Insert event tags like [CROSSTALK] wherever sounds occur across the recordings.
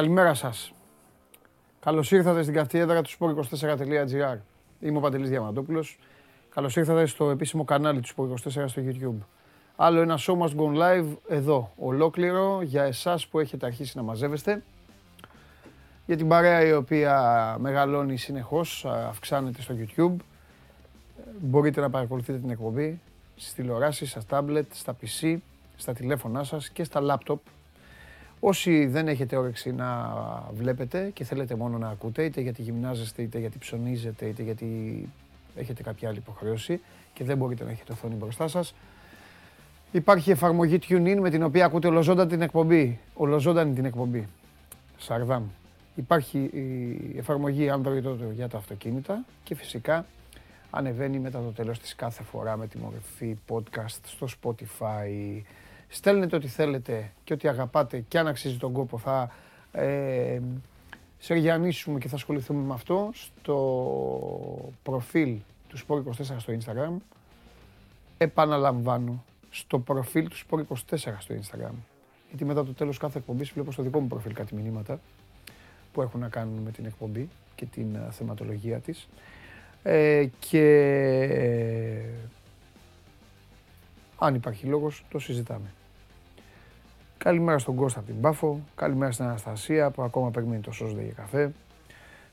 Καλημέρα σας. Καλώς ήρθατε στην καυτή έδρα του sport24.gr. Είμαι ο Παντελής Διαμαντόπουλος. Καλώς ήρθατε στο επίσημο κανάλι του Sport24 στο YouTube. Άλλο ένα show must go live εδώ, ολόκληρο για εσάς που έχετε αρχίσει να μαζεύεστε. Για την παρέα η οποία μεγαλώνει συνεχώς, αυξάνεται στο YouTube. Μπορείτε να παρακολουθείτε την εκπομπή στις τηλεοράσεις, στα tablet, στα PC, στα τηλέφωνά σας και στα laptop. Όσοι δεν έχετε όρεξη να βλέπετε και θέλετε μόνο να ακούτε, είτε γιατί γυμνάζεστε, είτε γιατί ψωνίζετε, είτε γιατί έχετε κάποια άλλη υποχρέωση και δεν μπορείτε να έχετε οθόνη μπροστά σας, υπάρχει εφαρμογή TuneIn με την οποία ακούτε ολοζώντανη την εκπομπή. Ολοζώντανη την εκπομπή. Σαρδάμ. Υπάρχει η εφαρμογή Android για τα αυτοκίνητα και φυσικά ανεβαίνει μετά το τέλος της κάθε φορά με τη μορφή podcast στο Spotify. Στέλνετε ό,τι θέλετε και ό,τι αγαπάτε και αν αξίζει τον κόπο θα ε, σεργιανίσουμε και θα ασχοληθούμε με αυτό στο προφίλ του Sport24 στο Instagram. Επαναλαμβάνω, στο προφίλ του Sport24 στο Instagram. Γιατί μετά το τέλος κάθε εκπομπής βλέπω στο δικό μου προφίλ κάτι μηνύματα που έχουν να κάνουν με την εκπομπή και την ε, θεματολογία της. Ε, και αν υπάρχει λόγος το συζητάμε. Καλημέρα στον Κώστα από την Πάφο, καλημέρα στην Αναστασία που ακόμα περιμένει το σώζοντα για καφέ.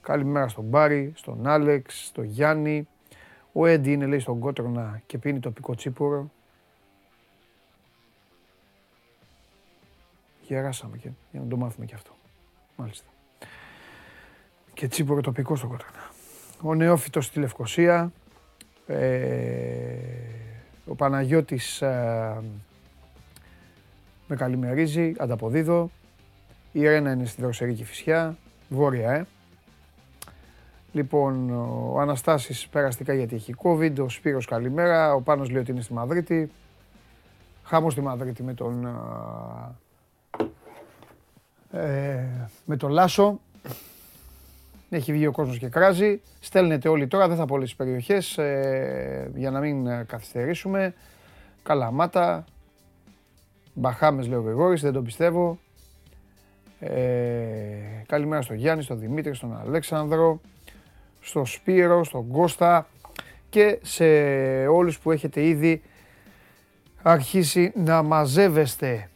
Καλημέρα στον Μπάρι, στον Άλεξ, στον Γιάννη. Ο Έντι είναι λέει στον Κότρονα και πίνει το πικό τσίπουρο. Γεράσαμε και για να το μάθουμε και αυτό. Μάλιστα. Και τσίπουρο τοπικό στον Κότρονα ο Νεόφυτος στη Λευκοσία, ε, ο Παναγιώτης ε, με καλημερίζει, ανταποδίδω, η Ρένα είναι στη Δροσερή Φυσιά, βόρεια, ε. Λοιπόν, ο Αναστάσης περαστικά γιατί έχει COVID, ο Σπύρος καλημέρα, ο Πάνος λέει ότι είναι στη Μαδρίτη, χάμω στη Μαδρίτη με τον, ε, με τον Λάσο, έχει βγει ο κόσμος και κράζει. Στέλνετε όλοι τώρα, δεν θα πω όλες τις περιοχές ε, για να μην ε, καθυστερήσουμε. Καλαμάτα. Μπαχάμες λέει ο Γρηγόρης, δεν το πιστεύω. Ε, καλημέρα στον Γιάννη, στον Δημήτρη, στον Αλέξανδρο, στον Σπύρο, στον Κώστα και σε όλους που έχετε ήδη αρχίσει να μαζεύεστε.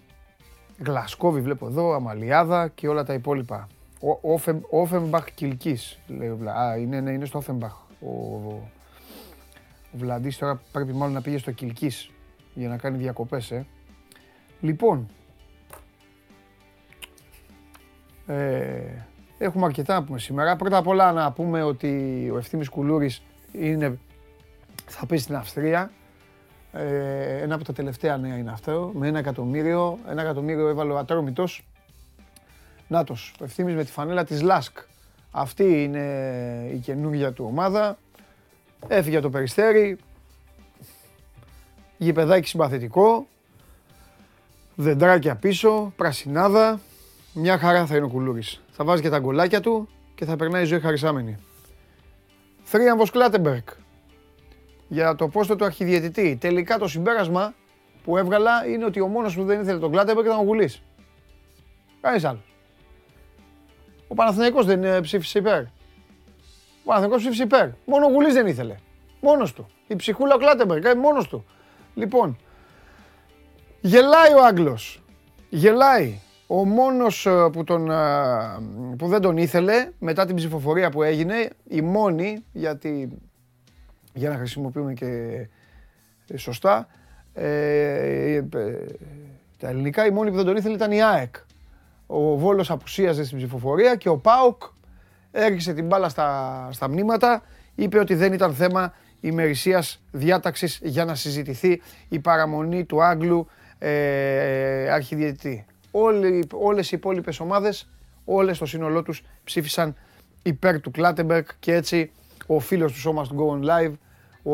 Γλασκόβι βλέπω εδώ, Αμαλιάδα και όλα τα υπόλοιπα. Όφεμπαχ Κιλκή. Α, είναι, ναι, είναι στο Όφεμπαχ. Ο, ο Βλαντής τώρα πρέπει μάλλον να πήγε στο Κιλκή για να κάνει διακοπές, ε. Λοιπόν, ε, έχουμε αρκετά να πούμε σήμερα. Πρώτα απ' όλα να πούμε ότι ο Ευθύμης Κουλούρης είναι, θα πει στην Αυστρία. Ε, ένα από τα τελευταία νέα είναι αυτό, με ένα εκατομμύριο. Ένα εκατομμύριο έβαλε ο Ατρόμητος Νάτος, ο Ευθύμης με τη φανέλα της Λάσκ. Αυτή είναι η καινούργια του ομάδα. Έφυγε το Περιστέρι. Γηπεδάκι συμπαθητικό. Δεντράκια πίσω, πρασινάδα. Μια χαρά θα είναι ο Κουλούρης. Θα βάζει και τα γκολάκια του και θα περνάει η ζωή χαρισάμενη. Θρίαμβος Κλάτεμπερκ. Για το πόστο του αρχιδιαιτητή. Τελικά το συμπέρασμα που έβγαλα είναι ότι ο μόνος που δεν ήθελε τον Κλάτεμπερκ ήταν ο Γουλής. Κανείς άλλος. Ο Παναθηναϊκός δεν ε, ψήφισε υπέρ. Ο Παναθηναϊκός ψήφισε υπέρ. Μόνο ο Γουλής δεν ήθελε. Μόνος του. Η ψυχούλα ο Κλάτεμπεργκ, ε, μόνος του. Λοιπόν, γελάει ο Άγγλος. Γελάει. Ο μόνος ε, που, τον, που δεν τον ήθελε μετά την ψηφοφορία που έγινε, η μόνη, γιατί για να χρησιμοποιούμε και σωστά, ε, τα ελληνικά, η μόνη που δεν τον ήθελε ήταν η ΑΕΚ ο Βόλος απουσίαζε στην ψηφοφορία και ο ΠΑΟΚ έριξε την μπάλα στα, στα μνήματα, είπε ότι δεν ήταν θέμα ημερησίας διάταξης για να συζητηθεί η παραμονή του Άγγλου ε, αρχιδιαιτητή. Όλοι, όλες οι υπόλοιπες ομάδες, όλες στο σύνολό τους ψήφισαν υπέρ του Κλάτενμπεργκ και έτσι ο φίλος του σώμας του Go On Live, ο,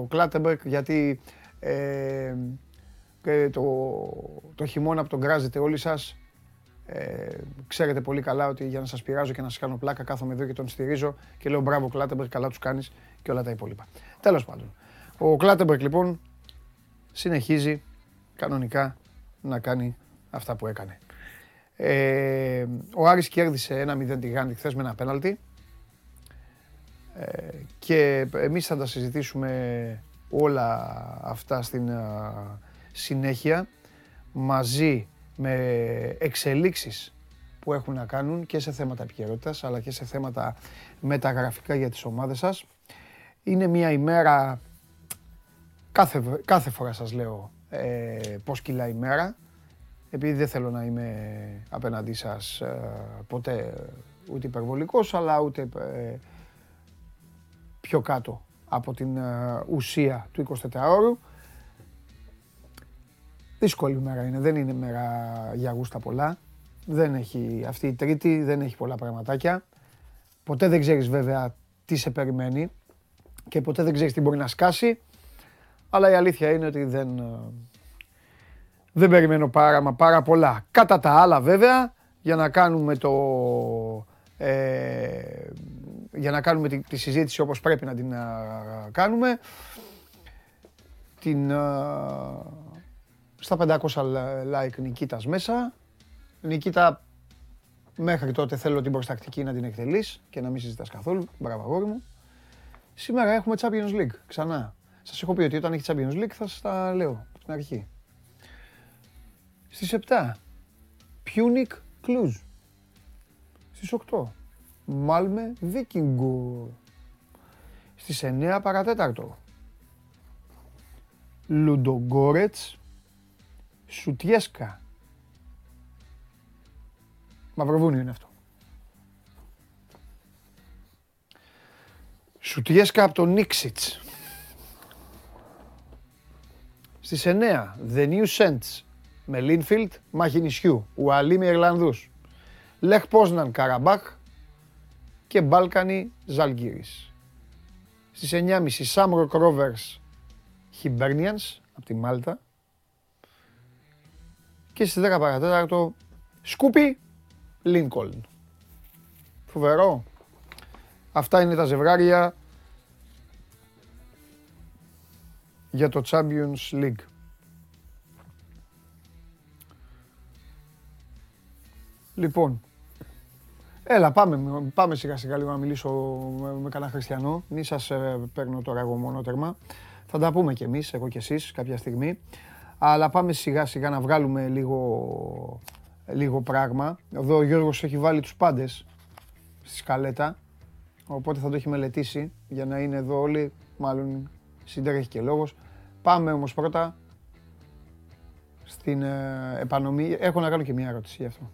ο Κλάτενμπεργκ, γιατί ε, το, το χειμώνα που τον κράζετε όλοι σας, ε, ξέρετε πολύ καλά ότι για να σας πειράζω και να σας κάνω πλάκα κάθομαι εδώ και τον στηρίζω και λέω μπράβο Κλάτενμπεργκ, καλά τους κάνεις και όλα τα υπόλοιπα. Τέλος πάντων. Ο Κλάτενμπεργκ λοιπόν συνεχίζει κανονικά να κάνει αυτά που έκανε. Ε, ο Άρης κέρδισε ένα 0 τη Γάντη χθες με ένα πέναλτι. Ε, και εμείς θα τα συζητήσουμε όλα αυτά στην συνέχεια μαζί με εξελίξεις που έχουν να κάνουν και σε θέματα επικαιρότητας αλλά και σε θέματα μεταγραφικά για τις ομάδες σας. Είναι μια ημέρα, κάθε, κάθε φορά σας λέω ε, πώς κυλάει η μέρα, επειδή δεν θέλω να είμαι απέναντί σας ε, ποτέ ούτε υπερβολικός αλλά ούτε ε, πιο κάτω από την ε, ουσία του 24ωρου. Δύσκολη μέρα είναι, δεν είναι μέρα για γούστα πολλά. Δεν έχει αυτή η τρίτη, δεν έχει πολλά πραγματάκια. Ποτέ δεν ξέρεις βέβαια τι σε περιμένει και ποτέ δεν ξέρεις τι μπορεί να σκάσει. Αλλά η αλήθεια είναι ότι δεν, ε, δεν περιμένω πάρα μα πάρα πολλά. Κατά τα άλλα βέβαια, για να κάνουμε το... Ε, για να κάνουμε τη, τη, συζήτηση όπως πρέπει να την κάνουμε. Την, στα 500 like Νικήτας μέσα. Νικήτα, μέχρι τότε θέλω την προστακτική να την εκτελείς και να μην συζητάς καθόλου. Μπράβο αγόρι μου. Σήμερα έχουμε Champions League, ξανά. Σας έχω πει ότι όταν έχει Champions League θα σας τα λέω στην αρχή. Στις 7, Punic Cluj. Στις 8, Μάλμε Βίκιγκο. Στις 9 παρατέταρτο. Λουντογκόρετς Σουτιέσκα. Μαυροβούνιο είναι αυτό. Σουτιέσκα από τον Νίξιτς. Στις 9, The New Saints με Λίνφιλτ, μάχη νησιού, Ουαλή με Ιρλανδούς. Λεχ Πόσναν Καραμπάχ και Μπάλκανι Ζαλγκύρης. Στις 9.30 Σάμροκ Rovers Hibernians από τη Μάλτα. Και στις 10 παρατέταρτο Σκούπι Λίνκολν. Φοβερό. Αυτά είναι τα ζευγάρια για το Champions League. Λοιπόν, έλα πάμε, πάμε σιγά σιγά λίγο να μιλήσω με, με κανένα χριστιανό. Μη σας ε, παίρνω τώρα εγώ μόνο τέρμα. Θα τα πούμε κι εμείς, εγώ κι εσείς κάποια στιγμή. Αλλά πάμε σιγά σιγά να βγάλουμε λίγο, λίγο πράγμα. Εδώ ο Γιώργος έχει βάλει τους πάντες στη σκαλέτα. Οπότε θα το έχει μελετήσει για να είναι εδώ όλοι. Μάλλον συντρέχει και λόγος. Πάμε όμως πρώτα στην ε, επανομή. Έχω να κάνω και μια ερώτηση γι' αυτό.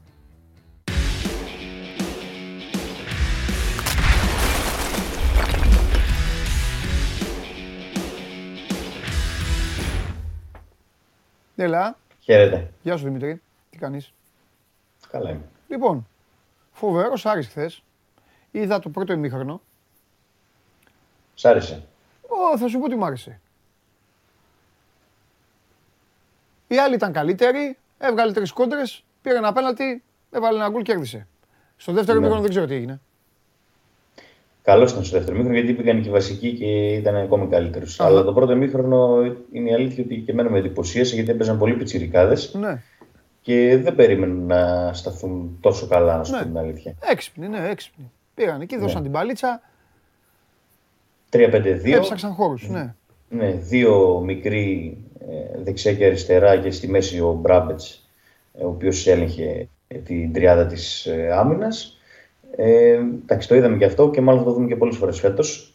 Έλα. Χαίρετε. Γεια σου Δημήτρη. Τι κάνεις; Καλά είμαι. Λοιπόν, φοβερός Άρης χθες. Είδα το πρώτο ημίχρονο. Σ' άρεσε. Ω, θα σου πω τι μου άρεσε. Οι άλλοι ήταν καλύτεροι, έβγαλε τρεις κόντρες, πήρε ένα πέναλτι, έβαλε ένα γκολ, κέρδισε. Στο δεύτερο ναι. ημίχρονο δεν ξέρω τι έγινε. Καλός ήταν στο δεύτερο μήχρονο γιατί πήγαν και οι βασικοί και ήταν ακόμη καλύτερου. Αλλά το πρώτο μήχρονο είναι η αλήθεια ότι και εμένα με εντυπωσίασε γιατί έπαιζαν πολύ πιτσιρικάδες. Ναι. Και δεν περίμεναν να σταθούν τόσο καλά, να σου ναι. πω την αλήθεια. Έξυπνοι, ναι, έξυπνοι. Πήγαν εκεί, δώσαν ναι. την παλίτσα. 3-5-2. Έψαξαν χώρους, ναι. Ναι, δύο μικροί ε, δεξιά και αριστερά και στη μέση ο Μπράμπετς, ε, ο οποίος έλεγχε την τριάδα της ε, άμυνας. Ε, εντάξει, το είδαμε και αυτό και μάλλον θα το δούμε και πολλές φορές φέτος.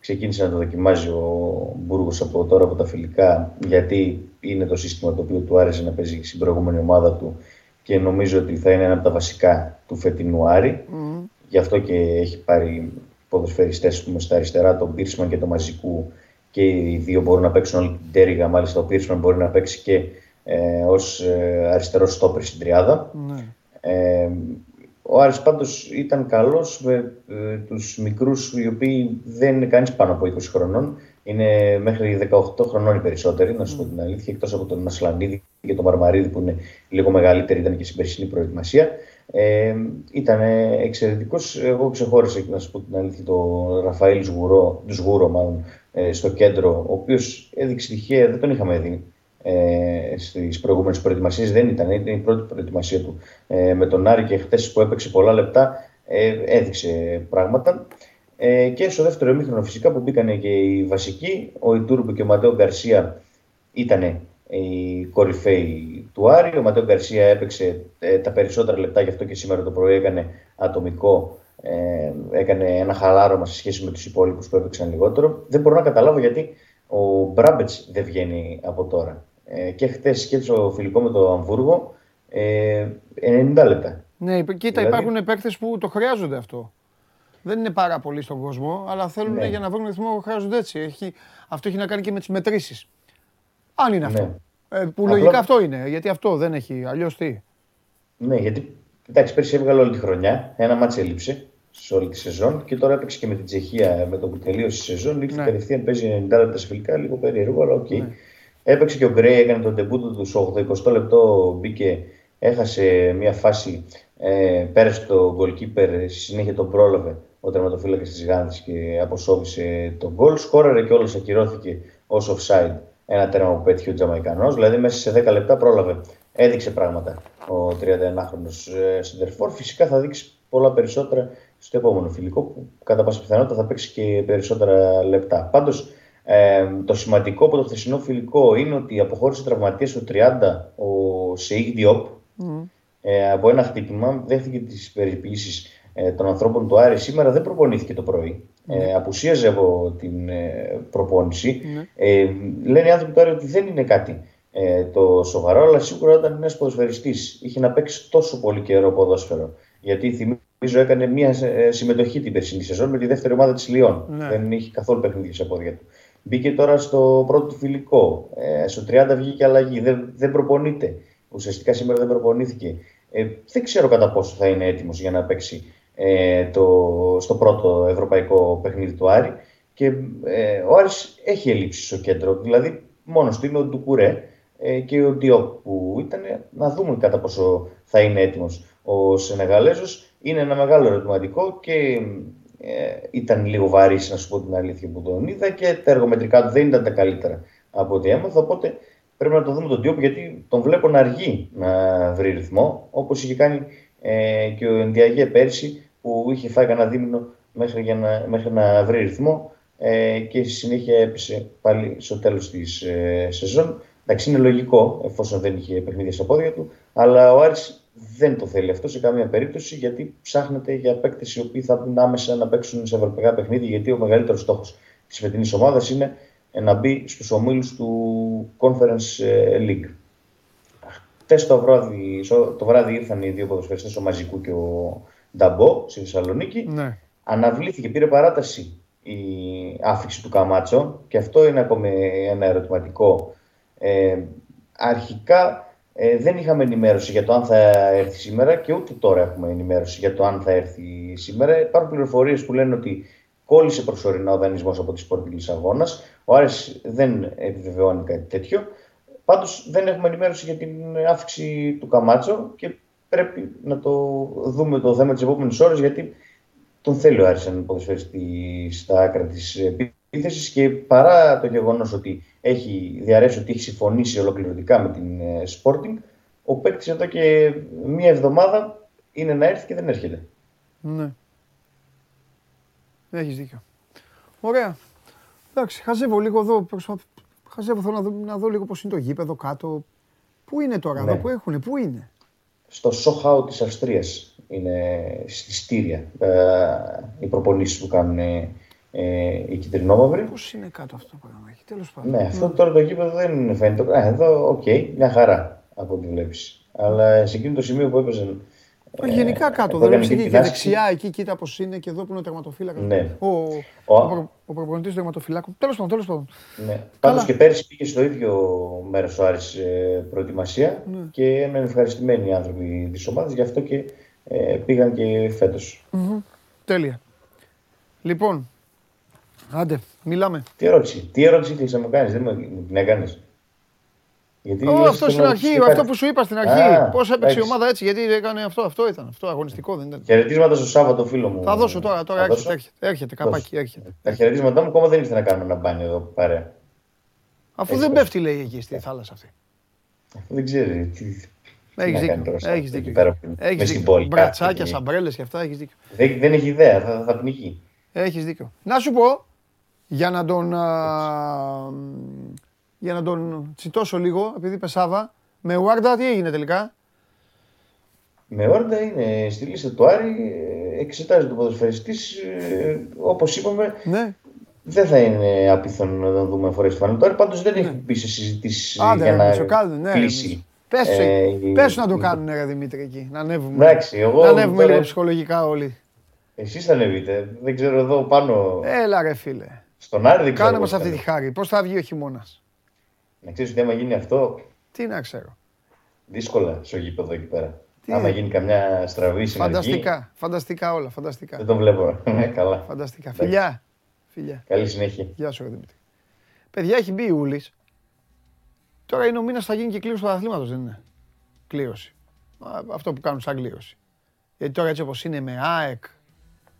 Ξεκίνησε να το δοκιμάζει ο Μπούργος από τώρα από τα φιλικά, γιατί είναι το σύστημα το οποίο του άρεσε να παίζει στην προηγούμενη ομάδα του και νομίζω ότι θα είναι ένα από τα βασικά του φετινού Άρη. Mm. Γι' αυτό και έχει πάρει ποδοσφαιριστές στα αριστερά, τον Πίρσμαν και τον Μαζικού και οι δύο μπορούν να παίξουν όλη την τέριγα. Μάλιστα, ο Πίρσμαν μπορεί να παίξει και ε, ως ε, αριστερός στόπερ στην τριάδα. Mm. Ε, ο Άρης πάντως ήταν καλός με ε, τους μικρούς οι οποίοι δεν είναι κανείς πάνω από 20 χρονών. Είναι μέχρι 18 χρονών οι περισσότεροι, να σου πω την αλήθεια, εκτός από τον Ασλανίδη και τον Μαρμαρίδη που είναι λίγο μεγαλύτεροι, ήταν και στην περσινή προετοιμασία. Ε, ήταν εξαιρετικός. Εγώ ξεχώρισα και να σου πω την αλήθεια τον Ραφαήλ Σγουρό, Σγούρο μάλλον, ε, στο κέντρο, ο οποίος έδειξε τυχαία, δεν τον είχαμε δει ε, στις προηγούμενες προετοιμασίες, δεν ήταν, ήταν η πρώτη προετοιμασία του ε, με τον Άρη και χτες που έπαιξε πολλά λεπτά ε, έδειξε πράγματα. Ε, και στο δεύτερο ημίχρονο φυσικά που μπήκαν και οι βασικοί, ο Ιτούρμπου και ο Ματέο Γκαρσία ήταν οι κορυφαίοι του Άρη. Ο Ματέο Γκαρσία έπαιξε ε, τα περισσότερα λεπτά, γι' αυτό και σήμερα το πρωί έκανε ατομικό. Ε, έκανε ένα χαλάρωμα σε σχέση με τους υπόλοιπους που έπαιξαν λιγότερο. Δεν μπορώ να καταλάβω γιατί ο Μπράμπετς δεν βγαίνει από τώρα. Ε, και χθες και το φιλικό με το Αμβούργο ε, 90 λεπτά. Ναι, κοίτα, δηλαδή... υπάρχουν παίκτες που το χρειάζονται αυτό. Δεν είναι πάρα πολύ στον κόσμο, αλλά θέλουν ναι. για να βρουν ρυθμό χρειάζονται έτσι. Έχει, αυτό έχει να κάνει και με τις μετρήσεις. Αν είναι αυτό. Ναι. Ε, που λογικά αυτό είναι. Γιατί αυτό δεν έχει. Αλλιώς τι. Ναι, γιατί κοιτάξτε, πέρσι έβγαλε όλη τη χρονιά. Ένα ματς έλειψε σε όλη τη σεζόν και τώρα έπαιξε και με την Τσεχία με το που τελείωσε η σεζόν. Ήρθε ναι. κατευθείαν παίζει 90 λεπτά σε φιλικά, λίγο περίεργο, αλλά OK. Okay. Ναι. Έπαιξε και ο Γκρέι, έκανε τον τεμπούτο του στο 80 λεπτό, μπήκε, έχασε μια φάση, ε, πέρασε το goalkeeper, στη συνέχεια τον πρόλαβε ο τερματοφύλακας της Γάνδης και αποσόβησε τον γκολ. Σκόραρε και όλος ακυρώθηκε ως offside ένα τέρμα που πέτυχε ο Τζαμαϊκανός. Δηλαδή μέσα σε 10 λεπτά πρόλαβε. Έδειξε πράγματα ο 31χρονο ε, Σιντερφόρ. Φυσικά θα δείξει πολλά περισσότερα στο επόμενο φιλικό που κατά πάσα πιθανότητα θα παίξει και περισσότερα λεπτά. Πάντως ε, το σημαντικό από το χθεσινό φιλικό είναι ότι αποχώρησε τραυματία στο 30 ο Σεϊκ Διόπ mm. ε, από ένα χτύπημα. Δέχτηκε τις περιποιήσεις ε, των ανθρώπων του Άρη. Σήμερα δεν προπονήθηκε το πρωί. Mm. Ε, απουσίαζε από την ε, προπόνηση. Mm. Ε, λένε οι άνθρωποι του Άρη ότι δεν είναι κάτι ε, το σοβαρό, αλλά σίγουρα ήταν ένας ποδοσφαιριστής. Είχε να παίξει τόσο πολύ καιρό ποδόσφαιρο. Γιατί θυμίζω έκανε μια ε, συμμετοχή την περσινή σεζόν με τη δεύτερη ομάδα της Λιόν. Ναι. Δεν είχε καθόλου παιχνίδια σε πόδια του. Μπήκε τώρα στο πρώτο του φιλικό. Ε, στο 30 βγήκε αλλαγή. Δεν, δεν προπονείται. Ουσιαστικά σήμερα δεν προπονήθηκε. Ε, δεν ξέρω κατά πόσο θα είναι έτοιμος για να παίξει ε, το, στο πρώτο ευρωπαϊκό παιχνίδι του Άρη. Και ε, ο Άρης έχει ελλείψει στο κέντρο. Δηλαδή, μόνο του είναι ο Ντουκουρέ ε, και ο Ντιόπ που ήταν να δούμε κατά πόσο θα είναι έτοιμος. Ο Σενεγαλέζος είναι ένα μεγάλο ερωτηματικό και ε, ήταν λίγο βαρύς, να σου πω την αλήθεια που τον είδα και τα εργομετρικά του δεν ήταν τα καλύτερα από ό,τι έμαθα. Οπότε πρέπει να το δούμε τον Διόπ γιατί τον βλέπω να αργεί να βρει ρυθμό όπως είχε κάνει ε, και ο Ενδιαγέ πέρσι που είχε φάει κανένα δίμηνο μέχρι, για να, μέχρι να βρει ρυθμό ε, και στη συνέχεια έπεσε πάλι στο τέλος της ε, σεζόν. Εντάξει, είναι λογικό εφόσον δεν είχε παιχνίδια στα πόδια του, αλλά ο Άρης δεν το θέλει αυτό σε καμία περίπτωση γιατί ψάχνεται για παίκτες οι οποίοι θα μπουν άμεσα να παίξουν σε ευρωπαϊκά παιχνίδια. Γιατί ο μεγαλύτερος στόχος της φετινής ομάδας είναι να μπει στους ομίλους του Conference ε, League. Χθες το βράδυ, το βράδυ ήρθαν οι δύο ποδοσφαιριστές, ο Μαζικού και ο Νταμπό, στη Θεσσαλονίκη. Ναι. Αναβλήθηκε, πήρε παράταση η άφηξη του Καμάτσο και αυτό είναι ακόμη ένα ερωτηματικό. Ε, αρχικά ε, δεν είχαμε ενημέρωση για το αν θα έρθει σήμερα και ούτε τώρα έχουμε ενημέρωση για το αν θα έρθει σήμερα. Υπάρχουν πληροφορίες που λένε ότι κόλλησε προσωρινά ο δανεισμός από τη Σπόρτη Λισαβόνας. Ο Άρης δεν επιβεβαιώνει κάτι τέτοιο. Πάντως δεν έχουμε ενημέρωση για την άφηξη του Καμάτσο και πρέπει να το δούμε το θέμα τις επόμενες ώρες γιατί τον θέλει ο Άρης να ποδοσφαιριστή στα άκρα της επίθεσης και παρά το γεγονός ότι έχει διαρρεύσει ότι έχει συμφωνήσει ολοκληρωτικά με την ε, Sporting. Ο παίκτης εδώ και μία εβδομάδα είναι να έρθει και δεν έρχεται. Ναι. Έχεις δίκιο. Ωραία. Εντάξει, χαζεύω λίγο εδώ. Προσπα... Χαζεύω, θέλω να δω, να δω λίγο πώς είναι το γήπεδο κάτω. Πού είναι τώρα, ναι. εδώ που έχουνε, πού είναι; Στο Σοχάου της Αυστρίας είναι στη Στήρια ε, οι προπονήσεις που κάνουν ε, οι κυτρινόμαυροι. Πώς είναι κάτω αυτό το πράγμα, έχει τέλος πάντων. Ναι, αυτό τώρα το γήπεδο δεν φαίνεται. Α, εδώ, OK, okay, μια χαρά από ό,τι βλέπεις. Αλλά σε εκείνο το σημείο που έπαιζαν. Ε, γενικά κάτω, δεν είναι και δεξιά, εκεί κοίτα πώς είναι και εδώ που είναι ο τερματοφύλακας. Ναι. Ο, ο, ο, ο προπονητής του τερματοφυλάκου. Τέλος πάντων, τέλος πάντων. Ναι. Πάντως και πέρυσι πήγε στο ίδιο μέρος ο Άρης ε, προετοιμασία ναι. και είναι ευχαριστημένοι οι άνθρωποι της ομάδας, γι' αυτό και ε, πήγαν και φέτος. Mm-hmm. Τέλεια. Λοιπόν, Άντε, μιλάμε. Τι ερώτηση, τι ερώτηση ήθελε να μου κάνεις, δεν μου την έκανες. Γιατί oh, αυτό στην αρχή, αυτό που σου είπα στην αρχή. Πώς έπαιξε η ομάδα έτσι, γιατί έκανε αυτό, αυτό ήταν. Αυτό αγωνιστικό δεν ήταν. Χαιρετίσματα στο Σάββατο, φίλο μου. Θα δώσω τώρα, τώρα έρχεται, έρχεται, έρχεται, καπάκι, έρχεται. Τα χαιρετίσματά μου ακόμα δεν ήρθε να κάνω ένα μπάνιο εδώ παρέα. Αφού δεν πέφτει, λέει εκεί στη θάλασσα αυτή. Αφού δεν ξέρει. Τι... Έχεις δίκιο. Έχεις δίκιο. Έχεις δίκιο. Μπρατσάκια, σαμπρέλες και αυτά έχεις δίκιο. Δεν, δεν έχει ιδέα, θα, θα πνιγεί. Έχεις δίκιο. Να σου πω, για να τον, για να τον τσιτώσω λίγο, επειδή είπε Σάβα, με Ουάρντα τι έγινε τελικά; Με Ουάρντα είναι στη λίστα του Άρη, εξετάζει το ποδοσφαιριστής, ε, όπως είπαμε, ναι. δεν θα είναι απίθανο να τον δούμε φορές του Άρη. Πάντως δεν έχει ναι. μπει σε συζητήσεις για να ναι, κλείσει. Πες, ε, πες να το κάνουν ρε Δημήτρη εκεί, να ανέβουμε, Εντάξει, εγώ, να ανέβουμε τώρα... λίγο ψυχολογικά όλοι. Εσείς θα ανέβετε, δεν ξέρω εδώ πάνω. Έλα ρε φίλε. Στον Άρη δεν ξέρω. Κάνε μας αυτή τη χάρη, πώς θα βγει ο χειμώνας; Να ξέρεις ότι άμα γίνει αυτό... Τι να ξέρω. Δύσκολα στο γήπεδο εκεί πέρα. Τι άμα γίνει καμιά στραβή συνεργή. Φανταστικά, φανταστικά όλα, φανταστικά. Δεν το βλέπω. [LAUGHS] Ναι, καλά. Φανταστικά. Φιλιά. Φιλιά. Καλή συνέχεια. Γεια σου, Δημήτρη. Παιδιά, έχει μπει η Ούλης. Τώρα είναι ο μήνας θα γίνει και κλήρωση του αθλήματος, δεν είναι; Κλήρωση. Αυτό που κάνουν σαν κλήρωση. Γιατί τώρα έτσι όπως είναι με ΑΕΚ,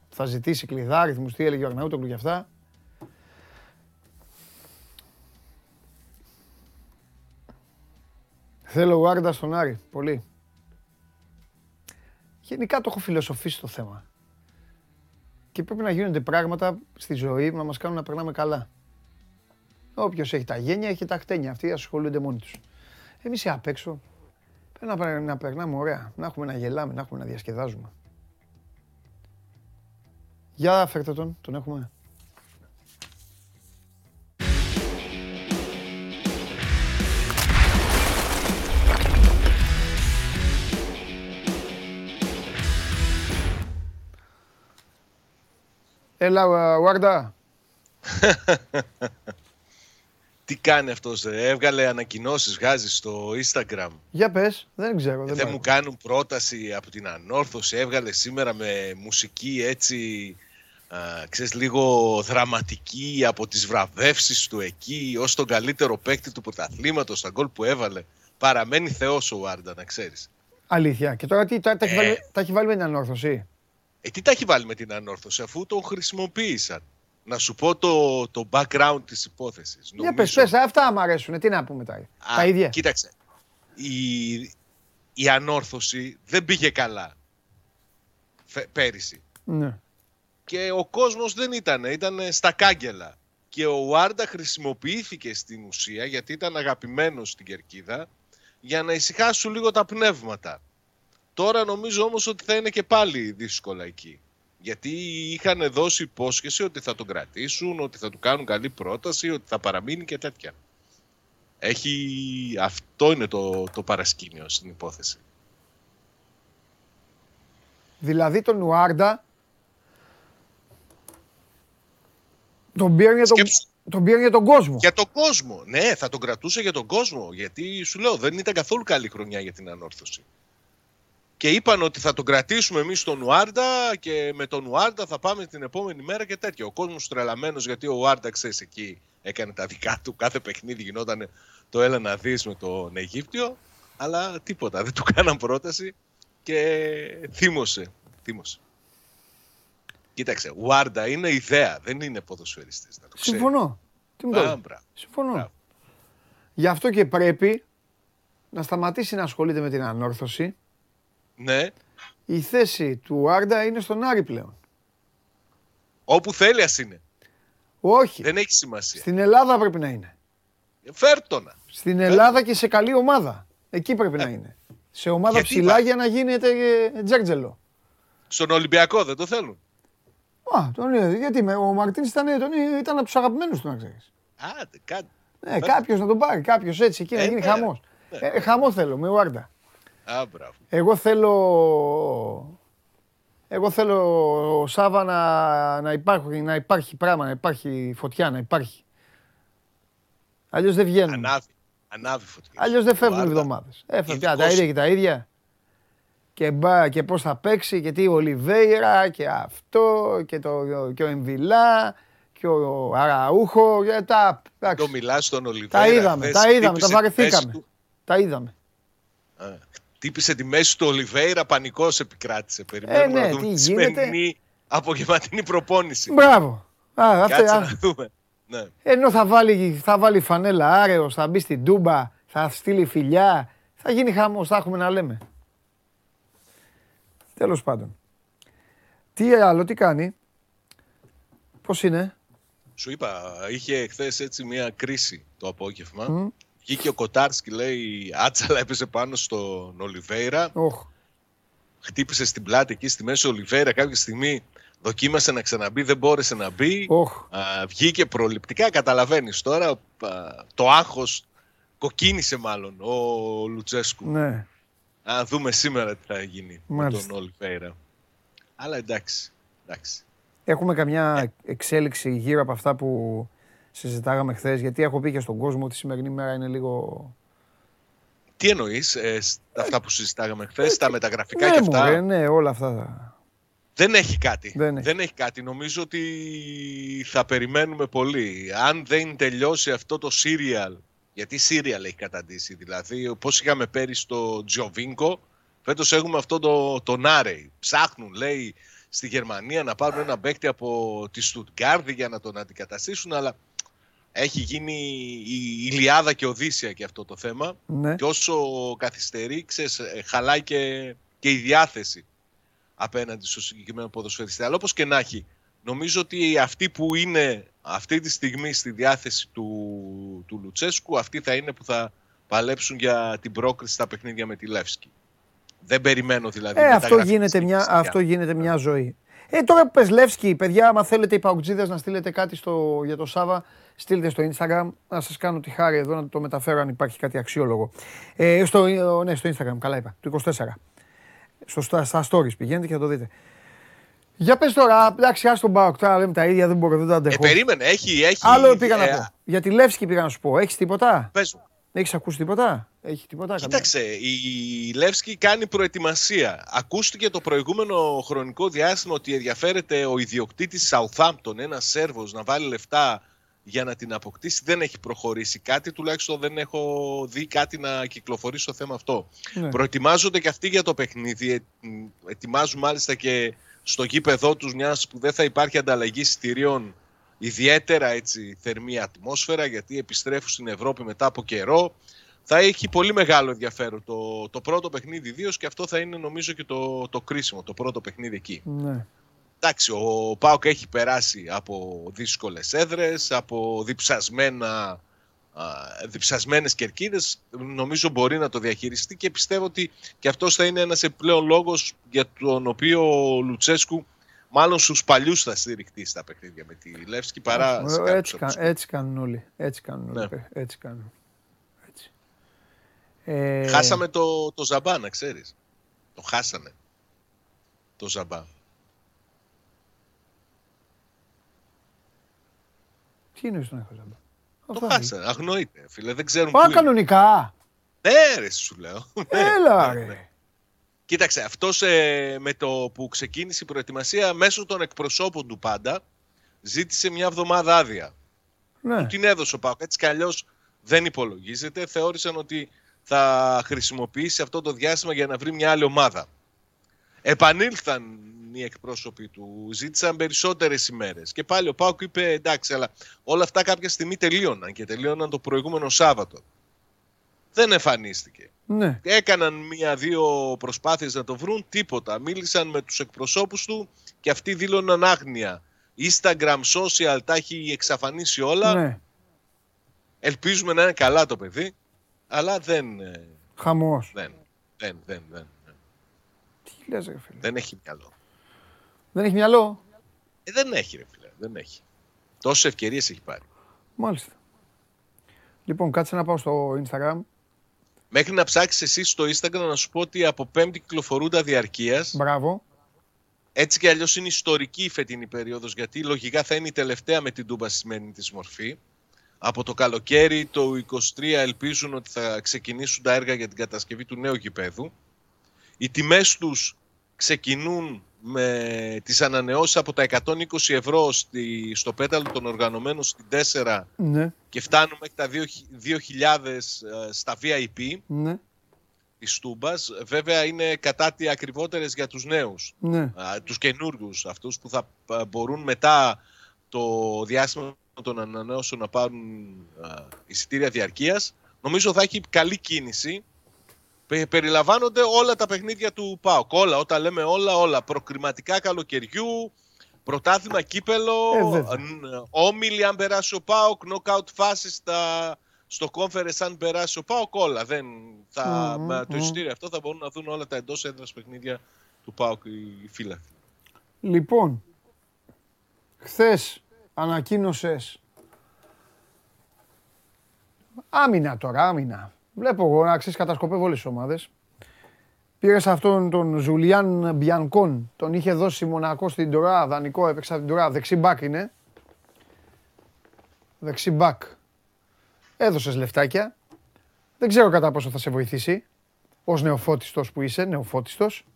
θα ζητήσει κλειδάριθμους, τι έλεγε ο Αρναούτοκλου και αυτά. Θέλω Γουάρντα στον Άρη. Πολύ. Γενικά το έχω φιλοσοφήσει το θέμα. Και πρέπει να γίνονται πράγματα στη ζωή που να μας κάνουν να περνάμε καλά. Όποιος έχει τα γένια έχει τα χτένια. Αυτοί ασχολούνται μόνοι τους. Εμείς απ' έξω πρέπει να, να περνάμε ωραία. Να έχουμε να γελάμε, να έχουμε να διασκεδάζουμε. Για φέρτε τον, τον έχουμε. Έλα, Βάρντα. [LAUGHS] Τι κάνει αυτός, έβγαλε ανακοινώσεις, βγάζεις στο Instagram. Για πες, δεν ξέρω. Δεν, δεν μου κάνουν πρόταση από την ανόρθωση, έβγαλε σήμερα με μουσική έτσι, α, ξέρεις, λίγο δραματική από τις βραβεύσεις του εκεί, ως τον καλύτερο παίκτη του πρωταθλήματος, στα γκολ που έβαλε. Παραμένει θεός ο Βάρντα, να ξέρεις. Αλήθεια. Και τώρα τι, τα, τα, έχει, βάλει, τα έχει βάλει με την ανόρθωση; Ε, τι τα έχει βάλει με την ανόρθωση, αφού τον χρησιμοποίησαν. Να σου πω το, το background της υπόθεσης. Για πες, πες, αυτά μου αρέσουν. Τι να πούμε τα, τα ίδια. Κοίταξε, η, η ανόρθωση δεν πήγε καλά φε, πέρυσι. Ναι. Και ο κόσμος δεν ήταν, ήταν στα κάγκελα. Και ο Βάρντα χρησιμοποιήθηκε στην ουσία, γιατί ήταν αγαπημένος στην Κερκίδα, για να ησυχάσουν λίγο τα πνεύματα. Τώρα νομίζω όμως ότι θα είναι και πάλι δύσκολα εκεί. Γιατί είχαν δώσει υπόσχεση ότι θα τον κρατήσουν, ότι θα του κάνουν καλή πρόταση, ότι θα παραμείνει και τέτοια. Έχει... Αυτό είναι το, το παρασκήνιο στην υπόθεση. Δηλαδή τον Ουάρντα τον πήραν για τον, τον, για τον κόσμο. Για τον κόσμο. Ναι, θα τον κρατούσε για τον κόσμο. Γιατί σου λέω δεν ήταν καθόλου καλή χρονιά για την ανόρθωση και είπαν ότι θα τον κρατήσουμε εμείς στον Ουάρντα και με τον Ουάρντα θα πάμε την επόμενη μέρα και τέτοιο. Ο κόσμος τρελαμένος γιατί ο Ουάρντα, ξέρεις, εκεί έκανε τα δικά του. Κάθε παιχνίδι γινόταν το έλα να δεις με τον Αιγύπτιο. Αλλά τίποτα. Δεν του κάναν πρόταση και θύμωσε. θύμωσε. Κοίταξε, Ουάρντα είναι ιδέα, δεν είναι ποδοσφαιριστής. Συμφωνώ. Τι μου Συμφωνώ. Γι' αυτό και πρέπει να σταματήσει να ασχολείται με την ανόρθωση ναι. Η θέση του Άρντα είναι στον Άρη πλέον. Όπου θέλει ας είναι. Όχι. Δεν έχει σημασία. Στην Ελλάδα πρέπει να είναι. Φέρτονα. Στην Ελλάδα και σε καλή ομάδα. Εκεί πρέπει να ε. είναι. Σε ομάδα Γιατί ψηλά για να γίνεται ε, τζέρτζελο. Στον Ολυμπιακό δεν το θέλουν. Α, τον, γιατί ο Μαρτίνς ήταν, ήταν από τους αγαπημένους του να ξέρεις. Άντε, κάτι. Ναι, κάποιος να τον πάρει, κάποιος έτσι εκεί να ε, γίνει ναι. χαμός. Ναι. χαμό θέλω με Ουάρντα. Α, Εγώ θέλω... Εγώ θέλω ο Σάβα να, να, υπάρχει, να υπάρχει πράγμα, να υπάρχει φωτιά, να υπάρχει. Αλλιώς δεν βγαίνουν. Ανάβει. Ανάβει φωτιά. Αλλιώς δεν φεύγουν εβδομάδες. Έφευγε τα ίδια και τα ίδια. Και, μπα, και πώς θα παίξει και τι ο Ολιβέηρα και αυτό και, το, και ο Εμβιλά και ο Αραούχο και τα... Το μιλάς στον Ολιβέηρα. Τα είδαμε, τα είδαμε, τα βαρεθήκαμε. Τα είδαμε. Τύπησε τη μέση του Ολιβέηρα, πανικός επικράτησε. Περιμένουμε ε, ναι, να δούμε τη σημερινή απογευματινή προπόνηση. Μπράβο. Α, Κάτσε να δούμε. Ναι. Ενώ θα βάλει, θα βάλει φανέλα άρεος, θα μπει στην τούμπα, θα στείλει φιλιά, θα γίνει χαμός, θα έχουμε να λέμε. Τέλος πάντων. Τι άλλο, τι κάνει; Πώς είναι; Σου είπα, είχε χθες έτσι μια κρίση το απόγευμα. Μμ. Βγήκε ο Κοτάρσκι, λέει, άτσαλα έπεσε πάνω στον Ολιβέηρα. Οχ. Χτύπησε στην πλάτη εκεί στη μέση ο Ολιβέηρα. Κάποια στιγμή δοκίμασε να ξαναμπεί, δεν μπόρεσε να μπει. Οχ. Α, βγήκε προληπτικά, καταλαβαίνεις τώρα. α, το άγχος κοκκίνησε μάλλον ο Λουτσέσκου. Ναι. Αν δούμε σήμερα τι θα γίνει Μάλιστα. με τον Ολιβέηρα. Αλλά εντάξει, εντάξει. Έχουμε καμιά εξέλιξη γύρω από αυτά που συζητάγαμε χθες, γιατί έχω πει και στον κόσμο ότι η σημερινή μέρα είναι λίγο. Τι εννοείς, ε, σ- αυτά που συζητάγαμε χθες, τα μεταγραφικά ναι, και αυτά; μωρέ, ναι, όλα αυτά. Δεν έχει κάτι. Δεν έχει. κάτι. Νομίζω ότι θα περιμένουμε πολύ. Αν δεν τελειώσει αυτό το serial, γιατί serial έχει καταντήσει, δηλαδή πώς είχαμε πέρυσι το Τζιοβίνκο, φέτος έχουμε αυτό το, το Νάρεϊ. Ψάχνουν, λέει, στη Γερμανία να πάρουν ένα παίκτη από τη Στουτγκάρδη για να τον αντικαταστήσουν, αλλά έχει γίνει η Ιλιάδα και Οδύσσια και αυτό το θέμα. Ναι. Και όσο καθυστερεί, ξέρεις, ε, χαλάει και, και η διάθεση απέναντι στο συγκεκριμένο ποδοσφαιριστή. Αλλά όπως και να έχει, νομίζω ότι αυτοί που είναι αυτή τη στιγμή στη διάθεση του, του Λουτσέσκου, αυτοί θα είναι που θα παλέψουν για την πρόκριση στα παιχνίδια με τη Λεύσκη. Δεν περιμένω δηλαδή. Ε, αυτό μεταγραφή γίνεται, στην μια, Κριστιαν. αυτό γίνεται μια ζωή. Ε, τώρα που πες Λεύσκι, παιδιά, άμα θέλετε οι παουτζίδες να στείλετε κάτι στο, για το Σάβα, στείλτε στο Instagram, να σας κάνω τη χάρη εδώ να το μεταφέρω αν υπάρχει κάτι αξιόλογο. Ε, στο, ναι, στο Instagram, καλά είπα, το 24. Στο, στα, στα stories πηγαίνετε και θα το δείτε. Για πες τώρα, εντάξει, ας τον Πάοκ, τώρα λέμε τα ίδια, δεν μπορώ, δεν τα Ε, αντέχω. περίμενε, έχει. έχει Άλλο πήγα να ε, πω. Για τη Λεύσκη πήγα να σου πω. Έχεις τίποτα, πες μου. Έχεις ακούσει τίποτα, έχει τίποτα. καμία; Κοίταξε, η Λεύσκη κάνει προετοιμασία. Ακούστηκε το προηγούμενο χρονικό διάστημα ότι ενδιαφέρεται ο ιδιοκτήτης Southampton, ένας Σέρβος, να βάλει λεφτά για να την αποκτήσει. Δεν έχει προχωρήσει κάτι, τουλάχιστον δεν έχω δει κάτι να κυκλοφορεί στο θέμα αυτό. Ναι. Προετοιμάζονται και αυτοί για το παιχνίδι. Ε, μ, Ετοιμάζουν μάλιστα και στο γήπεδό τους μιας που δεν θα υπάρχει ανταλλαγή εισιτηρίων ιδιαίτερα έτσι, θερμή ατμόσφαιρα γιατί επιστρέφουν στην Ευρώπη μετά από καιρό. Θα έχει πολύ μεγάλο ενδιαφέρον το, το πρώτο παιχνίδι ιδίως και αυτό θα είναι νομίζω και το, το κρίσιμο, το πρώτο παιχνίδι εκεί. Ναι. Εντάξει, ο Πάοκ έχει περάσει από δύσκολες έδρες, από διψασμένα, α, διψασμένες κερκίδες. Νομίζω μπορεί να το διαχειριστεί και πιστεύω ότι και αυτός θα είναι ένας επιπλέον λόγος για τον οποίο ο Λουτσέσκου μάλλον στους παλιούς θα στηριχτεί στα παιχνίδια με τη Λεύσκη παρά σε Ε, κάποιους έτσι, από τους κα- έτσι κάνουν όλοι. Έτσι κάνουν όλοι. Ναι. παι- Έτσι κάνουν. Έτσι. Ε, Χάσαμε το, το Ζαμπά, να ξέρεις. Το χάσανε. Το Ζαμπά. Τι είναι στον έχω ζάμπα. Το Αυτό χάσανε. Αγνοείται, φίλε. Δεν ξέρουν Πάω πού είναι. κανονικά. Ναι, ρε, σου λέω. Έλα Ναι, ναι. ρε. Κοίταξε, αυτός ε, με το που ξεκίνησε η προετοιμασία μέσω των εκπροσώπων του πάντα ζήτησε μια εβδομάδα άδεια. Ναι. Την έδωσε ο Πάοκ. Έτσι κι αλλιώς δεν υπολογίζεται. Θεώρησαν ότι θα χρησιμοποιήσει αυτό το διάστημα για να βρει μια άλλη ομάδα. Επανήλθαν οι εκπρόσωποι του, ζήτησαν περισσότερες ημέρες. Και πάλι ο Πάοκ είπε εντάξει, αλλά όλα αυτά κάποια στιγμή τελείωναν και τελείωναν το προηγούμενο Σάββατο. Δεν εμφανίστηκε. Ναι. Έκαναν μία-δύο προσπάθειες να το βρουν, τίποτα. Μίλησαν με τους εκπροσώπους του και αυτοί δήλωναν άγνοια. Instagram, social, τα έχει εξαφανίσει όλα. ναι. Ελπίζουμε να είναι καλά το παιδί, αλλά δεν, ε, Χαμός. δεν, δεν, δεν, δεν, δεν, Τι λες ρε φίλε. δεν έχει μυαλό. Δεν έχει μυαλό. Ε, δεν έχει ρε φίλε, δεν έχει. Τόσες ευκαιρίες έχει πάρει. Μάλιστα. Λοιπόν, κάτσε να πάω στο Instagram. Μέχρι να ψάξεις εσύ στο Instagram να σου πω ότι από πέμπτη κυκλοφορούντα διαρκείας Μπράβο. Έτσι και αλλιώς είναι ιστορική η φετινή περίοδος γιατί λογικά θα είναι η τελευταία με την Τούμπα στη σημερινή της μορφή. Από το καλοκαίρι το 23 ελπίζουν ότι θα ξεκινήσουν τα έργα για την κατασκευή του νέου γηπέδου. Οι τιμές τους ξεκινούν με τις ανανεώσεις από τα 120 ευρώ στη, στο πέταλο των οργανωμένων στην 4 Ναι, και φτάνουν μέχρι τα 2.000 ε, στα VIP ναι, της Τούμπας. Βέβαια είναι κατά τι ακριβότερες για τους νέους ναι. α, τους καινούργους, αυτούς που θα α, μπορούν μετά το διάστημα των ανανεώσεων να πάρουν α, εισιτήρια διαρκείας. Νομίζω θα έχει καλή κίνηση. Πε- Περιλαμβάνονται όλα τα παιχνίδια του ΠΑΟΚ. Όλα, όταν λέμε όλα, όλα. Προκριματικά καλοκαιριού, πρωτάθλημα κύπελο, Ε, βέβαια. ν- όμιλοι αν περάσει ο ΠΑΟΚ, knockout φάσεις στα, στο conference αν περάσει ο ΠΑΟΚ, όλα. Δεν, θα, Μμμ, με το μμμ. εισιτήριο αυτό θα μπορούν να δουν όλα τα εντός έδρας παιχνίδια του ΠΑΟΚ οι φύλακοι. Λοιπόν, χθες ανακοίνωσες άμυνα τώρα, άμυνα. Βλέπω εγώ να ξέρεις κατασκοπεύω όλες τις ομάδες. Πήρες αυτόν τον Ζουλιάν Μπιανκόν, τον είχε δώσει Μονακό στην Τρουά, δανεικό, έπαιξε από την Τρουά, δεξί μπακ είναι. Δεξί μπακ. Έδωσες λεφτάκια. Δεν ξέρω κατά πόσο θα σε βοηθήσει, ως νεοφώτιστος που είσαι, νεοφώτιστος.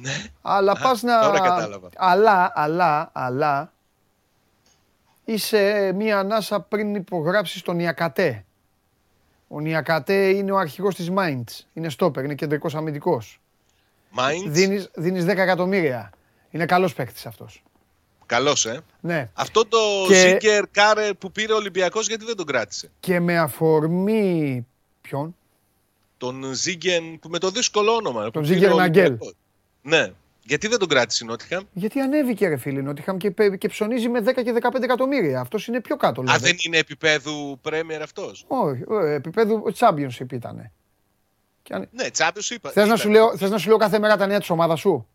Ναι. Αλλά Α, πας να... τώρα κατάλαβα. Αλλά, αλλά, αλλά... Είσαι μία ανάσα πριν υπογράψεις τον Ιακατέ. Ο Νιακατέ είναι ο αρχηγός της Mainz. Είναι στόπερ, είναι κεντρικός αμυντικός. Mainz, Δίνεις, δίνεις 10 εκατομμύρια. Είναι καλός παίκτης αυτός. καλός ε. Ναι. Αυτό το Και- Ζίγκερ Κάρε που πήρε ο Ολυμπιακός γιατί δεν τον κράτησε; Και με αφορμή... Ποιον; Τον Ζίγκεν που με το δύσκολο όνομα. που Ζίγκερ πήρε ο Ναγκέλ. Ολυμπιακός. Ναι. Γιατί δεν τον κράτησε η Νότιχαμ; Γιατί ανέβηκε ρε φίλε Νότιχαμ και, πε- και ψωνίζει με 10 και 15 εκατομμύρια. Αυτός είναι πιο κάτω. Α, δηλαδή. δεν είναι επίπεδου Πρέμιερ αυτός. Όχι, ε, επίπεδο Championship ήταν. Και αν... Ναι, Τσάπιος είπα. Θες, να ήταν. σου λέω, θες να σου λέω κάθε μέρα τα νέα της ομάδας σου;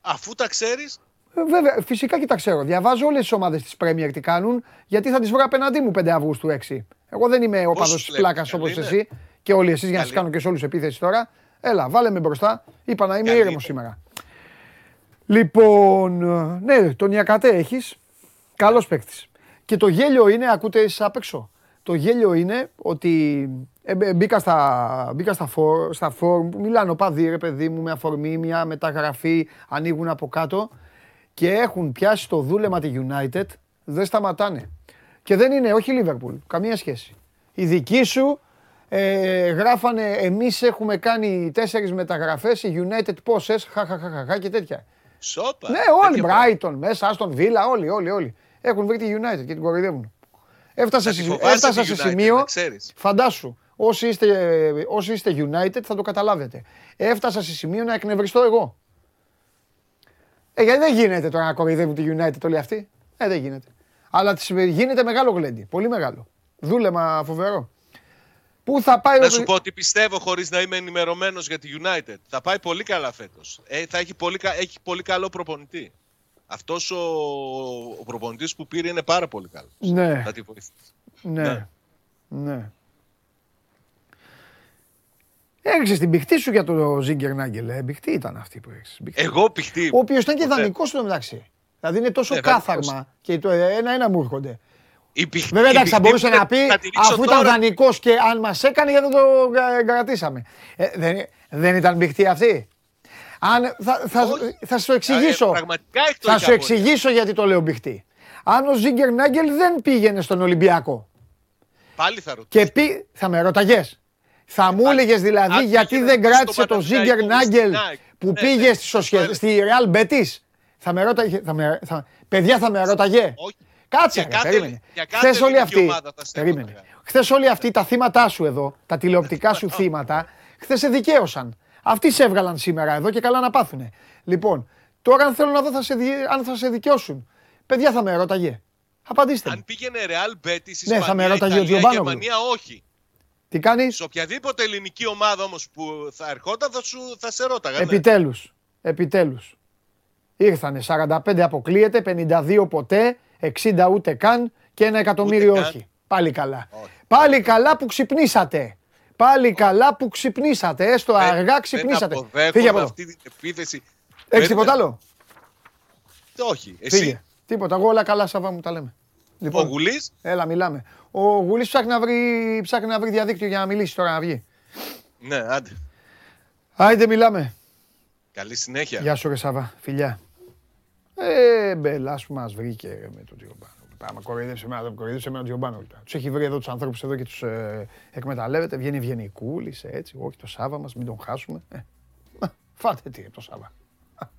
Αφού τα ξέρεις, Ε, βέβαια, φυσικά και τα ξέρω. Διαβάζω όλες τις ομάδες της Premier τι κάνουν, γιατί θα τις βρω απέναντί μου 5 Αυγούστου 6. Εγώ δεν είμαι ο παδός της βλέπεις, πλάκας καλή όπως είναι. εσύ και όλοι εσείς για να σας Καλή. κάνω και σε όλους επίθεση τώρα. Έλα, βάλε με μπροστά. Είπα να είμαι Καλή ήρεμος είναι. σήμερα. Λοιπόν, ε, ναι, τον Ιακατέ έχεις. Καλός παίκτης. Και το γέλιο είναι, ακούτε εσείς απ' έξω. Το γέλιο είναι ότι ε, μπ- μπήκα στα, μπήκα στα, φόρ, στα φόρουμ που μιλάνε οπαδοί ρε παιδί μου με αφορμή μια μεταγραφή, ανοίγουν από κάτω και έχουν πιάσει το δούλεμα τη United, δεν σταματάνε. Και δεν είναι, όχι Liverpool, καμία σχέση. Η δική σου ε, γράφανε εμείς έχουμε κάνει τέσσερις μεταγραφές, η United πόσες, χαχαχαχαχα και τέτοια. Σόπα. Ναι, όλοι, τέτοια πράγματα. Brighton μέσα, Aston Villa, όλοι, όλοι, όλοι. Έχουν βρει τη United και την κοροϊδεύουν. Έφτασα, Θα τη σε, φοβάσαι έφτασα τη σε United, σημείο, να ξέρεις. φαντάσου, όσοι είστε, όσοι είστε United θα το καταλάβετε. Έφτασα σε σημείο να εκνευριστώ εγώ. Ε, γιατί δεν γίνεται τώρα να κοροϊδεύουν τη United όλοι αυτοί; Ε, δεν γίνεται. Αλλά της γίνεται μεγάλο γλέντι, πολύ μεγάλο. Δούλεμα φοβερό. Πού θα πάει Να ο- σου πω ότι πιστεύω χωρίς να είμαι ενημερωμένος για τη United. Θα πάει πολύ καλά φέτος. Ε, θα έχει πολύ, κα- έχει πολύ καλό προπονητή. Αυτός ο, ο προπονητής που πήρε είναι πάρα πολύ καλός. Ναι. Θα τη βοηθήσει. Ναι. Ναι. Ναι. Έριξε την πηχτή σου για το Ζίγκερ Νάγκελ. Ε, πηχτή ήταν αυτή που έριξες. Εγώ πηχτή. Ο οποίος ήταν και ποτέ. δανεικός στο μεταξύ. Δηλαδή είναι τόσο Ναι, δανεικός. κάθαρμα και το ένα-ένα μου έρχονται. Η πηχτή- Βέβαια η εντάξει, θα πηχτή μπορούσε που να πει θα τη ρίξω αφού ήταν τώρα- δανεικός και αν μας έκανε γιατί δεν το ε, κρατήσαμε. Ε, δεν, δεν ήταν πηχτή αυτή. Αν, θα, θα, Όχι. θα σου εξηγήσω. Ε, πραγματικά έχει το θα έχει σου απορία. εξηγήσω γιατί το λέω μπηχτή. Αν ο Ζίγκερ Νάγκελ δεν πήγαινε στον Ολυμπιακό Πάλι θα ρωτήσω. και πει, θα με ρώταγες. Θα μου πάλι. έλεγες δηλαδή Αν γιατί πήγαινε δεν στο κράτησε το Παναθηναϊκό Ζίγκερ ή στην Νάγκελ ΑΕΚ. που Ναι, πήγε ναι, στη, το Σοσιε- έλεγα. στη Real Betis. Θα με ρώταγε. Θα με, θα, παιδιά θα με ρώταγε. Όχι. Κάτσε, Για ρε, κάθε- περίμενε. για κάθε Χθες όλοι ελληνική αυτοί, ομάδα θα σε περίμενε. ρώταγα. Χθες όλοι αυτοί τα θύματά σου εδώ, τα τηλεοπτικά σου [LAUGHS] θύματα, χθες σε δικαίωσαν. Αυτοί σε έβγαλαν σήμερα εδώ και καλά να πάθουνε. Λοιπόν, τώρα αν θέλω να δω θα σε, δι- αν θα σε δικαιώσουν. Παιδιά θα με ρώταγε. Απαντήστε μου. Αν πήγαινε Real Betis, Ναι, θα με Ισπανία, ρώταγε ο Ιταλία, Τζιομπάνογλου. Γερμανία, όχι. Τι κάνεις; Σε οποιαδήποτε ελληνική ομάδα όμως που θα ερχόταν θα, σου, θα σε ρώταγα. ναι. Επιτέλους. Επιτέλους. Ήρθανε 45 αποκλείεται, 52 ποτέ, 60 ούτε καν και ένα εκατομμύριο καν. όχι. Πάλι καλά. Όχι. Πάλι καλά που ξυπνήσατε. Πάλι καλά που ξυπνήσατε. Έστω Δεν- αργά ξυπνήσατε. Δεν αποδέχομαι Φύγε από εδώ. αυτή την επίθεση. Έχεις Περίμενε. τίποτα άλλο; Όχι. Εσύ, Φύγε. Τίποτα. Εγώ όλα καλά, Σαββά μου τα λέμε. ο Λοιπόν, Γουλής, έλα, μιλάμε. Ο Γουλής ψάχνει να βρει, ψάχνει να βρει διαδίκτυο για να μιλήσει τώρα να βγει. ναι, άντε. Άιντε, μιλάμε. Καλή συνέχεια. Γεια σου, ρε Σαββά. Φιλιά. Ε, μπελάς που μας βρήκε ρε, με τον Τζιομπάνο. Πάμε, κοροϊδεύσε με τον κοροϊδεύσε με τον Τζιομπάνο. Τους έχει βρει εδώ τους ανθρώπους εδώ και τους ε, εκμεταλλεύεται. Βγαίνει ευγενικούλης, έτσι. Όχι το Σάββα μας, μην τον χάσουμε. Ε, μα, φάτε τι το Σάββα. [LAUGHS]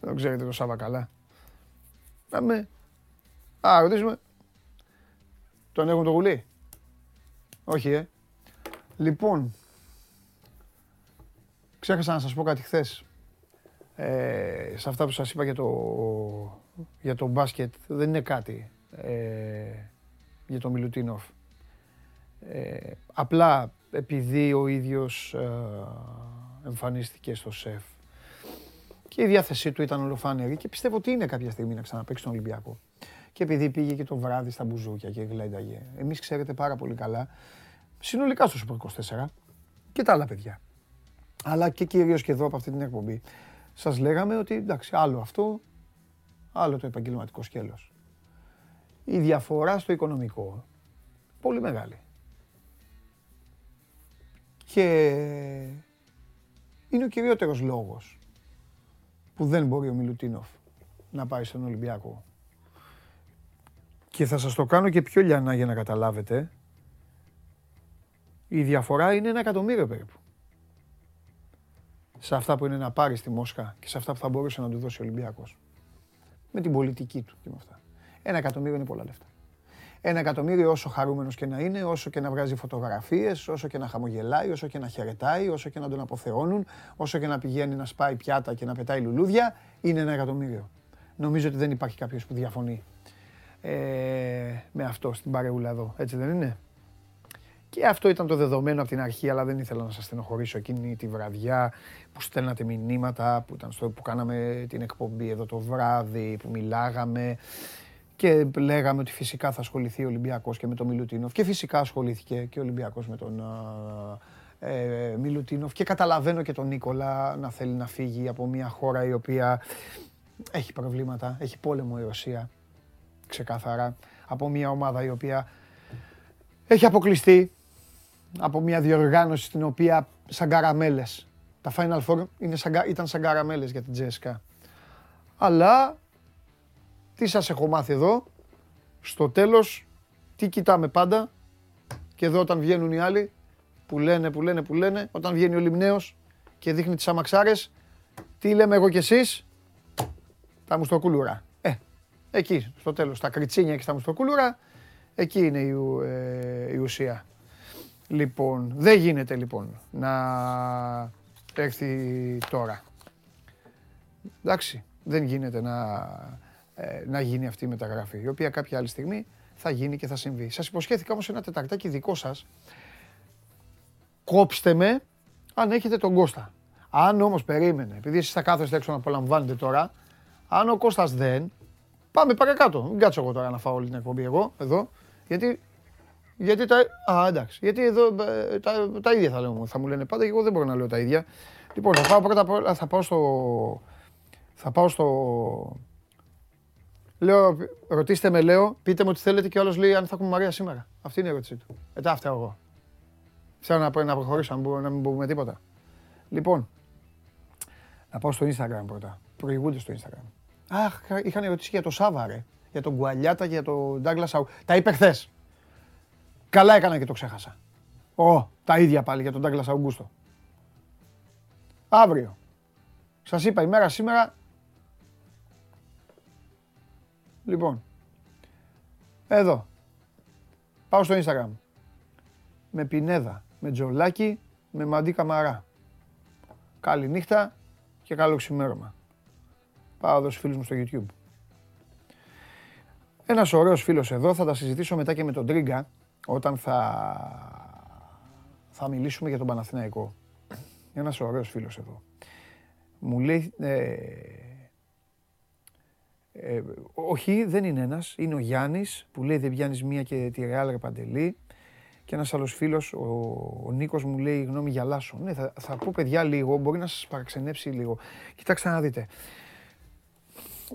Δεν ξέρετε το Σάββα καλά. Πάμε. Α, ρωτήσουμε. Τον έχουν το γουλί; Όχι, ε. Λοιπόν, ξέχασα να σας πω κάτι χθες. Ε, σε αυτά που σας είπα για το, για το μπάσκετ, δεν είναι κάτι ε, για το Μιλουτίνοφ. Ε, απλά επειδή ο ίδιος ε, εμφανίστηκε στο ΣΕΦ και η διάθεσή του ήταν ολοφάνερη και πιστεύω ότι είναι κάποια στιγμή να ξαναπαίξει τον Ολυμπιακό. Και επειδή πήγε και το βράδυ στα μπουζούκια και γλένταγε. Εμείς ξέρετε πάρα πολύ καλά, συνολικά στο Super 24 και τα άλλα παιδιά. Αλλά και κυρίως και εδώ από αυτή την εκπομπή. Σας λέγαμε ότι εντάξει, άλλο αυτό, άλλο το επαγγελματικό σκέλος. Η διαφορά στο οικονομικό, πολύ μεγάλη. Και είναι ο κυριότερος λόγος που δεν μπορεί ο Μιλουτίνοφ να πάει στον Ολυμπιακό. Και θα σας το κάνω και πιο λιανά για να καταλάβετε. Η διαφορά είναι ένα εκατομμύριο περίπου. Σε αυτά που είναι να πάρει στη Μόσχα και σε αυτά που θα μπορούσε να του δώσει ο Ολυμπιακός. Με την πολιτική του και με αυτά. Ένα εκατομμύριο είναι πολλά λεφτά. Ένα εκατομμύριο όσο χαρούμενος και να είναι, όσο και να βγάζει φωτογραφίες, όσο και να χαμογελάει, όσο και να χαιρετάει, όσο και να τον αποθεώνουν, όσο και να πηγαίνει να σπάει πιάτα και να πετάει λουλούδια, είναι ένα εκατομμύριο. Νομίζω ότι δεν υπάρχει κάποιος που διαφωνεί ε, με αυτό στην παρεούλα εδώ, έτσι δεν είναι; Και αυτό ήταν το δεδομένο από την αρχή, αλλά δεν ήθελα να σας στενοχωρήσω. Εκείνη τη βραδιά που στέλνατε μηνύματα, που, ήταν στο, που κάναμε την εκπομπή εδώ το βράδυ, που μιλάγαμε και λέγαμε ότι φυσικά θα ασχοληθεί ο Ολυμπιακός και με τον Μιλουτίνοφ. Και φυσικά ασχολήθηκε και ο Ολυμπιακός με τον ε, Μιλουτίνοφ. Και καταλαβαίνω και τον Νίκολα να θέλει να φύγει από μια χώρα η οποία έχει προβλήματα, έχει πόλεμο η Ρωσία, ξεκάθαρα, από μια ομάδα η οποία έχει αποκλειστεί από μια διοργάνωση στην οποία σαν καραμέλες, τα Final Four είναι σαν, ήταν σαν καραμέλες για την Τζέσκα. Αλλά τι σας έχω μάθει εδώ, στο τέλος, τι κοιτάμε πάντα και εδώ όταν βγαίνουν οι άλλοι που λένε, που λένε, που λένε, όταν βγαίνει ο Λιμνέος και δείχνει τις αμαξάρες, τι λέμε εγώ κι εσείς, τα μουστοκούλουρα. Ε, εκεί στο τέλος, τα κριτσίνια και στα μουστοκούλουρα, εκεί είναι η, ε, η ουσία. Λοιπόν, δεν γίνεται λοιπόν να έρθει τώρα. Εντάξει, δεν γίνεται να, ε, να γίνει αυτή η μεταγραφή, η οποία κάποια άλλη στιγμή θα γίνει και θα συμβεί. Σας υποσχέθηκα όμως ένα τεταρτάκι δικό σας. Κόψτε με αν έχετε τον Κώστα. Αν όμως περίμενε, επειδή εσείς θα κάθεστε έξω να απολαμβάνετε τώρα, αν ο Κώστας δεν, πάμε παρακάτω. Μην κάτσω εγώ τώρα να φάω όλη την εκπομπή εγώ, εδώ, γιατί γιατί τα. Α, εντάξει. Γιατί εδώ ε, τα, τα ίδια θα, λέω, θα μου λένε πάντα και εγώ δεν μπορώ να λέω τα ίδια. Λοιπόν, θα πάω πρώτα απ' όλα θα πάω στο. Θα πάω στο. Λέω, ρωτήστε με, λέω, πείτε μου τι θέλετε και όλος λέει αν θα έχουμε Μαρία σήμερα. Αυτή είναι η ερώτησή του. Μετά αυτά εγώ. Θέλω να, να προχωρήσω, να, να μην πούμε τίποτα. Λοιπόν, να πάω στο Instagram πρώτα. Προηγούνται στο Instagram. Αχ, είχαν ερωτήσει για το Σάβα, ρε. Για τον Γκουαλιάτα, για τον Ντάγκλα Σαου. Τα είπε χθες. Καλά έκανα και το ξέχασα. Ω, τα ίδια πάλι για τον Ντάγκλας Αουγκούστο. Αύριο. Σας είπα η μέρα σήμερα Λοιπόν, εδώ. Πάω στο Instagram. Με Πινέδα, με Τζολάκι, με Μαντί Καμαρά. Καλή νύχτα και καλό ξημέρωμα. Πάω εδώ στους φίλους μου στο YouTube. Ένας ωραίος φίλος εδώ, θα τα συζητήσω μετά και με τον Τρίγκα, όταν θα, θα μιλήσουμε για τον Παναθηναϊκό. Ένας ωραίος φίλος εδώ. Μου λέει, ε, ε, όχι, δεν είναι ένας. Είναι ο Γιάννης που λέει δεν πιάνεις μία και τη Ρεάλ Παντελή. Και ένας άλλος φίλος, ο, ο Νίκος μου λέει γνώμη για Λάσο. Ναι, θα, θα πω παιδιά λίγο, μπορεί να σας παραξενέψει λίγο. Κοιτάξτε να δείτε.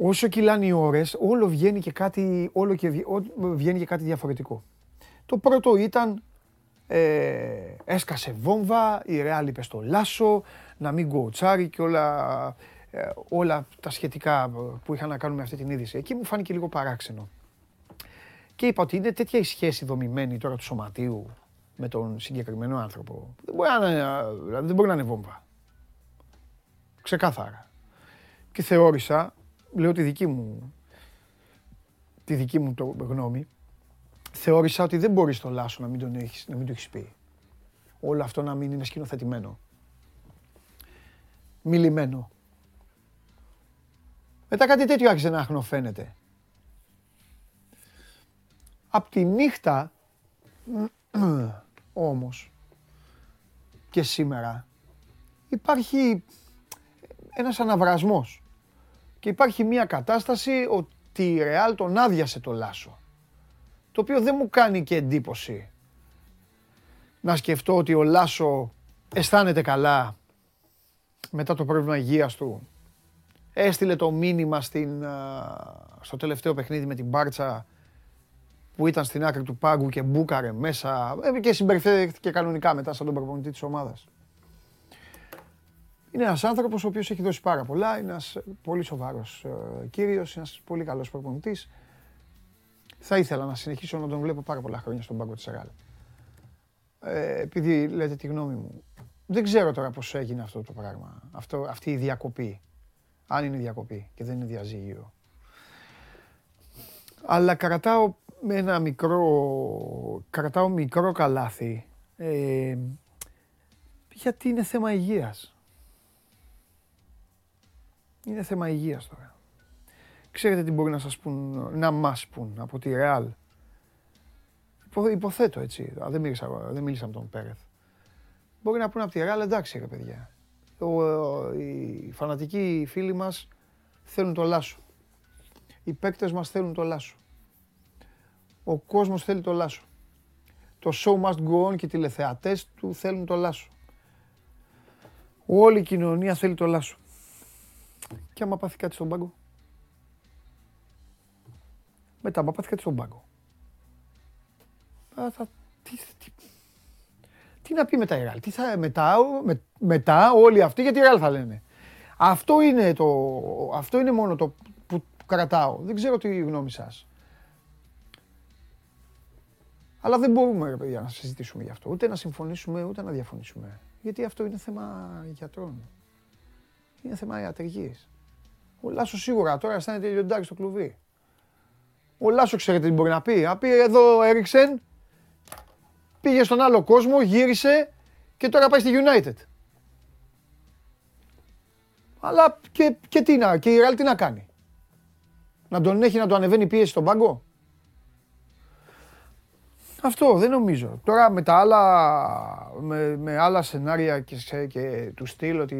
Όσο κυλάνε οι ώρες, όλο βγαίνει και κάτι, όλο και βγαίνει και κάτι διαφορετικό. Το πρώτο ήταν ε, έσκασε βόμβα, η Ρεάλ είπε στο Λάσο, να μην γκοτσάρει και όλα ε, όλα τα σχετικά που είχαν να κάνουν με αυτή την είδηση. Εκεί μου φάνηκε λίγο παράξενο. Και είπα ότι είναι τέτοια η σχέση δομημένη τώρα του σωματείου με τον συγκεκριμένο άνθρωπο. Δεν μπορεί να είναι, δηλαδή δεν μπορεί να είναι βόμβα. Ξεκάθαρα. Και θεώρησα, λέω τη δική μου, τη δική μου το γνώμη, θεώρησα ότι δεν μπορείς το Λάσο να μην, τον έχεις, να μην το έχεις πει. Όλο αυτό να μην είναι σκηνοθετημένο. Μιλημένο. Μετά κάτι τέτοιο άρχισε να αχνοφαίνεται. Απ' τη νύχτα, [CLEARS THROAT] όμως, και σήμερα, υπάρχει ένας αναβρασμός. Και υπάρχει μια κατάσταση ότι η Ρεάλ τον άδειασε το Λάσο. Το οποίο δεν μου κάνει και εντύπωση να σκεφτώ ότι ο Λάσο αισθάνεται καλά μετά το πρόβλημα υγείας του. Έστειλε το μήνυμα στην, στο τελευταίο παιχνίδι με την Μπάρτσα που ήταν στην άκρη του πάγκου και μπούκαρε μέσα ε, και συμπεριφέρθηκε κανονικά μετά σαν τον προπονητή της ομάδας. Είναι ένας άνθρωπος ο οποίος έχει δώσει πάρα πολλά, είναι ένας πολύ σοβαρός ε, κύριος, ένας πολύ καλός προπονητής. Θα ήθελα να συνεχίσω να τον βλέπω πάρα πολλά χρόνια στον πάγκο της ΕΡΑΛ. Ε, επειδή λέτε τη γνώμη μου, δεν ξέρω τώρα πώς έγινε αυτό το πράγμα, αυτό, αυτή η διακοπή. Αν είναι διακοπή και δεν είναι διαζύγιο. Αλλά κρατάω με ένα μικρό, κρατάω μικρό καλάθι, ε, γιατί είναι θέμα υγείας. Είναι θέμα υγείας τώρα. Ξέρετε τι μπορεί να σας πούν, να μας πούν από τη Ρεάλ. Υποθέτω έτσι, δεν μίλησα, δεν μίλησα με τον Πέρεθ. Μπορεί να πούνε από τη Ρεάλ, εντάξει ρε παιδιά. οι φανατικοί φίλοι μας θέλουν το λάσο. Οι παίκτες μας θέλουν το λάσο. Ο κόσμος θέλει το λάσο. Το show must go on και οι τηλεθεατές του θέλουν το λάσο. Όλη η κοινωνία θέλει το λάσο. Και άμα πάθει κάτι στον πάγκο. Μετά, άμα πάθει κάτι στον πάγκο. θα, τι, τι, τι, να πει μετά η Ρεάλ. Τι θα, μετά, με, μετά όλοι αυτοί γιατί η Ρεάλ θα λένε. Αυτό είναι, το, αυτό είναι μόνο το που κρατάω. Δεν ξέρω τι γνώμη σας. Αλλά δεν μπορούμε ρε παιδιά, να συζητήσουμε γι' αυτό. Ούτε να συμφωνήσουμε, ούτε να διαφωνήσουμε. Γιατί αυτό είναι θέμα γιατρών. Είναι θέμα ιατρικής. Ο Λάσος σίγουρα τώρα αισθάνεται λιοντάρι στο κλουβί. Ο Λάσο ξέρετε τι μπορεί να πει. Να πει εδώ έριξεν, πήγε στον άλλο κόσμο, γύρισε και τώρα πάει στη United. Αλλά και, και τι να, και η Real τι να κάνει; Να τον έχει να το ανεβαίνει πίεση στον πάγκο; Αυτό δεν νομίζω. Τώρα με τα άλλα, με, με άλλα σενάρια και, και του στυλ ότι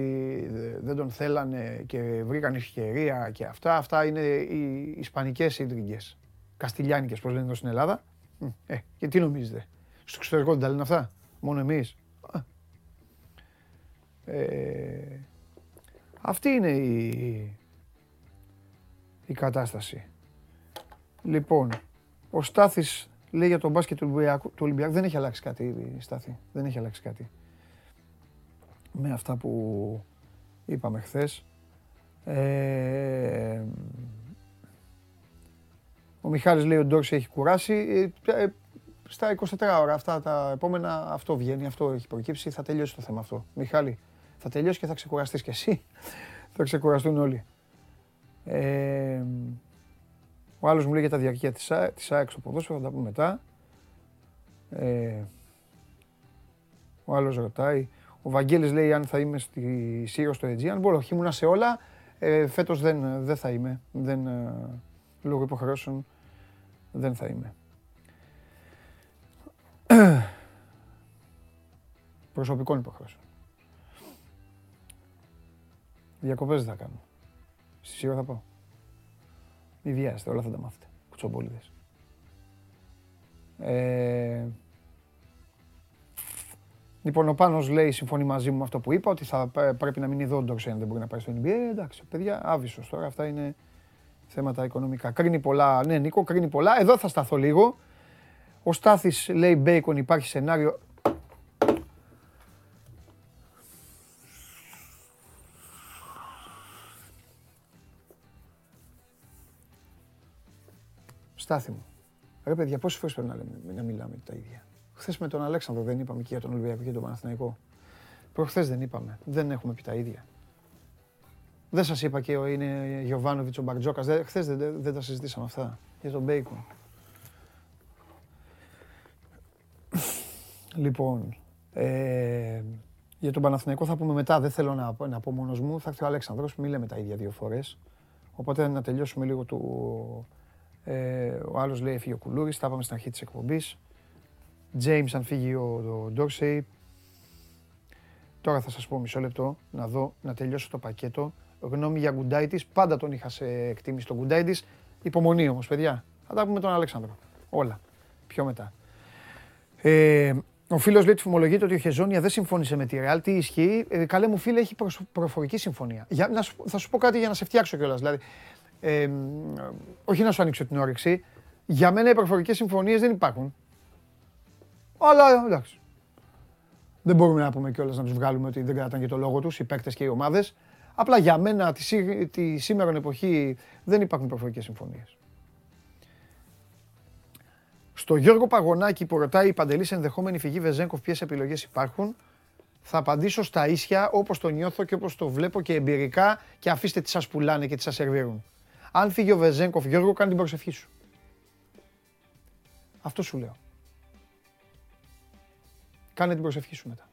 δεν τον θέλανε και βρήκαν ευκαιρία και αυτά, αυτά είναι οι ισπανικές ίντριγκες. Καστιλιάνικες, πώς λένε εδώ στην Ελλάδα. Ε, και τι νομίζετε. Στο εξωτερικό δεν τα λένε αυτά. Μόνο εμείς. Ε, αυτή είναι η, η κατάσταση. Λοιπόν, ο Στάθης λέει για τον μπάσκετ του Ολυμπιακού. Του Ολυμπιακού. Δεν έχει αλλάξει κάτι η στάθη. Δεν έχει αλλάξει κάτι. Με αυτά που είπαμε χθες. Ε, ο Μιχάλης λέει ότι ο Ντόρση έχει κουράσει. Ε, ε, στα 24 ώρα αυτά τα επόμενα αυτό βγαίνει, αυτό έχει προκύψει. Θα τελειώσει το θέμα αυτό. Μιχάλη, θα τελειώσει και θα ξεκουραστείς κι εσύ. [LAUGHS] θα ξεκουραστούν όλοι. Ε, ο άλλος μου λέει για τα διαρκεία της, της ΑΕΚ στο ποδόσφαιρο, θα τα πούμε μετά. Ε, ο άλλος ρωτάει. Ο Βαγγέλης λέει αν θα είμαι στη Σύρο στο Αιτζίαν. Μπορώ, όχι ήμουνα σε όλα. Ε, φέτος δεν, δεν θα είμαι. Δεν, ε, λόγω υποχρεώσεων δεν θα είμαι. Προσωπικών υποχρεώσεων. Διακοπές δεν θα κάνω. Στη Σύρο θα πάω. Μη βιάζετε, όλα θα τα μάθετε. Κουτσομπολίδες. Ε, λοιπόν, ο Πάνος λέει, συμφωνεί μαζί μου με αυτό που είπα, ότι θα πρέπει να μείνει εδώ ο Ντορσέν, δεν μπορεί να πάει στο NBA. Ε, εντάξει, παιδιά, άβυσος τώρα, αυτά είναι θέματα οικονομικά. Κρίνει πολλά, ναι Νίκο, κρίνει πολλά. Εδώ θα σταθώ λίγο. Ο Στάθης λέει Μπέικον υπάρχει σενάριο. Στάθη μου. Ρε παιδιά, πόσες φορές πρέπει να, λέμε, να μιλάμε τα ίδια. Χθες με τον Αλέξανδρο δεν είπαμε και για τον Ολυμπιακό και τον Παναθηναϊκό. Προχθές δεν είπαμε. Δεν έχουμε πει τα ίδια. Δεν σας είπα και είναι Γιωβάνοβιτς ο Μπαρτζόκας. Χθες δεν, δεν, τα συζητήσαμε αυτά. Για τον Μπέικον. Λοιπόν, ε, για τον Παναθηναϊκό θα πούμε μετά. Δεν θέλω να, να πω μόνος μου. Θα έρθει ο Αλέξανδρος. Μην λέμε τα ίδια δύο φορές. Οπότε να τελειώσουμε λίγο του... Ε, ο άλλος λέει έφυγε ο Κουλούρης. Θα πάμε στην αρχή της εκπομπής. James αν φύγει ο, Ντόρσεϊ. Τώρα θα σας πω μισό λεπτό να δω, να τελειώσω το πακέτο. Γνώμη για Γκουντάιτης. Πάντα τον είχα σε εκτίμηση τον Γκουντάιτης. Υπομονή όμως παιδιά. Θα τα πούμε τον Αλέξανδρο. Όλα. Πιο μετά. Ε, ο φίλος λέει ότι φημολογείται ότι ο Χεζόνια δεν συμφώνησε με τη Ρεάλ. Τι ισχύει; Ε, καλέ μου φίλε, έχει προφορική συμφωνία. Για, να σου, θα σου πω κάτι για να σε φτιάξω κιόλας. Δηλαδή, ε, όχι να σου ανοίξω την όρεξη. Για μένα οι προφορικές συμφωνίες δεν υπάρχουν. Αλλά εντάξει. Δεν μπορούμε να πούμε κιόλας να τους βγάλουμε ότι δεν κρατάνε και το λόγο τους οι παίκτες και οι ομάδες. Απλά για μένα τη, τη σήμερα εποχή δεν υπάρχουν προφορικές συμφωνίες. Στο Γιώργο Παγωνάκη που ρωτάει η Παντελής ενδεχόμενη φυγή Βεζέγκοφ ποιες επιλογές υπάρχουν, θα απαντήσω στα ίσια όπως το νιώθω και όπως το βλέπω και εμπειρικά και αφήστε τι σας πουλάνε και τι σας σερβίρουν. Αν φύγει ο Βεζέγκοφ, Γιώργο, κάνει την προσευχή σου. Αυτό σου λέω. Κάνε την προσευχή σου μετά.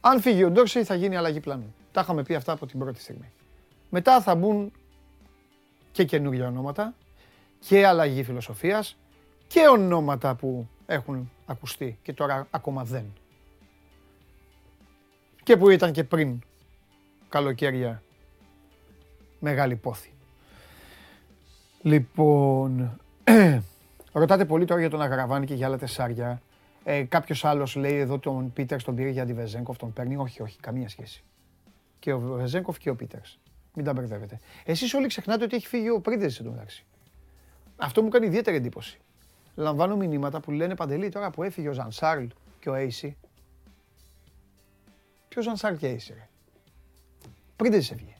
Αν φύγει ο Ντόρσεϊ θα γίνει αλλαγή πλάνου. Τα είχαμε πει αυτά από την πρώτη στιγμή. Μετά θα μπουν και καινούργια ονόματα και αλλαγή φιλοσοφίας και ονόματα που έχουν ακουστεί και τώρα ακόμα δεν. Και που ήταν και πριν καλοκαίρια μεγάλη πόθη. Λοιπόν, [CLEARS THROAT] ρωτάτε πολύ τώρα για τον Αγραβάνη και για άλλα τεσσάρια. Ε, Κάποιος άλλος λέει εδώ τον Πίτερ τον πήρε για τη Βεζέγκοφ, τον παίρνει; Όχι, όχι, καμία σχέση. Και ο Βεζέγκοφ και ο Πίτερ. Μην τα μπερδεύετε. Εσείς όλοι ξεχνάτε ότι έχει φύγει ο Πρίντεζ εντωμεταξύ. Αυτό μου κάνει ιδιαίτερη εντύπωση λαμβάνω μηνύματα που λένε Παντελή τώρα που έφυγε ο Ζανσάρλ και ο Έισι. Ποιο Ζανσάρλ και Έισι, ρε; Πρίντεζης έφυγε.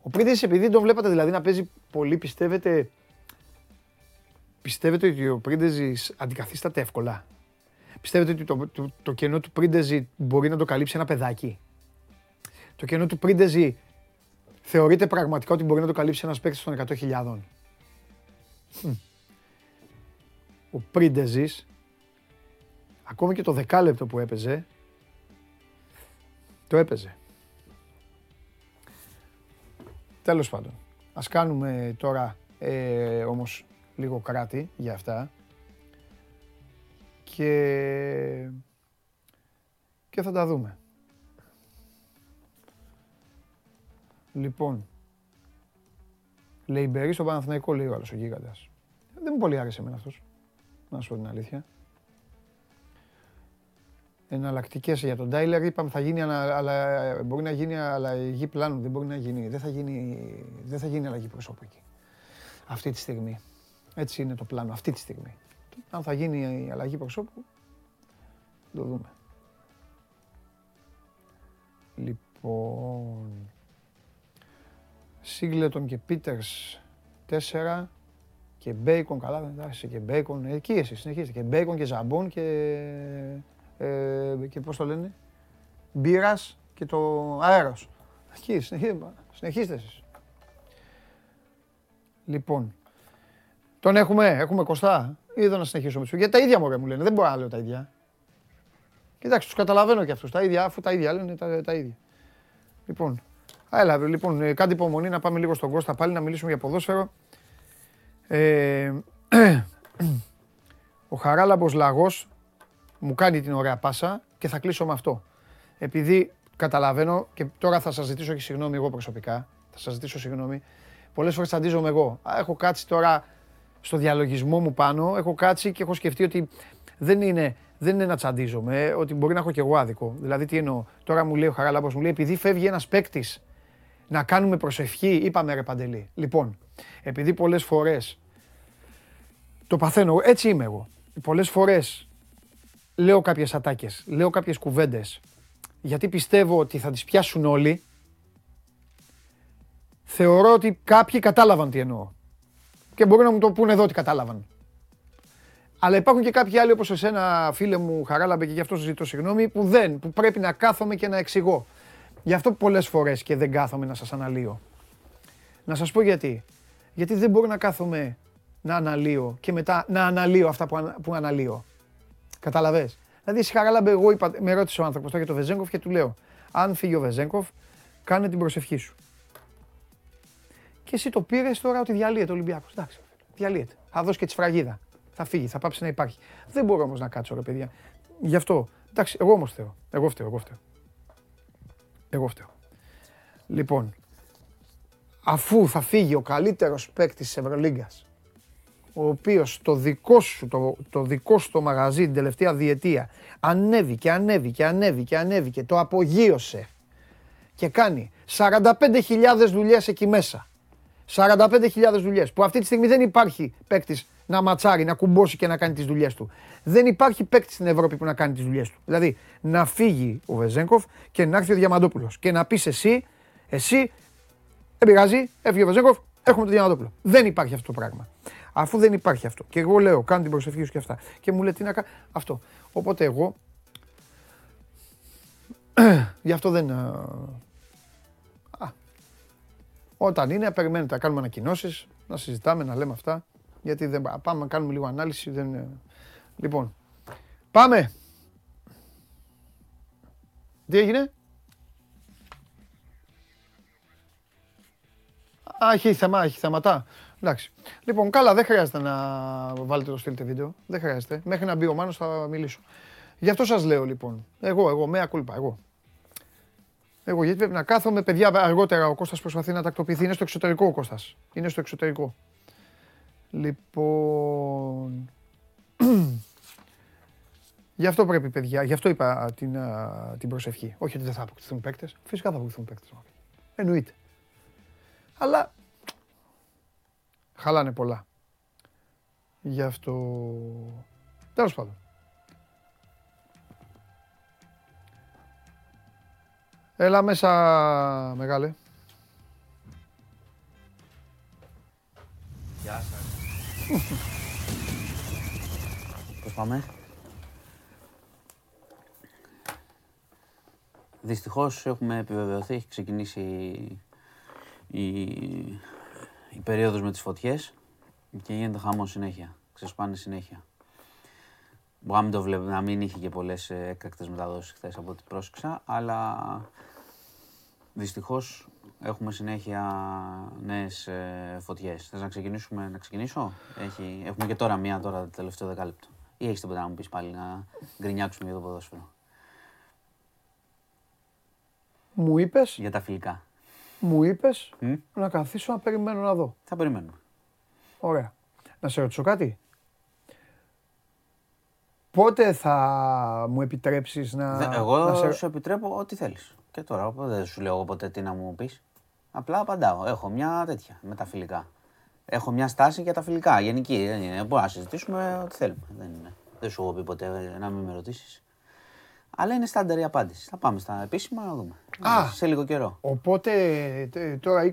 Ο Πρίντεζης επειδή τον βλέπατε δηλαδή να παίζει πολύ, πιστεύετε, πιστεύετε ότι ο Πρίντεζης αντικαθίσταται εύκολα; Πιστεύετε ότι το, το, το κενό του Πρίντεζη μπορεί να το καλύψει ένα παιδάκι; Το κενό του Πρίντεζη θεωρείται πραγματικά ότι μπορεί να το καλύψει ένας παίκτης των 100.000 ο Πρίντεζης, ακόμη και το δεκάλεπτο που έπαιζε, το έπαιζε. Τέλος πάντων, ας κάνουμε τώρα ε, όμως λίγο κράτη για αυτά και, και θα τα δούμε. Λοιπόν, Λεϊμπερί στο Παναθηναϊκό λέει ο άλλος ο γίγαντας. Δεν μου πολύ άρεσε εμένα αυτός να σου πω την αλήθεια. Εναλλακτικές για τον Τάιλερ είπαμε θα γίνει, αλλά μπορεί να γίνει αλλαγή πλάνου. Δεν μπορεί να γίνει. Δεν θα γίνει, δεν θα γίνει αλλαγή προσώπου εκεί. Αυτή τη στιγμή. Έτσι είναι το πλάνο. Αυτή τη στιγμή. Αν θα γίνει η αλλαγή προσώπου, το δούμε. Λοιπόν, Σίγκλετον και Πίτερς 4, και μπέικον, καλά, εντάξει, και μπέικον, εκεί εσύ συνεχίζετε, και μπέικον και ζαμπόν και, ε, και πώς το λένε, μπύρας και το αέρος. Εκεί, συνεχίζετε, συνεχίστε εσείς. Λοιπόν, τον έχουμε, έχουμε κοστά. Είδα να συνεχίσουμε. Γιατί τα ίδια μωρέ μου λένε, δεν μπορώ να λέω τα ίδια. Κοιτάξτε, τους καταλαβαίνω και αυτούς, τα ίδια, αφού τα ίδια λένε τα, τα ίδια. Λοιπόν, έλα, λοιπόν, ε, κάντε υπομονή να πάμε λίγο στον Κώστα πάλι να μιλήσουμε για ποδόσφαιρο. Ε, [CLEARS THROAT] ο Χαράλαμπος Λαγός μου κάνει την ωραία πάσα και θα κλείσω με αυτό. Επειδή καταλαβαίνω και τώρα θα σας ζητήσω και συγγνώμη εγώ προσωπικά, θα σας ζητήσω συγγνώμη, πολλές φορές τσαντίζομαι εγώ. Έχω κάτσει τώρα στο διαλογισμό μου πάνω, έχω κάτσει και έχω σκεφτεί ότι δεν είναι, δεν είναι να τσαντίζομαι, ότι μπορεί να έχω και εγώ άδικο. Δηλαδή τι εννοώ, τώρα μου λέει ο Χαράλαμπος, μου λέει επειδή φεύγει ένας παίκτης να κάνουμε προσευχή, είπαμε ρε Παντελή. Λοιπόν, επειδή πολλές φορές το παθαίνω, έτσι είμαι εγώ. Πολλές φορές λέω κάποιες ατάκες, λέω κάποιες κουβέντες, γιατί πιστεύω ότι θα τις πιάσουν όλοι, θεωρώ ότι κάποιοι κατάλαβαν τι εννοώ. Και μπορεί να μου το πούνε εδώ ότι κατάλαβαν. Αλλά υπάρχουν και κάποιοι άλλοι όπως εσένα φίλε μου Χαράλαμπε και γι' αυτό ζητώ συγγνώμη που δεν, που πρέπει να κάθομαι και να εξηγώ. Γι' αυτό πολλές φορές και δεν κάθομαι να σας αναλύω. Να σας πω γιατί. Γιατί δεν μπορώ να κάθομαι να αναλύω και μετά να αναλύω αυτά που, που αναλύω. Καταλαβέ. Δηλαδή, εσύ χαράλαμπε, εγώ είπα, με ρώτησε ο άνθρωπος τώρα για το Βεζέγκοφ και του λέω: Αν φύγει ο Βεζέγκοφ, κάνε την προσευχή σου. Και εσύ το πήρες τώρα ότι διαλύεται ο Ολυμπιακός. Εντάξει, διαλύεται. Θα δώσει και τη σφραγίδα. Θα φύγει, θα πάψει να υπάρχει. Δεν μπορώ όμως να κάτσω, ρε παιδιά. Γι' αυτό. Εντάξει, εγώ όμως φταίω. Εγώ φταίω, εγώ φταίω. Εγώ φταίω. Λοιπόν, αφού θα φύγει ο καλύτερος παίκτης της Ευρωλίγκας, ο οποίος το δικό σου το, το δικό σου το μαγαζί την τελευταία διετία ανέβηκε, ανέβηκε, ανέβηκε, ανέβηκε, το απογείωσε και κάνει 45.000 δουλειές εκεί μέσα. 45.000 δουλειές που αυτή τη στιγμή δεν υπάρχει παίκτης να ματσάρει, να κουμπώσει και να κάνει τις δουλειές του. Δεν υπάρχει παίκτη στην Ευρώπη που να κάνει τις δουλειές του. Δηλαδή να φύγει ο Βεζέγκοφ και να έρθει ο Διαμαντόπουλος και να πεις εσύ, εσύ, δεν πειράζει, έφυγε ο Βεζέγκοφ, έχουμε τον Διαμαντόπουλο. Δεν υπάρχει αυτό το πράγμα. Αφού δεν υπάρχει αυτό. Και εγώ λέω, κάνω την προσευχή σου και αυτά. Και μου λέει τι να κάνω. Αυτό. Οπότε εγώ. [CLEARS THROAT] Γι' αυτό δεν. Α, όταν είναι, περιμένετε να κάνουμε ανακοινώσεις, να συζητάμε, να λέμε αυτά. Γιατί δεν πάμε να κάνουμε λίγο ανάλυση. Δεν... Λοιπόν, πάμε. Τι έγινε; Α, έχει θέμα, έχει θεματά. Εντάξει. Λοιπόν, καλά, δεν χρειάζεται να βάλετε το στείλετε βίντεο. Δεν χρειάζεται. Μέχρι να μπει ο Μάνος θα μιλήσω. Γι' αυτό σας λέω λοιπόν. Εγώ, εγώ, με ακούλπα, εγώ. Εγώ γιατί πρέπει να κάθομαι, παιδιά, αργότερα ο Κώστας προσπαθεί να τακτοποιηθεί. Είναι στο εξωτερικό ο Κώστας. Είναι στο εξωτερικό. Λοιπόν... [CLEARS THROAT] Γι' αυτό πρέπει, παιδιά, γι' αυτό είπα την, την προσευχή. Όχι ότι δεν θα αποκτηθούν παίκτες. Φυσικά θα αποκτηθούν παίκτες. Εννοείται. Αλλά χαλάνε πολλά. Γι' αυτό... Τέλος πάντων. Έλα μέσα, μεγάλε. Γεια σας. Πώς πάμε. Δυστυχώς έχουμε επιβεβαιωθεί, έχει ξεκινήσει η, η περίοδος με τις φωτιές και γίνεται χαμός συνέχεια, ξεσπάνε συνέχεια. Μπορεί να μην το βλέπω, να μην είχε και πολλές ε, έκτακτες μεταδόσεις χθες από ό,τι πρόσεξα, αλλά δυστυχώς έχουμε συνέχεια νέες ε, φωτιές. Θες να ξεκινήσουμε, να ξεκινήσω; Έχει, έχουμε και τώρα μία τώρα το τελευταίο δεκάλεπτο. Ή έχεις τίποτα να μου πεις πάλι να γκρινιάξουμε για το ποδόσφαιρο; Μου είπες; Για τα φιλικά μου είπες να καθίσω να περιμένω να δω. Θα περιμένουμε. Ωραία. Να σε ρωτήσω κάτι. Πότε θα μου επιτρέψεις να... εγώ να σε... σου επιτρέπω ό,τι θέλεις. Και τώρα δεν σου λέω ποτέ τι να μου πεις. Απλά απαντάω. Έχω μια τέτοια με τα φιλικά. Έχω μια στάση για τα φιλικά. Γενική. Δεν είναι. Μπορούμε να συζητήσουμε ό,τι θέλουμε. Δεν, είναι. δεν σου έχω πει ποτέ να μην με ρωτήσεις. Αλλά είναι στάνταρ η απάντηση. Θα πάμε στα επίσημα να δούμε. Α, σε λίγο καιρό. Οπότε τώρα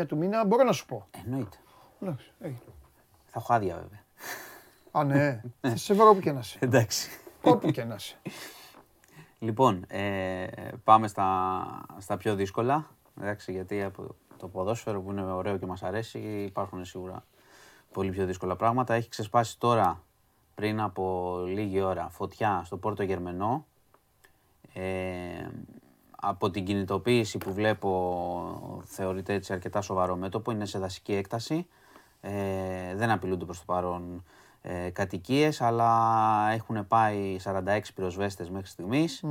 20-21 του μήνα μπορώ να σου πω. Εννοείται. Εντάξει, Θα έχω άδεια βέβαια. Α, [LAUGHS] ναι. Θα σε βρω όπου και να είσαι. Εντάξει. Όπου και να είσαι. Λοιπόν, ε, πάμε στα, στα πιο δύσκολα. Εντάξει, γιατί από το ποδόσφαιρο που είναι ωραίο και μας αρέσει υπάρχουν σίγουρα πολύ πιο δύσκολα πράγματα. Έχει ξεσπάσει τώρα πριν από λίγη ώρα φωτιά στο Πόρτο Γερμενό ε, από την κινητοποίηση που βλέπω θεωρείται έτσι αρκετά σοβαρό μέτωπο, είναι σε δασική έκταση. Ε, δεν απειλούνται προς το παρόν ε, κατοικίες, αλλά έχουν πάει 46 πυροσβέστες μέχρι στιγμής,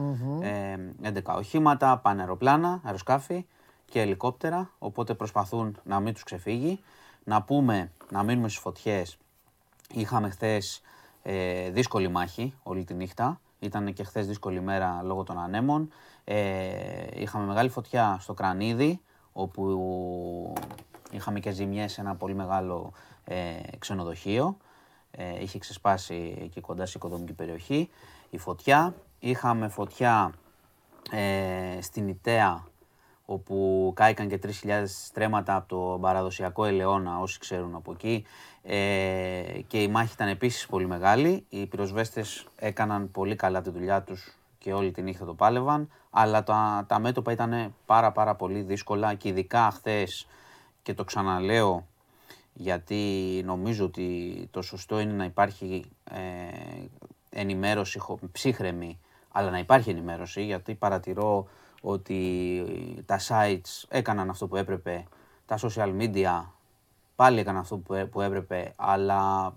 ε, 11 οχήματα, πάνε αεροπλάνα, αεροσκάφη και ελικόπτερα, οπότε προσπαθούν να μην τους ξεφύγει. Να πούμε, να μείνουμε στις φωτιές, είχαμε χθες ε, δύσκολη μάχη όλη τη νύχτα, ήταν και χθες δύσκολη μέρα λόγω των ανέμων. Ε, είχαμε μεγάλη φωτιά στο Κρανίδι, όπου είχαμε και ζημιές σε ένα πολύ μεγάλο ε, ξενοδοχείο. Ε, είχε ξεσπάσει εκεί κοντά σε οικοδομική περιοχή η φωτιά. Είχαμε φωτιά ε, στην Ιταία, όπου κάηκαν και 3.000 στρέμματα από το παραδοσιακό ελαιόνα, όσοι ξέρουν από εκεί. Ε, και η μάχη ήταν επίσης πολύ μεγάλη. Οι πυροσβέστες έκαναν πολύ καλά τη δουλειά τους και όλη τη νύχτα το πάλευαν, αλλά τα, τα μέτωπα ήταν πάρα πάρα πολύ δύσκολα και ειδικά χθες και το ξαναλέω γιατί νομίζω ότι το σωστό είναι να υπάρχει ε, ενημέρωση ψύχρεμη, αλλά να υπάρχει ενημέρωση, γιατί παρατηρώ ότι τα sites έκαναν αυτό που έπρεπε, τα social media πάλι έκαναν αυτό που έπρεπε, αλλά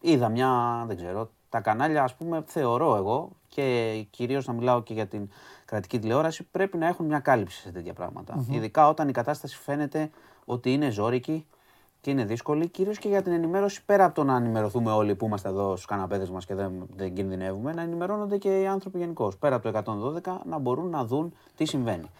είδα μια, δεν ξέρω, τα κανάλια ας πούμε θεωρώ εγώ και κυρίως να μιλάω και για την κρατική τηλεόραση πρέπει να έχουν μια κάλυψη σε τέτοια Ειδικά όταν η κατάσταση φαίνεται ότι είναι ζώρικη και είναι δύσκολη, κυρίως και για την ενημέρωση πέρα από το να ενημερωθούμε όλοι που είμαστε εδώ στους καναπέδες μας και δεν, δεν κινδυνεύουμε, να ενημερώνονται και οι άνθρωποι γενικώς. Πέρα από το 112 να μπορούν να δουν τι συμβαίνει.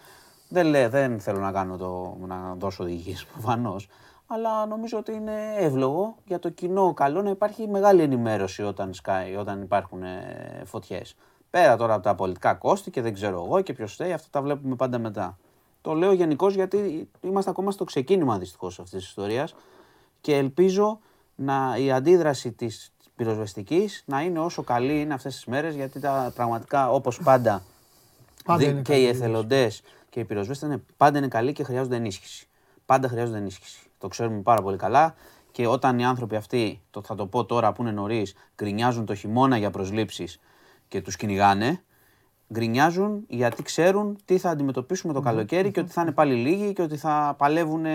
Δεν, λέ, δεν θέλω να, κάνω το, να δώσω οδηγίε προφανώς, αλλά νομίζω ότι είναι εύλογο για το κοινό καλό να υπάρχει μεγάλη ενημέρωση όταν, σκάει, όταν υπάρχουν ε, φωτιές. Πέρα τώρα από τα πολιτικά κόστη και δεν ξέρω εγώ και ποιος θέλει, αυτά τα βλέπουμε πάντα μετά. Το λέω γενικώς γιατί είμαστε ακόμα στο ξεκίνημα δυστυχώς αυτής της ιστορίας και ελπίζω να, η αντίδραση της πυροσβεστικής να είναι όσο καλή είναι αυτές τις μέρες γιατί τα πραγματικά όπως πάντα, πάντα και οι εθελοντές και οι πυροσβέστες πάντα είναι καλοί και χρειάζονται ενίσχυση. Πάντα χρειάζονται ενίσχυση. Το ξέρουμε πάρα πολύ καλά. Και όταν οι άνθρωποι αυτοί, το θα το πω τώρα που είναι νωρίς, γκρινιάζουν το χειμώνα για προσλήψεις και τους κυνηγάνε, γκρινιάζουν γιατί ξέρουν τι θα αντιμετωπίσουμε το καλοκαίρι και ότι θα είναι πάλι λίγοι και ότι θα παλεύουν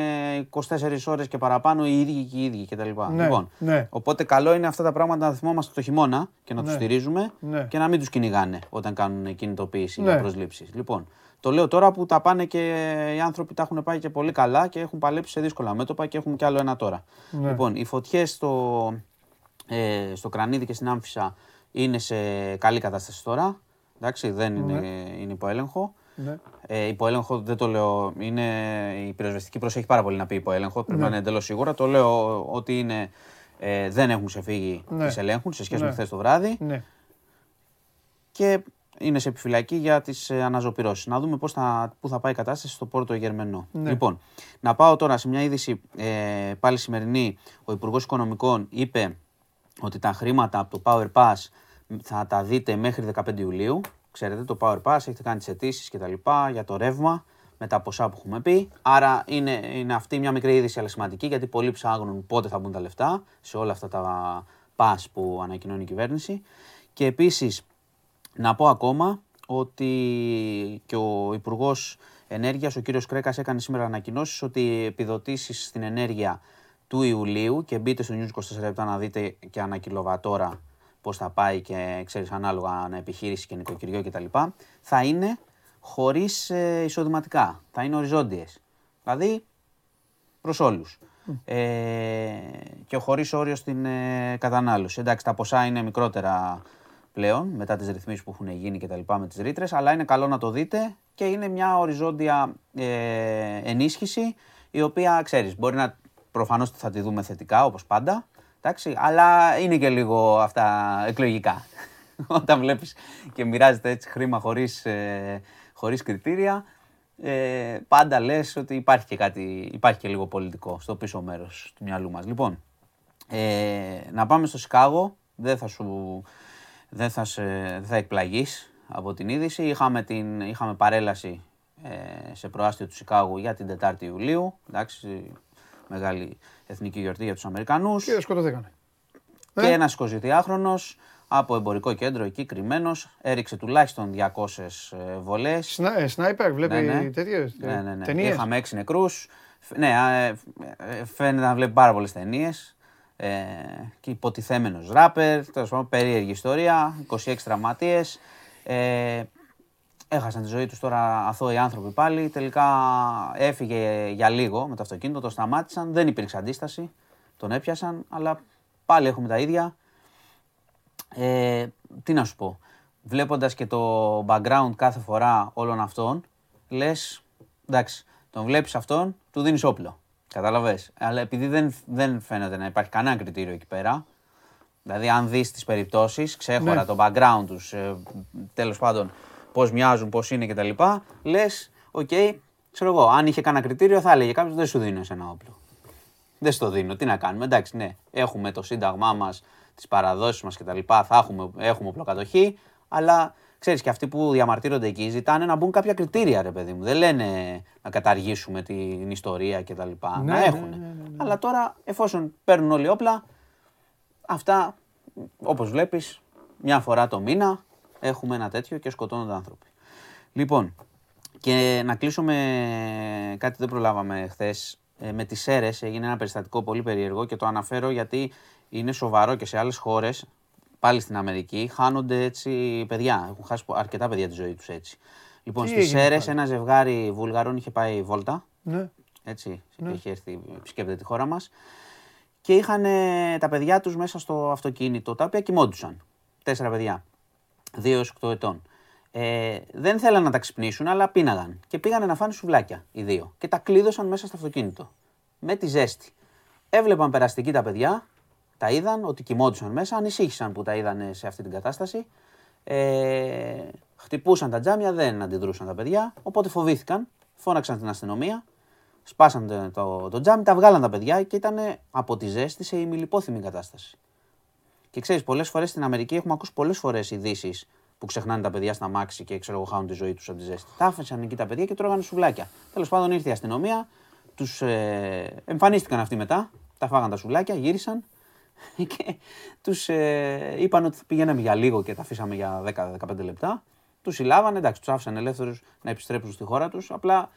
24 ώρες και παραπάνω οι ίδιοι και οι ίδιοι κτλ. Ναι, λοιπόν, ναι. Οπότε καλό είναι αυτά τα πράγματα να θυμόμαστε το χειμώνα και να ναι, του στηρίζουμε ναι. και να μην τους κυνηγάνε όταν κάνουν κινητοποίηση ναι. για προσλήψεις. Λοιπόν, το λέω τώρα που τα πάνε και οι άνθρωποι τα έχουν πάει και πολύ καλά και έχουν παλέψει σε δύσκολα μέτωπα και έχουν κι άλλο ένα τώρα. Ναι. Λοιπόν, οι φωτιές στο, ε, στο Κρανίδι και στην Άμφισα είναι σε καλή κατάσταση τώρα. Εντάξει, δεν είναι, ναι. είναι υποέλεγχο. Ναι. Ε, υποέλεγχο δεν το λέω. Είναι, η πυροσβεστική προσέχει πάρα πολύ να πει υποέλεγχο. Πρέπει ναι. να είναι εντελώς σίγουρα. Το λέω ότι είναι, ε, δεν έχουν ξεφύγει ναι. τις ελέγχους σε σχέση με ναι. χθες το βράδυ. Ναι. Και είναι σε επιφυλακή για τις ε, αναζωπηρώσεις. Να δούμε πώς θα, πού θα πάει η κατάσταση στο Πόρτο Γερμενό. Ναι. Λοιπόν, να πάω τώρα σε μια είδηση ε, πάλι σημερινή. Ο Υπουργός Οικονομικών είπε ότι τα χρήματα από το Power Pass θα τα δείτε μέχρι 15 Ιουλίου. Ξέρετε, το Power Pass έχετε κάνει τις αιτήσεις και τα λοιπά για το ρεύμα με τα ποσά που έχουμε πει. Άρα είναι, είναι αυτή μια μικρή είδηση αλλά σημαντική γιατί πολλοί ψάχνουν πότε θα μπουν τα λεφτά σε όλα αυτά τα pass που ανακοινώνει η κυβέρνηση. Και επίσης να πω ακόμα ότι και ο Υπουργός Ενέργειας, ο κύριος Κρέκας, έκανε σήμερα ανακοινώσεις ότι οι επιδοτήσεις στην ενέργεια του Ιουλίου και μπείτε στο News 24 λεπτά να δείτε και ανά κιλοβατόρα πώς θα πάει και ξέρεις ανάλογα ανά επιχείρηση και νοικοκυριό κτλ. Θα είναι χωρίς ε, εισοδηματικά. Θα είναι οριζόντιες. Δηλαδή προς όλους. Ε, και χωρίς όριο στην ε, κατανάλωση. Εντάξει, τα ποσά είναι μικρότερα πλέον μετά τις ρυθμίσεις που έχουν γίνει και τα λοιπά με τις ρήτρες, αλλά είναι καλό να το δείτε και είναι μια οριζόντια ε, ενίσχυση η οποία ξέρεις μπορεί να προφανώς θα τη δούμε θετικά όπως πάντα εντάξει, αλλά είναι και λίγο αυτά εκλογικά [LAUGHS] όταν βλέπεις και μοιράζεται έτσι χρήμα χωρίς, ε, χωρίς κριτήρια ε, πάντα λες ότι υπάρχει και κάτι, υπάρχει και λίγο πολιτικό στο πίσω μέρος του μυαλού μας. Λοιπόν, ε, να πάμε στο Σικάγο, δεν θα σου δεν θα, σε, δεν θα εκπλαγείς από την είδηση. Είχαμε, την, είχαμε παρέλαση ε, σε προάστιο του Σικάγου για την 4η Ιουλίου. Εντάξει, μεγάλη εθνική γιορτή για τους Αμερικανούς. Και σκοτωθήκανε. Και ε; ένας 22χρονος από εμπορικό κέντρο εκεί κρυμμένος έριξε τουλάχιστον 200 ε, βολές. Σνα, ε, σνάιπερ, βλέπει ναι, ναι. τέτοιες ναι, ναι, ναι. Ταινίες. Είχαμε 6 νεκρούς. Ναι, ε, φαίνεται να βλέπει πάρα πολλές ταινίες ε, και υποτιθέμενος ράπερ, τέλος πάντων περίεργη ιστορία, 26 τραυματίες. Ε, έχασαν τη ζωή τους τώρα αθώοι άνθρωποι πάλι, τελικά έφυγε για λίγο με το αυτοκίνητο, το σταμάτησαν, δεν υπήρξε αντίσταση, τον έπιασαν, αλλά πάλι έχουμε τα ίδια. Ε, τι να σου πω, βλέποντας και το background κάθε φορά όλων αυτών, λες, εντάξει, τον βλέπεις αυτόν, του δίνεις όπλο. Κατάλαβε. Αλλά επειδή δεν, δεν φαίνεται να υπάρχει κανένα κριτήριο εκεί πέρα, δηλαδή αν δεις τις περιπτώσεις, ξέχωρα ναι. το background τους, ε, τέλος πάντων πώς μοιάζουν, πώς είναι κτλ., λες, OK, okay, ξέρω εγώ, αν είχε κανένα κριτήριο θα έλεγε κάποιος δεν σου δίνω ένα όπλο. Δεν στο δίνω, τι να κάνουμε. Εντάξει, ναι, έχουμε το σύνταγμά μας, τις παραδόσεις μας κτλ. Θα έχουμε, έχουμε οπλοκατοχή, αλλά ξέρεις και αυτοί που διαμαρτύρονται εκεί ζητάνε να μπουν κάποια κριτήρια, ρε παιδί μου. Δεν λένε να καταργήσουμε την ιστορία κτλ. Ναι, να ναι, έχουν. Ναι, ναι, ναι, Αλλά τώρα, εφόσον παίρνουν όλοι όπλα, αυτά όπως βλέπεις μια φορά το μήνα έχουμε ένα τέτοιο και σκοτώνονται άνθρωποι. Λοιπόν, και να κλείσω με κάτι δεν προλάβαμε χθες. Με τις ΣΕΡΕΣ έγινε ένα περιστατικό πολύ περίεργο και το αναφέρω γιατί είναι σοβαρό και σε άλλες χώρες, πάλι στην Αμερική, χάνονται έτσι παιδιά. Έχουν χάσει αρκετά παιδιά τη ζωή τους έτσι. Λοιπόν, στις ΣΕΡΕ ένα ζευγάρι Βουλγαρών είχε πάει βόλτα. Ναι. Έτσι, ναι. είχε έρθει, επισκέπτεται τη χώρα μας. Και είχαν τα παιδιά τους μέσα στο αυτοκίνητο, τα οποία κοιμόντουσαν. Τέσσερα παιδιά. Δύο έως 8 ετών. Ε, δεν θέλαν να τα ξυπνήσουν, αλλά πίναγαν. Και πήγαν να φάνε σουβλάκια οι δύο. Και τα κλείδωσαν μέσα στο αυτοκίνητο. Με τη ζέστη. Έβλεπαν περαστική τα παιδιά, τα είδαν ότι κοιμόντουσαν μέσα, ανησύχησαν που τα είδαν σε αυτή την κατάσταση. Ε, χτυπούσαν τα τζάμια, δεν αντιδρούσαν τα παιδιά, οπότε φοβήθηκαν, φώναξαν την αστυνομία, σπάσαν το, το, το τζάμι, τα βγάλαν τα παιδιά και ήταν από τη ζέστη σε ημιλιπόθυμη κατάσταση. Και ξέρεις, πολλές φορές στην Αμερική έχουμε ακούσει πολλές φορές ειδήσεις που ξεχνάνε τα παιδιά στα μάξι και ξέρω εγώ χάνουν τη ζωή τους από τη ζέστη. Τα άφησαν εκεί τα παιδιά και τρώγανε σουβλάκια. Τέλος πάντων ήρθε η αστυνομία, τους ε, εμφανίστηκαν αυτοί μετά, τα φάγαν τα σουβλάκια, γύρισαν [LAUGHS] και τους ε, είπαν ότι πηγαίναμε για λίγο και τα αφήσαμε για 10-15 λεπτά. Τους συλλάβανε, εντάξει, τους άφησαν ελεύθερους να επιστρέψουν στη χώρα τους. Απλά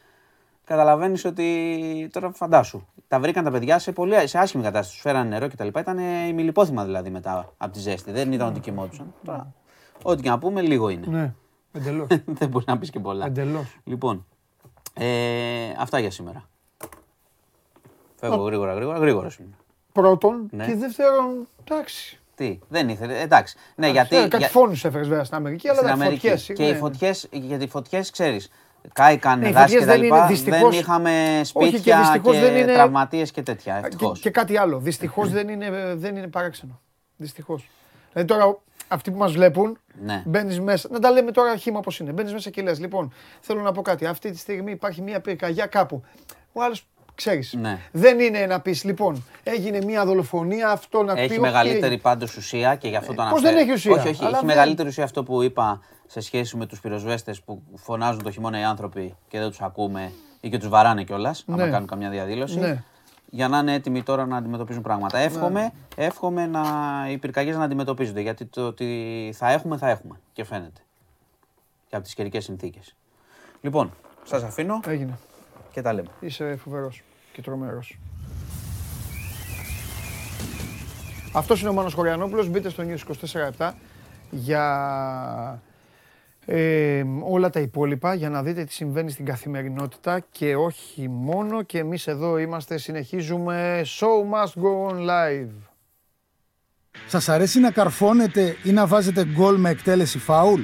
καταλαβαίνεις ότι τώρα φαντάσου. Τα βρήκαν τα παιδιά σε, πολύ, σε άσχημη κατάσταση. Του φέρανε νερό κτλ. Ήταν ημιλιπόθυμα δηλαδή μετά από τη ζέστη. Δεν ήταν ότι κοιμόντουσαν. Τώρα, ό,τι και να πούμε, λίγο είναι. Ναι, εντελώς. [LAUGHS] Δεν μπορεί να πεις και πολλά. Εντελώς. Λοιπόν, ε, αυτά για σήμερα. Φεύγω γρήγορα, γρήγορα, γρήγορα σήμερα. Πρώτον ναι. και δεύτερον, εντάξει. Τι, δεν ήθελε. Εντάξει. Ναι, γιατί. Ε, κάτι για... φόνου έφερες βέβαια στην Αμερική, αλλά δεν φωτιές. Και οι φωτιές, γιατί οι φωτιές, ξέρεις, κάηκαν ναι, δάση και τα λοιπά. Δεν είχαμε σπίτια και, και δεν είναι... τραυματίες και τέτοια. Και, και, κάτι άλλο. Δυστυχώς δεν, είναι, δεν είναι παράξενο. Δυστυχώς. Δηλαδή τώρα αυτοί που μας βλέπουν, ναι. μπαίνεις μέσα. Να τα λέμε τώρα χήμα όπως είναι. Μπαίνεις μέσα και λες: Λοιπόν, θέλω να πω κάτι. Αυτή τη στιγμή υπάρχει μια πυρκαγιά κάπου. Ο άλλος ξέρεις. Ναι. Δεν είναι να πεις, λοιπόν, έγινε μια δολοφονία, αυτό να πει. Έχει μεγαλύτερη πάντως ουσία και γι' αυτό το αναφέρω. Πώς δεν έχει ουσία; Όχι, όχι. έχει μεγαλύτερη ουσία αυτό που είπα σε σχέση με τους πυροσβέστες που φωνάζουν το χειμώνα οι άνθρωποι και δεν τους ακούμε ή και τους βαράνε κιόλας, ναι. άμα κάνουν καμιά διαδήλωση. Ναι. Για να είναι έτοιμοι τώρα να αντιμετωπίζουν πράγματα. Εύχομαι, ναι. εύχομαι να, οι πυρκαγιές να αντιμετωπίζονται. Γιατί το ότι θα έχουμε, θα έχουμε. Και φαίνεται. Και από τις καιρικές συνθήκες. Λοιπόν, σας αφήνω. Έγινε. Και τα λέμε. Είσαι φοβερός και τρομερός. Αυτός είναι ο Μάνος Χωριανόπουλος. Μπείτε στο News 24 για ε, όλα τα υπόλοιπα για να δείτε τι συμβαίνει στην καθημερινότητα και όχι μόνο και εμείς εδώ είμαστε, συνεχίζουμε Show must go on live. Σας αρέσει να καρφώνετε ή να βάζετε γκολ με εκτέλεση φάουλ;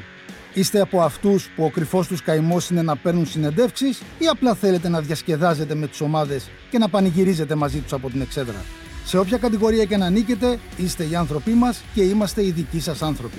Είστε από αυτούς που ο κρυφός τους καημός είναι να παίρνουν συνεντεύξεις ή απλά θέλετε να διασκεδάζετε με τις ομάδες και να πανηγυρίζετε μαζί τους από την εξέδρα; Σε όποια κατηγορία και να νίκετε, είστε οι άνθρωποι μας και είμαστε οι δικοί σας άνθρωποι.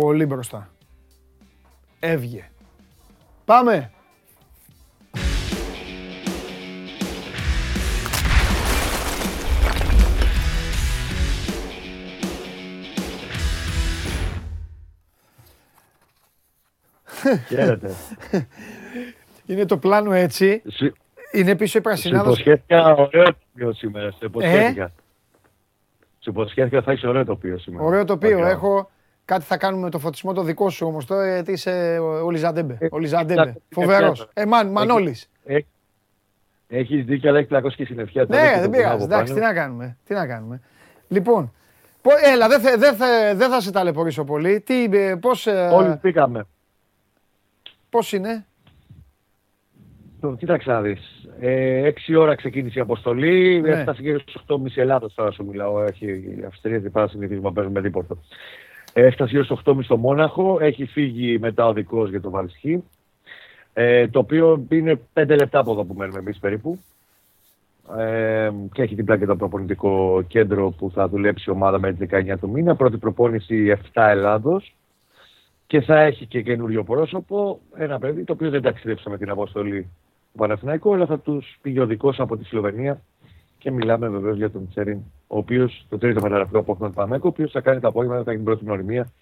πολύ μπροστά. Έβγε. Πάμε! Χαίρετε. Είναι το πλάνο έτσι. Είναι πίσω η πρασινάδα. Σου υποσχέθηκα ωραίο τοπίο σήμερα. Σου υποσχέθηκα. Ε; Σου υποσχέθηκα θα έχεις ωραίο τοπίο σήμερα. Ωραίο τοπίο. Έχω κάτι θα κάνουμε με το φωτισμό το δικό σου όμως τώρα γιατί είσαι ο Λιζαντέμπε. Ο Λιζαντέμπε. Φοβερός. Ε, μαν, Μανώλης. Έχεις δίκιο, αλλά έχεις πλακώσει και συννεφιά. Ναι, δεν πειράζει. Εντάξει, τι να κάνουμε. Τι να κάνουμε. Λοιπόν, έλα, δεν θα, δε θα σε ταλαιπωρήσω πολύ. Τι, ε, πώς, ε, Όλοι πήγαμε. Πώς είναι; Το, κοίταξε να δεις. Ε, έξι ώρα ξεκίνησε η αποστολή. Ναι. Έφτασε γύρω στις 8.30 Ελλάδα τώρα σου μιλάω. Έχει η Αυστρία δεν πάρα συνηθίζουμε να παίζουμε δίπορτο. Έφτασε γύρω στις 8.30 στο Μόναχο. Έχει φύγει μετά ο δικός για το Βαλσχή. Ε, το οποίο είναι 5 λεπτά από εδώ που μένουμε εμείς περίπου. ε, και έχει την πλάκα το προπονητικό κέντρο που θα δουλέψει η ομάδα με τις 19 του μήνα. Πρώτη προπόνηση 7 Ελλάδος και θα έχει και καινούριο πρόσωπο. Ένα παιδί το οποίο δεν ταξιδέψαμε με την αποστολή του Παναθηναϊκού, αλλά θα τους πήγε ο δικός από τη Σλοβενία. Και μιλάμε βεβαίως για τον Τσέριν, ο οποίος, το τρίτο μεταγραφικό απόκτημα του Παναθηναϊκού, ο οποίος θα κάνει τα απόγευμα, θα κάνει την πρώτη γνωριμία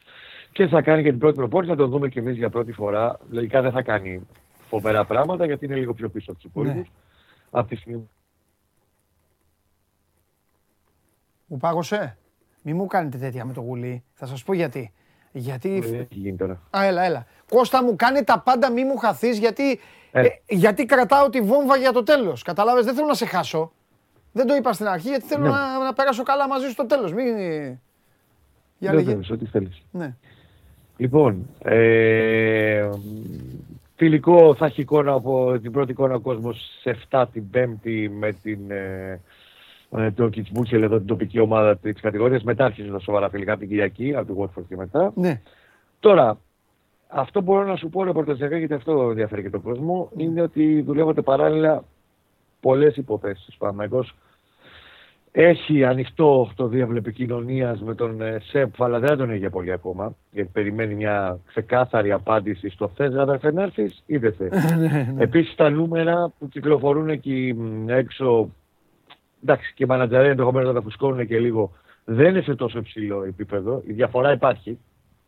και θα κάνει και την πρώτη προπόνηση. Θα τον δούμε και εμείς για πρώτη φορά. Λογικά δεν θα κάνει φοβερά πράγματα γιατί είναι λίγο πιο πίσω από τους υπόλοιπους. Ναι. Από τη στιγμή Μου πάγωσε. Μη μου κάνετε τέτοια με το γουλί. Θα σας πω γιατί. Γιατί... που έχει γίνει τώρα. Α, έλα, έλα. Κώστα μου, κάνε τα πάντα, μη μου χαθείς, γιατί, Ε. ε, γιατί κρατάω τη βόμβα για το τέλος. Καταλάβες, δεν θέλω να σε χάσω. Δεν το είπα στην αρχή, γιατί θέλω Ναι. να, να περάσω καλά μαζί σου στο τέλος. Μην... Για λέγε. Βεβαίως, ό,τι θέλεις. Ναι. Λοιπόν, ε, φιλικό θα έχει εικόνα από την πρώτη εικόνα ο κόσμος σε 7 την Πέμπτη με την ε, ε, το Κιτσμπούτσελ εδώ την τοπική ομάδα της κατηγορίας. Μετά αρχίζουν τα σοβαρά φιλικά από την Κυριακή, από την Watford και μετά. ναι. Τώρα, αυτό μπορώ να σου πω ρεπορταζιακά γιατί αυτό ενδιαφέρει και τον κόσμο, είναι ότι δουλεύονται παράλληλα πολλές υποθέσεις. Ο Παναγικός έχει ανοιχτό το διάβλο επικοινωνία με τον ε, ΣΕΠ, αλλά δεν τον έχει για πολύ ακόμα. Γιατί περιμένει μια ξεκάθαρη απάντηση στο θες αδερφέ να έρθεις ή δεν θες. Επίσης τα νούμερα που κυκλοφορούν εκεί μ, έξω, εντάξει και οι μανατζαρέ ενδεχομένως να τα φουσκώνουν και λίγο, δεν είναι σε τόσο υψηλό επίπεδο. Η διαφορά υπάρχει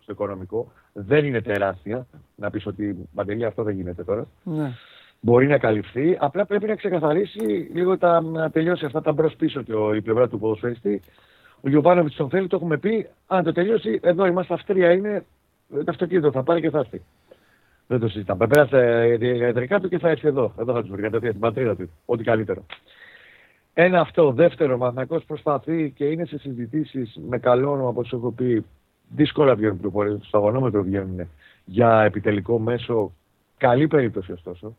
στο οικονομικό. Δεν είναι τεράστια. Να πεις ότι παντελή αυτό δεν γίνεται τώρα ναι. Μπορεί να καλυφθεί. Απλά πρέπει να ξεκαθαρίσει λίγο τα, να τελειώσει αυτά τα μπρος πίσω και ο, η πλευρά του ποδοσφαιριστή. Ο Γιωβάνοβιτς τον θέλει, το έχουμε πει. Αν το τελειώσει, εδώ είμαστε, Αυστρία είναι. Το αυτοκίνητο θα πάρει και θα έρθει. Δεν το συζητάμε. Πέρασε τα ιατρικά του και θα έρθει εδώ. Εδώ θα τους βρει κατευθείαν στην πατρίδα του. Ό,τι καλύτερο. Ένα αυτό. Δεύτερο, ο Μαθηνακός προσπαθεί και είναι σε συζητήσεις με καλό όνομα, όπως έχω πει. Δύσκολα βγαίνουν πληροφορίες, στο αγωνόμετρο βγαίνουν για επιτελικό μέσο. Καλή περίπτωση ωστόσο.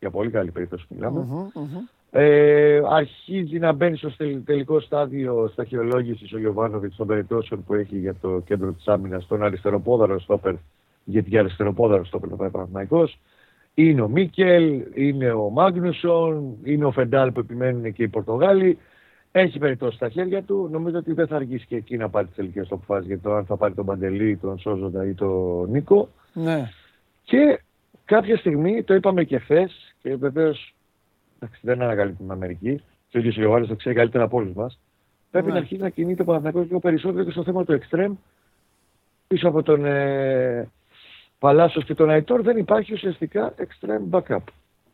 Για πολύ καλή περίπτωση μιλάμε. Μμμ, μμμ. Ε, αρχίζει να μπαίνει στο τελ- τελικό στάδιο σταχυολόγηση ο Γιωβάνοβιτς των περιπτώσεων που έχει για το κέντρο της άμυνας τον αριστεροπόδαρο στόπερ. Γιατί για αριστεροπόδαρο στόπερ θα πάει Παναθυναϊκό. Είναι ο Μίκελ, είναι ο Μάγνουσον, είναι ο Φεντάλ που επιμένουν και οι Πορτογάλοι. Έχει περιπτώσει στα χέρια του. Νομίζω ότι δεν θα αργήσει και εκεί να πάρει τις τελικές αποφάσεις για το αν θα πάρει τον Παντελή, τον Σόζοντα ή τον Νίκο. ναι. Και κάποια στιγμή, το είπαμε και χθες, και βεβαίως δεν ανακαλύπτουμε την Αμερική, και ο ίδιος ο Ιωάννης το ξέρει καλύτερα από όλους μας, πρέπει Ναι. να αρχίσει να κινείται ο Παναθηναϊκός λίγο περισσότερο και στο θέμα του εξτρέμ. Πίσω από τον ε, Παλάσιο και τον Αϊτόρ δεν υπάρχει ουσιαστικά extreme backup.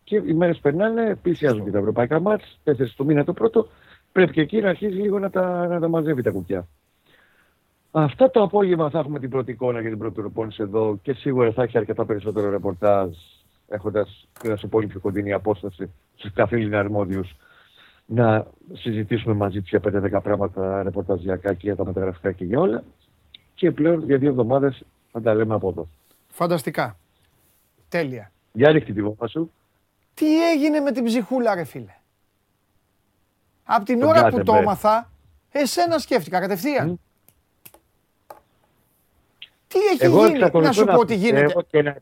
Και οι μέρες περνάνε, πλησιάζουν και τα ευρωπαϊκά μάτς, 4 του μήνα το πρώτο, πρέπει και εκεί να αρχίζει λίγο να τα, να τα μαζεύει τα κουκιά. Αυτά το απόγευμα θα έχουμε την πρώτη εικόνα για την πρώτη προπόνηση εδώ και σίγουρα θα έχει αρκετά περισσότερο ρεπορτάζ έχοντας σε πολύ πιο κοντινή απόσταση στους καθήλυνα αρμόδιους να συζητήσουμε μαζί τους για 5-10 πράγματα ρεπορταζιακά και για τα μεταγραφικά και για όλα. Και πλέον για δύο εβδομάδες θα τα λέμε από εδώ. Φανταστικά. Τέλεια. Για ρίχτη τη βόμβα σου. Τι έγινε με την ψυχούλα, ρε φίλε; Απ' την Τον ώρα που Γκάτεμπεργκ. το έμαθα, εσένα σκέφτηκα κατευθείαν. Μμ. Τι έχει Εγώ γίνει, εξακολουθώ να σου πω τι πιστεύω γίνεται; και να-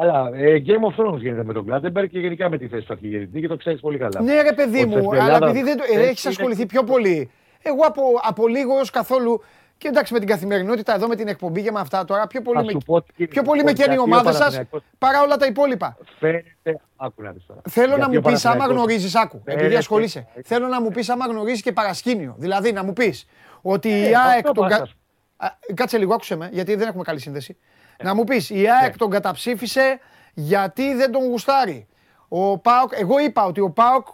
Αλλά ε, Game of Thrones γίνεται με τον Κλάτεμπεργκ και γενικά με τη θέση του αρχηγητή και το ξέρεις πολύ καλά. Ναι, ρε παιδί Ότι μου, στην αλλά Ελλάδα επειδή δεν το, δεν έχεις είναι- ασχοληθεί πιο πολύ. Εγώ από, από λίγο έω καθόλου. Και εντάξει με την καθημερινότητα εδώ με την εκπομπή και με αυτά τώρα, πιο πολύ, Θα με, σου πω τι- πιο πολύ με γιατί καίνει η ο ομάδα σας Παναθηναϊκός παρά όλα τα υπόλοιπα. Φαίνεται. Άκου να δεις τώρα. Θέλω να Γιατί μου ο πεις, άμα Παναθηναϊκός γνωρίζεις, άκου, επειδή φαίνεται- ασχολείσαι. Θέλω να μου πεις, άμα γνωρίζεις και παρασκήνιο. Δηλαδή να μου πεις ότι η Ε, ΑΕΚ αυτό τον. πάω κα- να σου Α, Κάτσε λίγο, άκουσε με, γιατί δεν έχουμε καλή σύνδεση. Να μου πεις, η ΑΕΚ τον καταψήφισε γιατί δεν τον γουστάρει. Ο ΠΑΟΚ, εγώ είπα ότι ο ΠΑΟΚ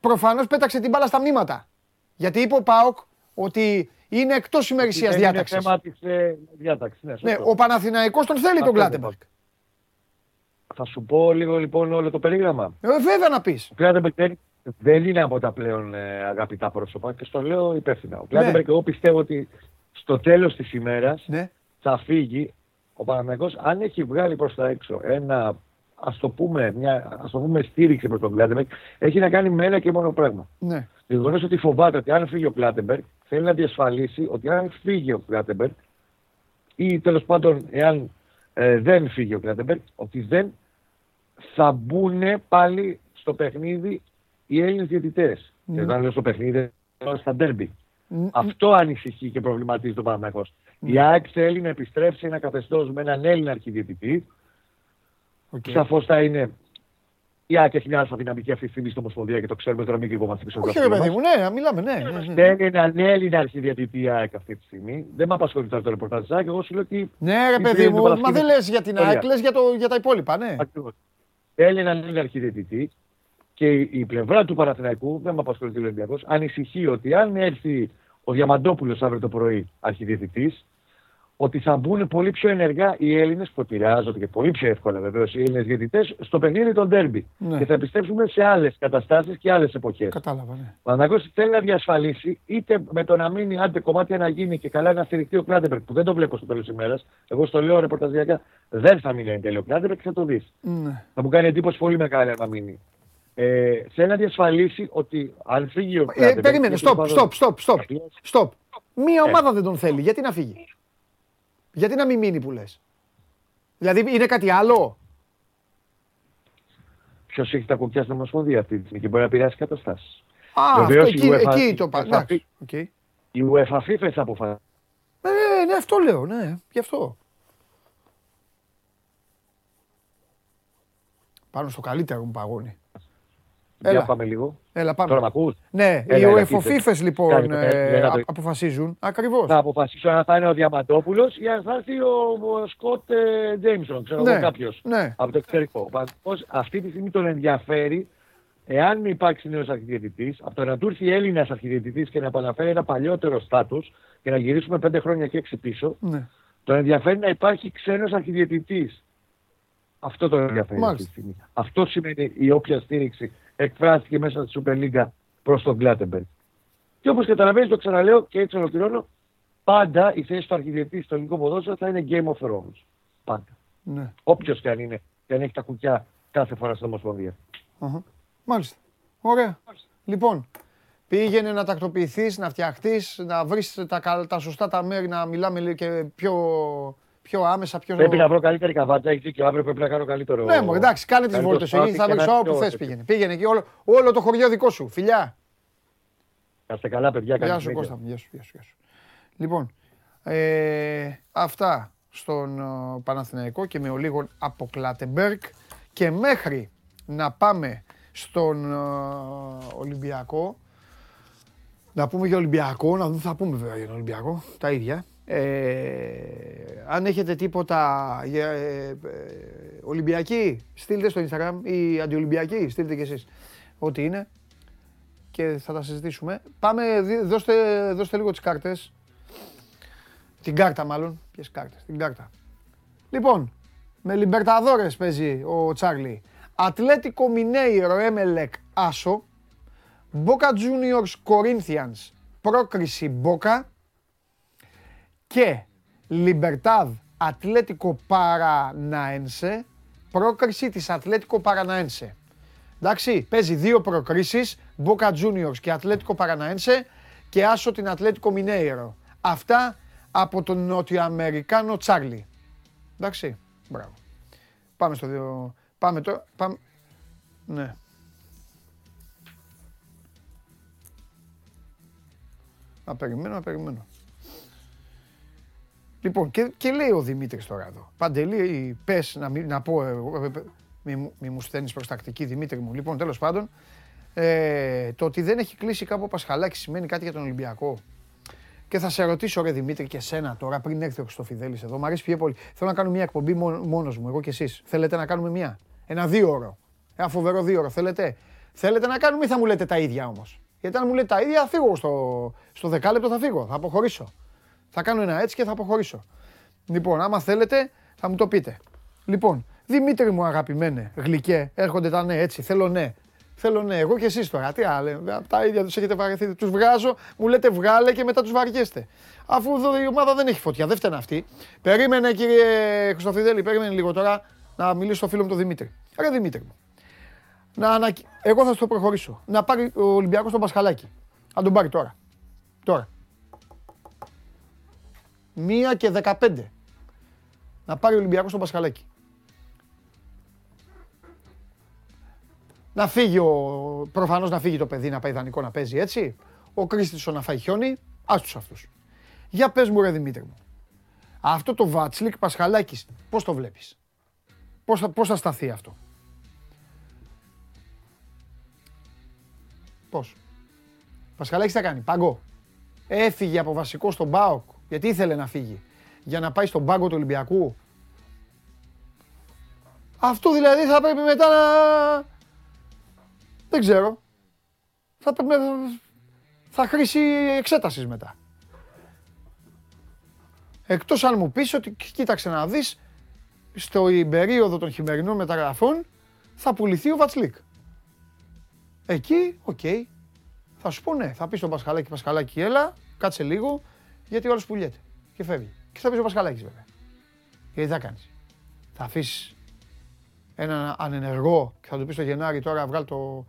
προφανώς πέταξε την μπάλα στα μνήματα. Γιατί είπε ο ΠΑΟΚ ότι είναι εκτός ημερησίας Δεν είναι διάταξης. θέμα της ε, διάταξης. Ναι, Ναι, σωστό. ο Παναθηναϊκός τον θέλει τον Αυτό Κλάτεμπεργκ. Θα σου πω λίγο λοιπόν όλο το περίγραμμα. Ε, βέβαια να πεις. Ο Κλάτεμπεργκ δεν, δεν είναι από τα πλέον ε, αγαπητά πρόσωπα και στο λέω υπεύθυνα. Ο Κλάτεμπεργκ, εγώ πιστεύω ότι στο τέλος της ημέρας Ναι. θα φύγει ο Παναθηναϊκός αν έχει βγάλει προς τα έξω ένα ας το πούμε, μια, ας το πούμε στήριξη προς τον Κλάτεμπεργκ έχει να κάνει με ένα και μόνο πράγμα. ναι. Το γεγονός ότι φοβάται ότι αν φύγει ο Κλάτεμπεργκ θέλει να διασφαλίσει ότι αν φύγει ο Κλάτεμπεργκ ή τέλος πάντων εάν ε, δεν φύγει ο Κλάτεμπεργκ, ότι δεν θα μπουν πάλι στο παιχνίδι οι Έλληνες διαιτητές. Ναι. Και όταν λέω στο παιχνίδι, λέω στα ντέρμπι. Ν- Αυτό ανησυχεί και προβληματίζει τον Παναγιώ. Ναι. Η ΑΕΚ θέλει να επιστρέψει ένα καθεστώς με έναν Έλληνα αρχιδιαιτητή. Οκ. Σαφώς θα είναι. Η ΑΕΚ έχει μια αλφα δυναμική αυτή τη στιγμή στο Ομοσπονδία και το ξέρουμε τώρα, μην κρυβόμαστε πίσω από Όχι το ρε αυτί παιδί μας. μου, ναι, μιλάμε, ναι. ναι, ναι. Θέλει έναν Έλληνα αρχιδιαιτητή η ΑΕΚ αυτή τη στιγμή. Δεν με απασχολεί τώρα το ρεπορτάζ της ΑΕΚ. Εγώ σου λέω ότι. Ναι, ρε η παιδί Τρίτη μου, του μα Παρασκευή. δεν λες για την Ωραία. ΑΕΚ, λες για, το, για τα υπόλοιπα, ναι. Ακριβώς. Θέλει έναν Έλληνα αρχιδιαιτητή και η, η πλευρά του Παναθηναϊκού, δεν με απασχολεί ο Ολυμπιακός, ανησυχεί ότι αν έρθει ο Διαμαντόπουλος αύριο το πρωί αρχιδιαιτητής, ότι θα μπουν πολύ πιο ενεργά οι Έλληνες που επηρεάζονται και πολύ πιο εύκολα βεβαίως οι Έλληνες διαιτητές στο παιχνίδι των ντέρμπι. Ναι. Και θα επιστρέψουμε σε άλλες καταστάσεις και άλλες εποχές. Κατάλαβα, ναι. Ο Παναγιώτης θέλει να διασφαλίσει είτε με το να μείνει άντε κομμάτια να γίνει και καλά να στηριχτεί ο Κλάντεμπερκ που δεν το βλέπω στο τέλος της ημέρας. Εγώ στο λέω ρεπορταζιακά δεν θα μείνει εν τέλει ο Κλάτενμπεργκ και θα το δεις. ναι. Θα μου κάνει εντύπωση πολύ μεγάλη να μείνει. Ε, θέλει να διασφαλίσει ότι αν φύγει ο Ε, Κλάτενμπεργκ. περίμενε, και stop, τέλος stop, πάντων- stop, stop, stop. Μία ομάδα δεν τον θέλει, γιατί να φύγει; Γιατί να μην μείνει που λες; Δηλαδή είναι κάτι άλλο; Ποιος έχει τα κουκιά στην Ομοσπονδία αυτή τη στιγμή και μπορεί να επηρεάσει καταστάσεις. Α, Βεβαίως αυτό η εκεί, UEFA εκεί το θα πα. πει- Οκ. Η UEFA FIFA θα αποφασίσει. Ε, ναι, αυτό λέω, ναι, γι' αυτό. Πάνω στο καλύτερο μου παγώνει. Για Έλα. πάμε λίγο. Έλα, Τώρα πάμε. με ακούς; Ναι, οι Έλα, έλα, UEFA κοίτα. λοιπόν Κάνει το- ε, ένα το- α- αποφασίζουν. Ακριβώς. Θα αποφασίσω αν θα είναι ο Διαμαντόπουλος ή αν θα έρθει ο, ο Σκοτ ε, Τζέιμσον, ξέρω Ναι, εγώ κάποιος. ναι. Από το εξωτερικό. Ο Παναθηναϊκός αυτή τη στιγμή τον ενδιαφέρει, εάν υπάρξει νέος αρχιδιαιτητής, από το να του έρθει Έλληνας αρχιδιαιτητής και να επαναφέρει ένα παλιότερο στάτους και να γυρίσουμε πέντε χρόνια και έξι πίσω, Ναι. τον ενδιαφέρει να υπάρχει ξένος αρχιδιαιτητής. Αυτό τον ενδιαφέρει αυτή Μάλιστα. τη στιγμή. Αυτό σημαίνει η όποια στήριξη εκφράστηκε μέσα στη Super League προς τον Κλάτεμπεργκ. Και όπως καταλαβαίνεις, το ξαναλέω και έτσι ολοκληρώνω, πάντα η θέση του αρχιδιετή στο ελληνικό ποδόσφαιρο θα είναι Game of Thrones. Πάντα. ναι. Όποιος και αν είναι και αν έχει τα κουκιά κάθε φορά στην Ομοσπονδία. Αχα. Μάλιστα. Ωραία. Λοιπόν, πήγαινε να τακτοποιηθείς, να φτιαχτείς, να βρεις τα, κα- τα σωστά τα μέρη, να μιλάμε λίγο και πιο, πιο άμεσα, πιο... Πρέπει να βρω καλύτερη καβάτσα, έχει δίκιο. Αύριο πρέπει να κάνω καλύτερο. Ναι, μωρέ, εντάξει, κάνε τις καλύτερο βόλτες εκεί, σπάτι θα και βρεις ένα όπου πιο θες τέτοιο. πήγαινε. Πήγαινε εκεί, όλο, όλο το χωριό δικό σου. Φιλιά. Να είστε καλά, παιδιά. καλή Γεια σου συνέχεια. Κώστα μου, γεια σου, γεια σου, γεια σου. Λοιπόν, ε, αυτά στον ε, Παναθηναϊκό και με ο λίγον από Κλάτεμπεργκ και μέχρι να πάμε στον ε, Ολυμπιακό, να πούμε για Ολυμπιακό, να δούμε, θα πούμε βέβαια για τον Ολυμπιακό, τα ίδια. Ε, αν έχετε τίποτα για ε, ε, Ολυμπιακοί, στείλτε στο Instagram ή αντιολυμπιακοί, στείλτε κι εσείς ό,τι είναι και θα τα συζητήσουμε. Πάμε, δι- δώστε, δώστε λίγο τις κάρτες. Την κάρτα μάλλον. Ποιες κάρτες, την κάρτα. Λοιπόν, με Λιμπερταδόρες παίζει ο Τσάρλι. Ατλέτικο Μινέιρο Έμελεκ Άσο. Boca Juniors Corinthians πρόκριση Boca. Και Λιμπερτάδ Ατλέτικο Παραναένσε πρόκριση της Ατλέτικο Παραναένσε. Εντάξει, παίζει δύο προκρίσεις, Boca Juniors και Ατλέτικο Παραναένσε και άσο την Ατλέτικο Μινέιρο. Αυτά από τον Νοτιοαμερικάνο Τσάρλι. Εντάξει, μπράβο. Πάμε στο δύο. Πάμε τώρα. Πάμε. Ναι. Να περιμένω, να περιμένω. Λοιπόν, και, και λέει ο Δημήτρης τώρα εδώ. Παντελή, πες να, μην, να πω, εγώ, ε, μη, μου- μη μου στέλνεις προς τακτική Δημήτρη μου. Λοιπόν, τέλος πάντων, ε, το ότι δεν έχει κλείσει κάπου ο Πασχαλάκης σημαίνει κάτι για τον Ολυμπιακό. Και θα σε ρωτήσω, ρε Δημήτρη, και εσένα τώρα, πριν έρθει ο Χριστοφιδέλης εδώ. Μ' αρέσει πιο πολύ. Θέλω να κάνω μια εκπομπή μόνο, μόνος μου, εγώ και εσείς. Θέλετε να κάνουμε μια; Ένα δύο ώρο. Ένα φοβερό δύο ώρο. Θέλετε; Θέλετε να κάνουμε ή θα μου λέτε τα ίδια όμως; Γιατί αν μου λέτε τα ίδια, θα φύγω στο, στο δεκάλεπτο, θα φύγω. Θα αποχωρήσω. Θα κάνω ένα έτσι και θα αποχωρήσω. Λοιπόν, άμα θέλετε, θα μου το πείτε. Λοιπόν, Δημήτρη μου αγαπημένε, γλυκέ, έρχονται τα ναι, έτσι, θέλω ναι. Θέλω ναι, εγώ και εσείς τώρα, τι άλλο, απ' τα ίδια τους έχετε βαρεθεί, τους βγάζω, μου λέτε βγάλε και μετά τους βαριέστε. Αφού εδώ η ομάδα δεν έχει φωτιά, δεν φταίνε αυτή. Περίμενε κύριε Χρυστοφιδέλη, περίμενε λίγο τώρα να μιλήσω στο φίλο μου τον Δημήτρη. Ρε Δημήτρη μου, να ανακοι... εγώ θα στο προχωρήσω. Να πάρει ο Ολυμπιακός τον Πασχαλάκη. Αν τον πάρει τώρα. Τώρα. Μία και δεκαπέντε. Να πάρει ο Ολυμπιακός τον Πασχαλάκη. Να φύγει ο Προφανώς να φύγει το παιδί να πάει ιδανικό να παίζει έτσι. Ο Κρίστησο να φάει χιόνι. Άστου αυτούς. Για πες μου, ρε Δημήτρη μου. Αυτό το Βάτσλικ Πασχαλάκης, πώς το βλέπεις; Πώς θα, πώς θα σταθεί αυτό; Πώς; Πασχαλάκης θα κάνει. Πάγκο. Έφυγε από βασικό στον ΠΑΟΚ. Γιατί ήθελε να φύγει. Για να πάει στον πάγκο του Ολυμπιακού. Αυτό δηλαδή θα πρέπει μετά να... Δεν ξέρω. Θα πρέπει να... Θα χρήζει εξέτασης μετά. Εκτός αν μου πεις ότι κοίταξε να δεις στο περίοδο των χειμερινών μεταγραφών θα πουληθεί ο Βατσλίκ. Εκεί, οκ. Θα σου πω ναι, θα πεις στον Πασχαλάκη, Πασχαλάκη έλα, κάτσε λίγο, γιατί ο άλλος πουλιέται και φεύγει. Και θα πει ο Πασχαλάκης βέβαια. Γιατί θα κάνεις. Θα αφήσεις έναν ανενεργό και θα του πεις το Γενάρη τώρα βγάλει το...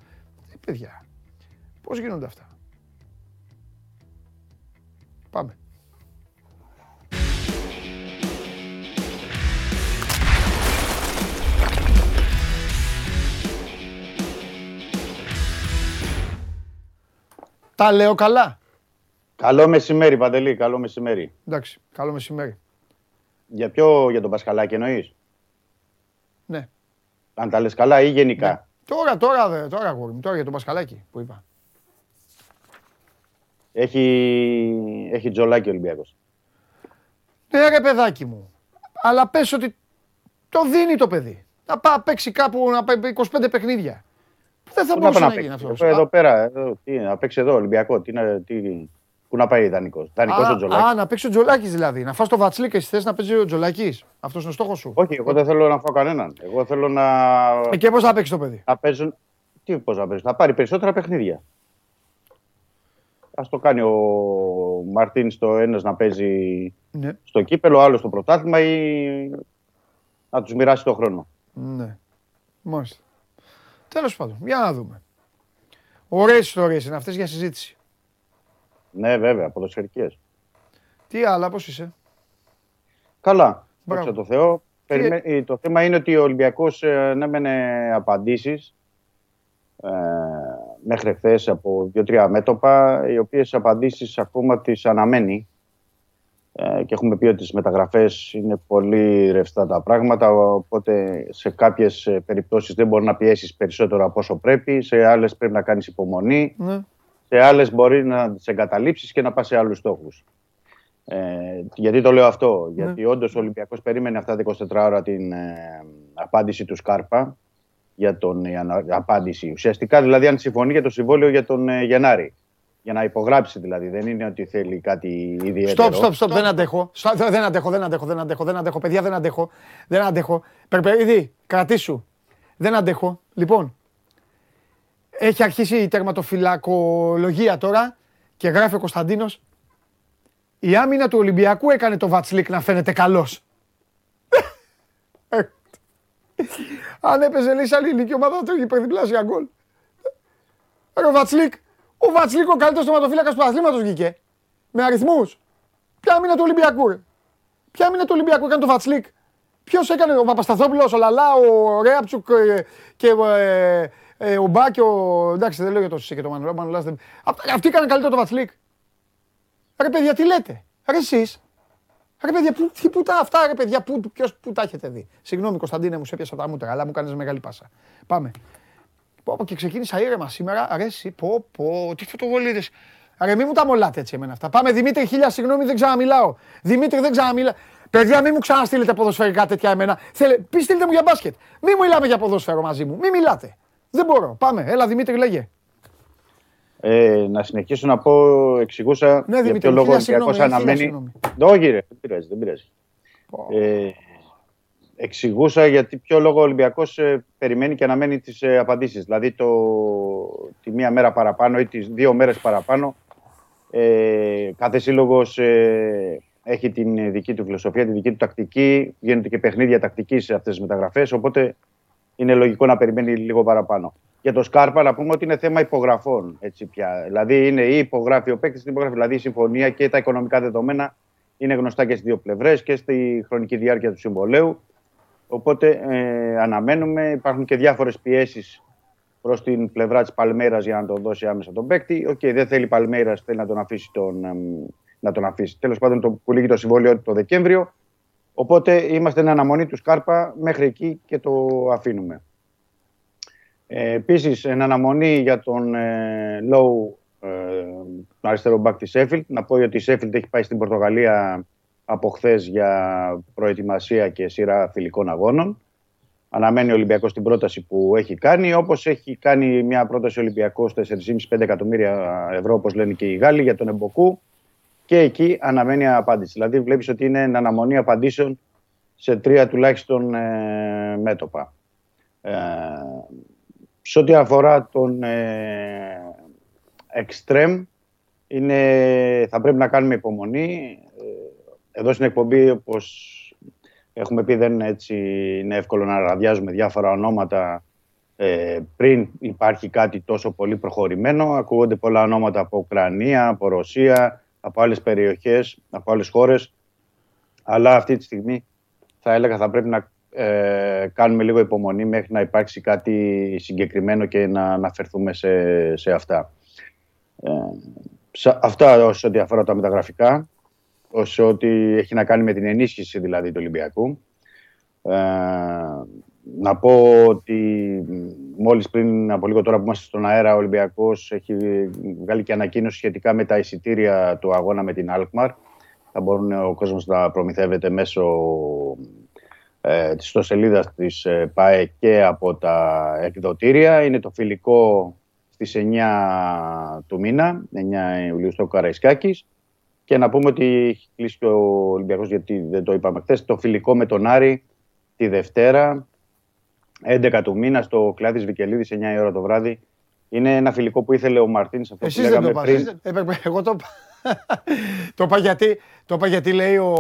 Ε, παιδιά, πώς γίνονται αυτά; Πάμε. Τα λέω καλά; Καλό μεσημέρι, Παντελή, καλό μεσημέρι. Εντάξει, καλό μεσημέρι. Για ποιο, για τον Πασχαλάκη εννοείς; Ναι. Αν τα λες καλά ή γενικά. Ναι. Τώρα, τώρα, τώρα, τώρα, τώρα για τον Πασχαλάκη που είπα. Έχει, έχει τζολάκι ο Ολυμπιακός. Ναι ρε παιδάκι μου. Αλλά πες ότι το δίνει το παιδί. Να πάει παίξει κάπου να πάει 25 παιχνίδια. Δεν θα μπορούσε να, να γίνει αυτός. Εδώ πέρα, εδώ, τι, να παίξει εδώ Ολυμπιακό. Τι, τι, πού να πάει ιδανικός. Ιδανικός ο Τζολάκης. Α, να παίξει ο Τζολάκης δηλαδή. Να φας το Βατσλίκ και εσύ θες να παίζει ο Τζολάκης. Αυτός είναι ο στόχος σου. Όχι, εγώ δεν θέλω να φάω κανέναν. Εγώ θέλω να. Ε, και πώς θα παίξει το παιδί; Να παίζουν. Τι πώς να παίζει. Θα πάρει περισσότερα παιχνίδια. Α το κάνει ο Μαρτίν στο ένας να παίζει ναι. στο κύπελο, άλλος στο πρωτάθλημα ή να τους μοιράσει το χρόνο. Ναι. Μάλιστα. Τέλος πάντων, για να δούμε. Ωραίες ιστορίες είναι αυτές για συζήτηση. Ναι, βέβαια, ποδοσφαιρικές. Τι άλλα, πώς είσαι; Καλά, δόξα το Θεώ. Ε, το θέμα είναι ότι ο Ολυμπιακός ε, ανέμενε απαντήσεις ε, μέχρι χθες από δύο-τρία μέτωπα, οι οποίες απαντήσεις ακόμα τις αναμένει ε, και έχουμε πει ότι στις μεταγραφές είναι πολύ ρευστά τα πράγματα οπότε σε κάποιες ε, περιπτώσεις δεν μπορεί να πιέσεις περισσότερο από όσο πρέπει σε άλλες πρέπει να κάνεις υπομονή ναι. Σε άλλες μπορεί να τις εγκαταλείψεις και να πας σε άλλους στόχους ε, γιατί το λέω αυτό ναι. γιατί όντως ο Ολυμπιακός περίμενε αυτά τα 24 ώρα την ε, απάντηση του Σκάρπα για τον απάντηση ουσιαστικά δηλαδή αν συμφωνεί για το συμβόλαιο για τον Γενάρη για να υπογράψει δηλαδή. Δεν είναι ότι θέλει κάτι ιδιαίτερο. Στοπ, στοπ, στοπ. Δεν αντέχω. Δεν αντέχω, δεν αντέχω, δεν αντέχω, δεν αντέχω. Παιδιά, δεν αντέχω. Δεν αντέχω. Περπερίδη, κρατήσου. Δεν αντέχω. Λοιπόν, έχει αρχίσει η τερματοφυλακολογία τώρα και γράφει ο Κωνσταντίνος. Η άμυνα του Ολυμπιακού έκανε το Βατσλίκ να φαίνεται καλός. Αν έπαιζε λέει σε άλλη ηλικία ομάδα θα τρώγει υπερδιπλάσια γκολ. Ο Βατσλίκ ο Βατσλίκο, ο καλύτερος τοματοφύλακα του αθλήματος βγήκε. Με αριθμούς. Ποια άμυνα του Ολυμπιακού, ρε. Ποια άμυνα του Ολυμπιακού έκανε το Βατσλίκ. Ποιος έκανε, ο Παπασταθόπουλος, ο Λαλά, ο Ρέαπτσουκ ε, και ε, ε, ο Μπά και ο. Εντάξει, δεν λέω για το Σισε και το Μανουλά. Αυτοί έκαναν καλύτερο το Βατσλίκ. Ρε παιδιά, τι λέτε; Ρε εσείς; Ρε παιδιά, που, τι, που τα αυτά, ρε παιδιά, που, ποιος, που τα έχετε δει; Συγγνώμη, Κωνσταντίνε, μου σε έπιασα τα μούτρα, αλλά μου κάνεις μεγάλη πάσα. Πάμε. Πω, και ξεκίνησα ήρεμα σήμερα. Αρέσει, πω, πω, τι φωτοβολίδες. Ρε, μη μου τα μολάτε έτσι εμένα αυτά. Πάμε, Δημήτρη, χίλια συγγνώμη, δεν ξαναμιλάω. Δημήτρη, δεν ξαναμιλάω. Παιδιά, μην μου ξαναστείλετε ποδοσφαιρικά τέτοια εμένα. Θέλε, πεις στείλτε μου για μπάσκετ. Μην μιλάμε για ποδόσφαιρο μαζί μου. Μην μιλάτε. Δεν μπορώ. Πάμε. Έλα, Δημήτρη, λέγε. Ε, να συνεχίσω να πω, εξηγούσα ναι, για ποιο λόγο ο αναμένει. Όχι, ρε, δεν πειράζει. Δεν πειράζει. Ε, εξηγούσα γιατί ποιο λόγο ο Ολυμπιακός ε, περιμένει και αναμένει τις ε, απαντήσεις. Δηλαδή το, τη μία μέρα παραπάνω ή τις δύο μέρες παραπάνω. Ε, κάθε σύλλογος ε, έχει την δική του φιλοσοφία, τη δική του τακτική. Γίνονται και παιχνίδια τακτικής σε αυτές τις μεταγραφές. Οπότε είναι λογικό να περιμένει λίγο παραπάνω. Για το Σκάρπα να πούμε ότι είναι θέμα υπογραφών. Έτσι πια. Δηλαδή είναι ή υπογράφει ο παίκτης, υπογράφει δηλαδή η συμφωνία και τα οικονομικά δεδομένα είναι γνωστά και στις δύο πλευρές και στη χρονική διάρκεια του συμβολέου. Οπότε ε, αναμένουμε, υπάρχουν και διάφορες πιέσεις προς την πλευρά της Παλμέρας για να τον δώσει άμεσα τον παίκτη. OK, okay, δεν θέλει Παλμέρας, θέλει να τον αφήσει. Τον, να τον αφήσει. Τέλος πάντων, το που λήγει το συμβόλαιο το Δεκέμβριο. Οπότε είμαστε εν αναμονή του Σκάρπα μέχρι εκεί και το αφήνουμε. Ε, Επίσης, εν αναμονή για τον ε, Lowe, ε, τον αριστερό μπακ της Σέφιλντ. Να πω ότι η Σέφιλντ έχει πάει στην Πορτογαλία από χθες για προετοιμασία και σειρά φιλικών αγώνων. Αναμένει ο Ολυμπιακός την πρόταση που έχει κάνει, όπως έχει κάνει μια πρόταση Ολυμπιακός 4,5-5 εκατομμύρια ευρώ, όπως λένε και οι Γάλλοι, για τον Εμποκού. Και εκεί αναμένει απάντηση. Δηλαδή, βλέπεις ότι είναι αναμονή απαντήσεων σε τρία τουλάχιστον ε, μέτωπα. Ε, σε ό,τι αφορά τον ε, Extreme, είναι, θα πρέπει να κάνουμε υπομονή. Ε, εδώ στην εκπομπή, όπως έχουμε πει, δεν έτσι είναι εύκολο να ραδιάζουμε διάφορα ονόματα ε, πριν υπάρχει κάτι τόσο πολύ προχωρημένο. Ακούγονται πολλά ονόματα από Ουκρανία, από Ρωσία, από άλλες περιοχές, από άλλες χώρες. Αλλά αυτή τη στιγμή θα έλεγα θα πρέπει να ε, κάνουμε λίγο υπομονή μέχρι να υπάρξει κάτι συγκεκριμένο και να αναφερθούμε σε, σε αυτά. Ε, αυτά όσο ό,τι αφορά τα μεταγραφικά, όσο ό,τι έχει να κάνει με την ενίσχυση δηλαδή του Ολυμπιακού. Ε, να πω ότι μόλις πριν από λίγο τώρα που είμαστε στον αέρα ο Ολυμπιακός έχει βγάλει και ανακοίνωση σχετικά με τα εισιτήρια του αγώνα με την Αλκμαρ. Θα μπορούν ο κόσμος να προμηθεύεται μέσω ε, της ιστοσελίδας της ε, ΠΑΕ και από τα εκδοτήρια. Είναι το φιλικό στις 9 του μήνα, 9 Ιουλίου στο Καραϊσκάκης. Και να πούμε ότι έχει κλείσει και ο Ολυμπιακός, γιατί δεν το είπαμε χθες, το φιλικό με τον Άρη τη Δευτέρα, 11 του μήνα, στο κλάδι Βικελίδης, 9 η ώρα το βράδυ. Είναι ένα φιλικό που ήθελε ο Μαρτίν. Εσείς δεν το πριν. Εγώ το [LAUGHS] το είπα γιατί, το είπα γιατί λέει ο,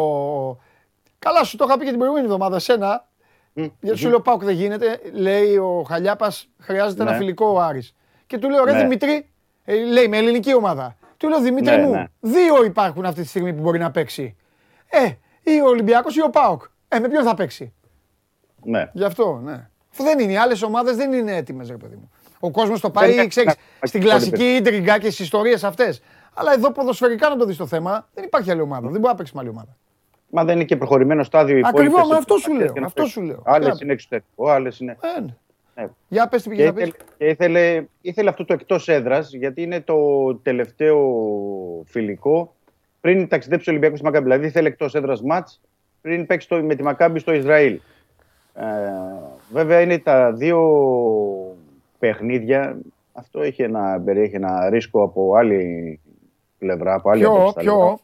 Καλά, σου το είχα πει και την προηγούμενη εβδομάδα. Σένα, mm. γιατί σου λέω Πάουκ δεν γίνεται, λέει ο Χαλιάπας, χρειάζεται ένα ναι. φιλικό ο Άρης. Και του λέω, ρε ναι. Δημητρή, ε, λέει με ελληνική ομάδα. Του λέω, Δημήτρη ναι, μου, δύο υπάρχουν αυτή τη στιγμή που μπορεί να παίξει. Ε, ή ο Ολυμπιακός ή ο Πάουκ. Ε, με ποιον θα παίξει. Ναι. Γι' αυτό, ναι. Αφού δεν είναι, οι άλλες ομάδες δεν είναι έτοιμες, ρε παιδί μου. Ο κόσμος το πάει, ξέρεις, στην κλασική ίντριγκα και στις ιστορίες αυτές. Αλλά εδώ ποδοσφαιρικά να το δεις το θέμα, δεν υπάρχει άλλη ομάδα. Δεν μπορεί να παίξει με άλλη ομάδα. Μα δεν είναι και προχωρημένο στάδιο η Ακριβώς, με αυτό σου λέω. Αυτό σου λέω. Άλλες είναι εξωτερικό, άλλες είναι. Ε, ναι. ναι. Για πες τι πήγες να Και ήθελε, ήθελε αυτό το εκτός έδρας, γιατί είναι το τελευταίο φιλικό πριν ταξιδέψει ο Ολυμπιακός στη Μακάμπη. Δηλαδή ήθελε εκτός έδρας μάτς πριν παίξει το, με τη Μακάμπη στο Ισραήλ. Ε, βέβαια είναι τα δύο παιχνίδια. Αυτό έχει ένα, περιέχει ένα ρίσκο από άλλη πλευρά. Από άλλη ποιο, ποιο,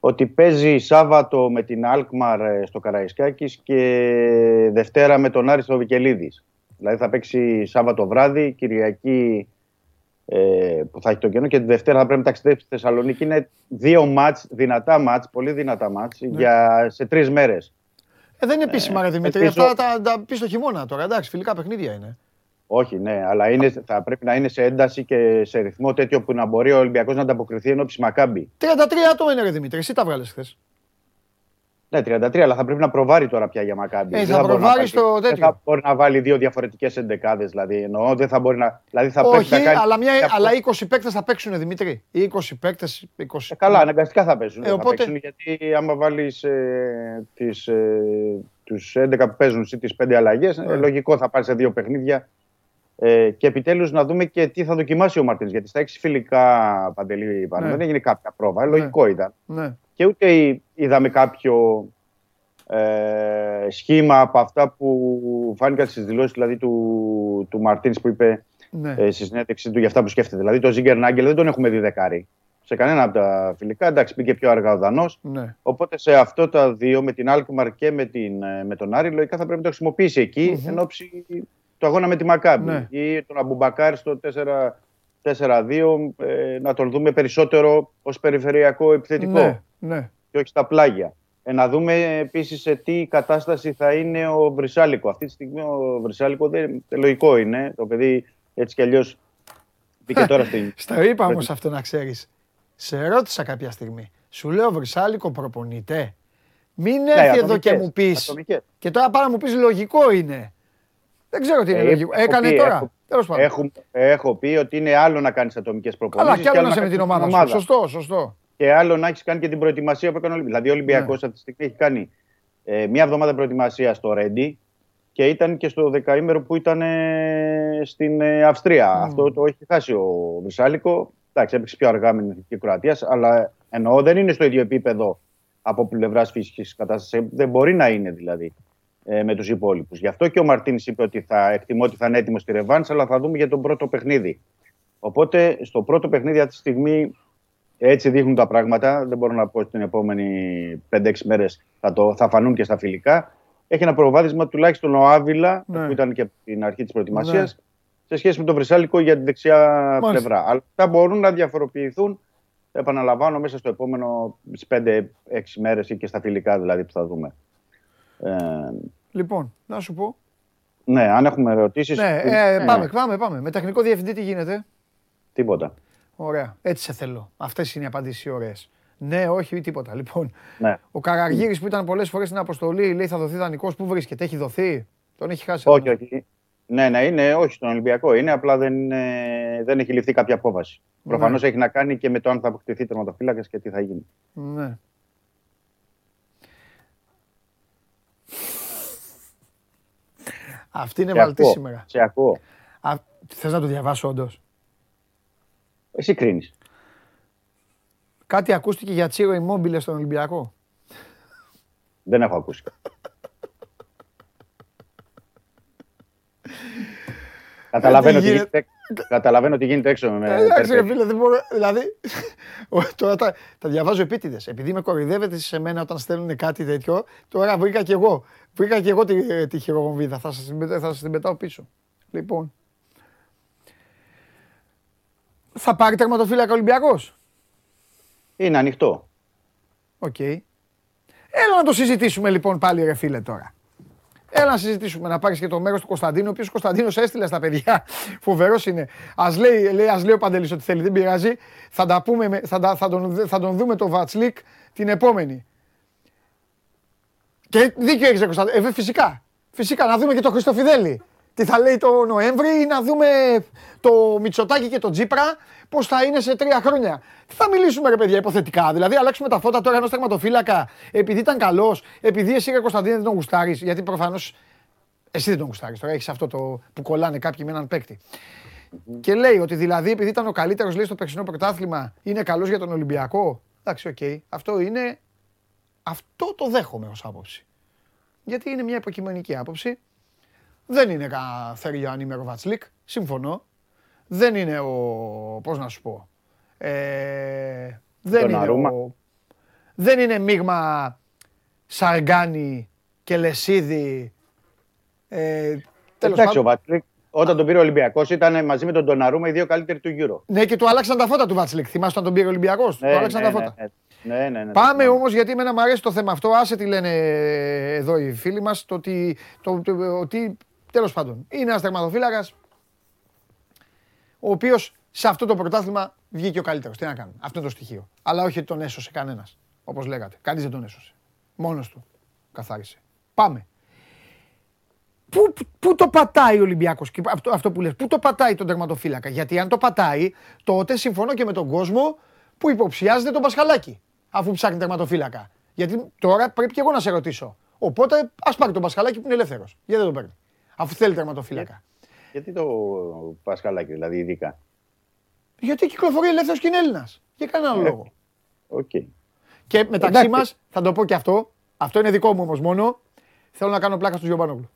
ότι παίζει Σάββατο με την Αλκμαρ ε, στο Καραϊσκάκης και Δευτέρα με τον Άριστο Βικελίδης. Δηλαδή θα παίξει Σάββατο βράδυ, Κυριακή ε, που θα έχει το κενό και τη Δευτέρα θα πρέπει να ταξιδέψει στη Θεσσαλονίκη. Είναι δύο μάτς, δυνατά μάτς, πολύ δυνατά μάτς, ναι. για, σε τρεις μέρες. Ε, δεν είναι επίσημα, ε, Δημήτρη. Αυτά τα, τα πεις στο χειμώνα τώρα. Εντάξει, φιλικά παιχνίδια είναι. Όχι, ναι, αλλά είναι, θα πρέπει να είναι σε ένταση και σε ρυθμό τέτοιο που να μπορεί ο Ολυμπιακός να ανταποκριθεί ενώπιση Μακάμπη. 33 άτομα είναι, ρε Δημήτρη, εσύ τα βγάλες χθες. Ναι, 33, αλλά θα πρέπει να προβάρει τώρα πια για Μακάμπη. Ε, θα, θα προβάρει στο τέτοιο. Δεν θα μπορεί να βάλει δύο διαφορετικές εντεκάδες, δηλαδή. Εννοώ, δεν θα μπορεί να. Δηλαδή θα Όχι, να κάνει... αλλά, μια, αλλά 20 παίκτες θα παίξουν, Δημήτρη. Οι 20 παίκτες. 20... Ε, καλά, αναγκαστικά θα παίξουν. Ε, οπότε... θα παίξουν γιατί άμα βάλεις ε, ε, τους 11 που παίζουν ή τι 5 αλλαγές, ε, λογικό θα πάρει σε δύο παιχνίδια ε, και επιτέλους να δούμε και τι θα δοκιμάσει ο Μαρτίνς. Γιατί στα έξι φιλικά παντελή ναι. δεν έγινε κάποια πρόβα. Ναι. Λογικό ήταν. Ναι. Και ούτε είδαμε κάποιο ε, σχήμα από αυτά που φάνηκαν στις δηλώσεις δηλαδή, του, του Μαρτίνς που είπε ναι. ε, στη συνέντευξή του για αυτά που σκέφτεται. Δηλαδή το Ζίνκερναγκελ δεν τον έχουμε δει δεκάρι. Σε κανένα από τα φιλικά. Εντάξει, πήγε πιο αργά ο Δανός. Ναι. Οπότε σε αυτό τα δύο, με την Άλκμαρ και με, την, ε, με τον Άρη, λογικά θα πρέπει να το χρησιμοποιήσει εκεί mm-hmm. εν όψει του αγώνα με τη Μακάμπι ναι. ή τον Αμπουμπακάρ στο 4-2 ε, να τον δούμε περισσότερο ως περιφερειακό επιθετικό ναι, ναι. και όχι στα πλάγια. Ε, να δούμε επίσης σε τι κατάσταση θα είναι ο Βρυσάλικο. Αυτή τη στιγμή ο Βρυσάλικο δεν, λογικό είναι. Το παιδί έτσι κι αλλιώς μπήκε τώρα στην... [LAUGHS] Στο είπα όμως αυτό να ξέρεις. Σε ρώτησα κάποια στιγμή. Σου λέω Βρυσάλικο προπονείται. Μην ναι, έρθει εδώ και μου πεις. Και τώρα πάρα μου πεις λογικό είναι. Δεν ξέρω τι είναι ε, λογικό. Έκανε τώρα. Τέλος πάντων. Έχω, έχω πει ότι είναι άλλο να κάνεις ατομικές προπονήσεις. Αλλά και άλλο να είσαι με την ομάδα. σου. Σωστό, σωστό. Και άλλο να έχεις κάνει και την προετοιμασία που έκανε ο Ολυμπιακός. Δηλαδή, ο Ολυμπιακός Ναι. αυτή τη στιγμή έχει κάνει ε, μία εβδομάδα προετοιμασίας στο Ρέντι και ήταν και στο δεκαήμερο που ήταν ε, στην ε, Αυστρία. Mm. Αυτό το έχει χάσει ο Βρυσάλικο. Εντάξει, έπαιξε πιο αργά με την εθνική Κροατίας, αλλά εννοώ δεν είναι στο ίδιο επίπεδο από πλευράς φυσικής κατάστασης. Δεν μπορεί να είναι δηλαδή ε, με τους υπόλοιπους. Γι' αυτό και ο Μαρτίνης είπε ότι θα εκτιμώ ότι θα είναι έτοιμος στη Ρεβάνς, αλλά θα δούμε για τον πρώτο παιχνίδι. Οπότε στο πρώτο παιχνίδι αυτή τη στιγμή έτσι δείχνουν τα πράγματα. Δεν μπορώ να πω ότι την επόμενη 5-6 μέρες θα, το, θα φανούν και στα φιλικά. Έχει ένα προβάδισμα τουλάχιστον ο Άβυλα, Ναι. που ήταν και από την αρχή της προετοιμασίας, Ναι. σε σχέση με τον Βρυσάλικο για τη δεξιά Μάλιστα. πλευρά. Αλλά αυτά μπορούν να διαφοροποιηθούν, επαναλαμβάνω, μέσα στο επόμενο 5-6 μέρες ή και στα φιλικά δηλαδή που θα δούμε. Ε, Λοιπόν, να σου πω. ναι, αν έχουμε ερωτήσεις. Ναι, ε, πάμε, πάμε, πάμε. Με τεχνικό διευθυντή τι γίνεται; Τίποτα. Ωραία. Έτσι σε θέλω. Αυτές είναι οι απαντήσεις ωραίες. Ναι, όχι ή τίποτα. Λοιπόν, Ναι. ο Καραργύρης που ήταν πολλές φορές στην αποστολή, λέει θα δοθεί δανεικός. Πού βρίσκεται, έχει δοθεί; Τον έχει χάσει. Όχι, όχι. Ναι, ναι, είναι όχι στον Ολυμπιακό. Είναι απλά δεν, είναι, δεν έχει ληφθεί κάποια απόφαση. Ναι. Προφανώς έχει να κάνει και με το αν θα αποκτηθεί τερματοφύλακας και τι θα γίνει. Ναι. Αυτή είναι Σε βαλτή ακούω, σήμερα. Σε ακούω. Α, θες να το διαβάσω όντως; Εσύ κρίνεις. Κάτι ακούστηκε για Τσίρο Immobile στον Ολυμπιακό; Δεν έχω ακούσει. Καταλαβαίνω, Ε, τι ότι γίνεται. Γίνεται, καταλαβαίνω ότι γίνεται έξω με Ε, Εντάξει, ρε Πέρπερ. φίλε, δεν μπορώ. Δηλαδή, [LAUGHS] ο- τώρα τα, τα διαβάζω επίτηδες. Επειδή με κοροϊδεύετε σε μένα όταν στέλνουν κάτι τέτοιο, τώρα βρήκα κι εγώ. Βρήκα κι εγώ τη, τη χειροβομβίδα. Θα σας θα σας την πετάω πίσω. Λοιπόν. Θα πάρει τερματοφύλακα Ολυμπιακός; Είναι ανοιχτό. Οκ. Έλα να το συζητήσουμε λοιπόν πάλι, ρε φίλε τώρα. Έλα να συζητήσουμε να πάρεις και το μέρος του Κωνσταντίνου, ο οποίος Κωνσταντίνος έστειλε στα παιδιά. [LAUGHS] Φοβερός είναι. Α λέει, λέει, ας λέει ο Παντελής ότι θέλει, δεν πειράζει. Θα, τα πούμε, με- θα, τα- θα, τον, θα τον δούμε το Βατσλικ την επόμενη. Και δίκιο έχεις, Κωνσταντίνο. Ε, φυσικά. Φυσικά, να δούμε και το Χριστοφιδέλη. Τι θα λέει το Νοέμβρη ή να δούμε το Μητσοτάκι και το Τζίπρα πώς θα είναι σε τρία χρόνια. Τι θα μιλήσουμε, ρε παιδιά, υποθετικά. Δηλαδή, αλλάξουμε τα φώτα τώρα ενός τερματοφύλακα επειδή ήταν καλός, επειδή εσύ, ρε Κωνσταντίνε, δεν τον γουστάρεις. Γιατί προφανώς εσύ δεν τον γουστάρεις. Τώρα έχεις αυτό το που κολλάνε κάποιοι με έναν παίκτη. Και λέει ότι δηλαδή επειδή ήταν ο καλύτερος λέει στο περσινό πρωτάθλημα είναι καλός για τον Ολυμπιακό. Εντάξει, οκ. Αυτό είναι. Αυτό το δέχομαι ως άποψη. Γιατί είναι μια υποκειμενική άποψη. Δεν είναι κανένα Θεριό ανήμερο Βατσλικ. Συμφωνώ. Δεν είναι ο. Πώς να σου πω. Ε, δεν, είναι Ντοναρούμα. ο, δεν είναι μείγμα Σαργκάνη και Λεσίδη. Ε, τέλος Εντάξει, ο πάντων. Βατσλίκ όταν τον πήρε ο Ολυμπιακός ήταν μαζί με τον Ντοναρούμα οι δύο καλύτεροι του Euro. Ναι, και του άλλαξαν τα φώτα του Βατσλικ. Θυμάσαι όταν τον πήρε ο Ολυμπιακός; του άλλαξαν τα φώτα. ναι, ναι, ναι, ναι, Πάμε ναι. όμως, γιατί εμένα μου αρέσει το θέμα αυτό. Άσε τι λένε εδώ οι φίλοι μας. Το ότι. Το, το, ότι Τέλος πάντων, είναι ένας τερματοφύλακας ο οποίος σε αυτό το πρωτάθλημα βγήκε ο καλύτερος. Τι να κάνουμε. Αυτό είναι το στοιχείο. Αλλά όχι ότι τον έσωσε κανένας. Όπως λέγατε. Κανείς δεν τον έσωσε. Μόνος του καθάρισε. Πάμε. Πού, πού το πατάει ο Ολυμπιακός, αυτό, αυτό που λες, πού το πατάει τον τερματοφύλακα; Γιατί αν το πατάει, τότε συμφωνώ και με τον κόσμο που υποψιάζεται τον Πασχαλάκη, αφού ψάχνει τερματοφύλακα. Γιατί τώρα πρέπει και εγώ να σε ρωτήσω. Οπότε ας πάρει τον Πασχαλάκη που είναι ελεύθερος. Γιατί δεν τον παίρνει; Αφού θέλει τερματοφύλακα. Γιατί το Πασχαλάκη, δηλαδή, ειδικά. Γιατί κυκλοφορεί ελεύθερος και είναι Έλληνας. Για κανέναν Ε, λόγο. Οκ. Και μεταξύ εντάξει. μας, θα το πω και αυτό, αυτό είναι δικό μου όμως μόνο. Θέλω να κάνω πλάκα στο Γιωμπάνογλου.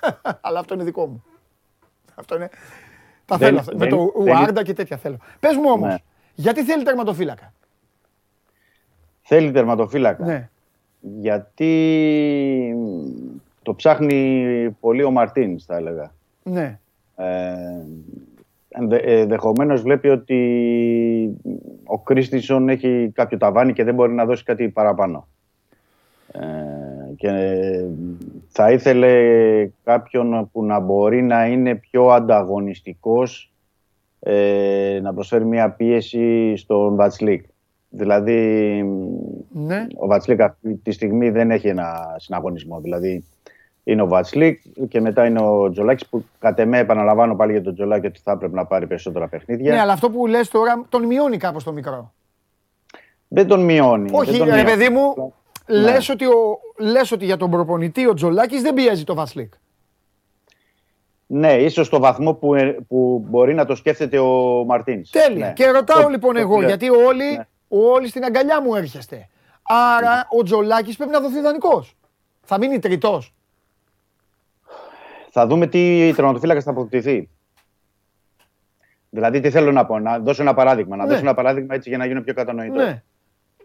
[LAUGHS] Αλλά αυτό είναι δικό μου. Αυτό είναι. Τα Δεν- θέλω. αυτά. Με δεν- το δεν- Ουάρντα και τέτοια θέλω. Πες μου όμως, Ναι. γιατί θέλει τερματοφύλακα; Θέλει τερματοφύλακα. Ναι. Γιατί μ, το ψάχνει πολύ ο Μαρτίνς, θα έλεγα. Ναι. Ε, ενδε, ενδεχομένως βλέπει ότι ο Κρίστισον έχει κάποιο ταβάνι και δεν μπορεί να δώσει κάτι παραπάνω. Ε, και θα ήθελε κάποιον που να μπορεί να είναι πιο ανταγωνιστικός ε, να προσφέρει μια πίεση στον Βατσλίκ. Δηλαδή Ναι. ο Βατσλίκ αυτή τη στιγμή δεν έχει ένα συναγωνισμό. Δηλαδή είναι ο Βατσλίκ και μετά είναι ο Τζολάκης που κατ' εμέ επαναλαμβάνω πάλι για τον Τζολάκη ότι θα έπρεπε να πάρει περισσότερα παιχνίδια. Ναι, αλλά αυτό που λες τώρα τον μειώνει κάπως το μικρό. Δεν τον μειώνει. Όχι, δεν τον ρε μειώνει. παιδί μου, Ναι. λες, ότι ο, λες ότι για τον προπονητή ο Τζολάκης δεν πιέζει το Βασλίκ. Ναι, ίσως στο βαθμό που, ε, που μπορεί να το σκέφτεται ο Μαρτίν. Τέλεια. Και ρωτάω λοιπόν εγώ, λέω. γιατί όλοι, Ναι. όλοι στην αγκαλιά μου έρχεστε. Άρα ο Τζολάκης πρέπει να δοθεί δανεικός. Θα μείνει τριτός. Θα δούμε τι τερματοφύλακας θα αποκτηθεί. Δηλαδή, τι θέλω να πω, να δώσω ένα παράδειγμα. Να Ναι. δώσω ένα παράδειγμα έτσι για να γίνω πιο κατανοητό. Ναι.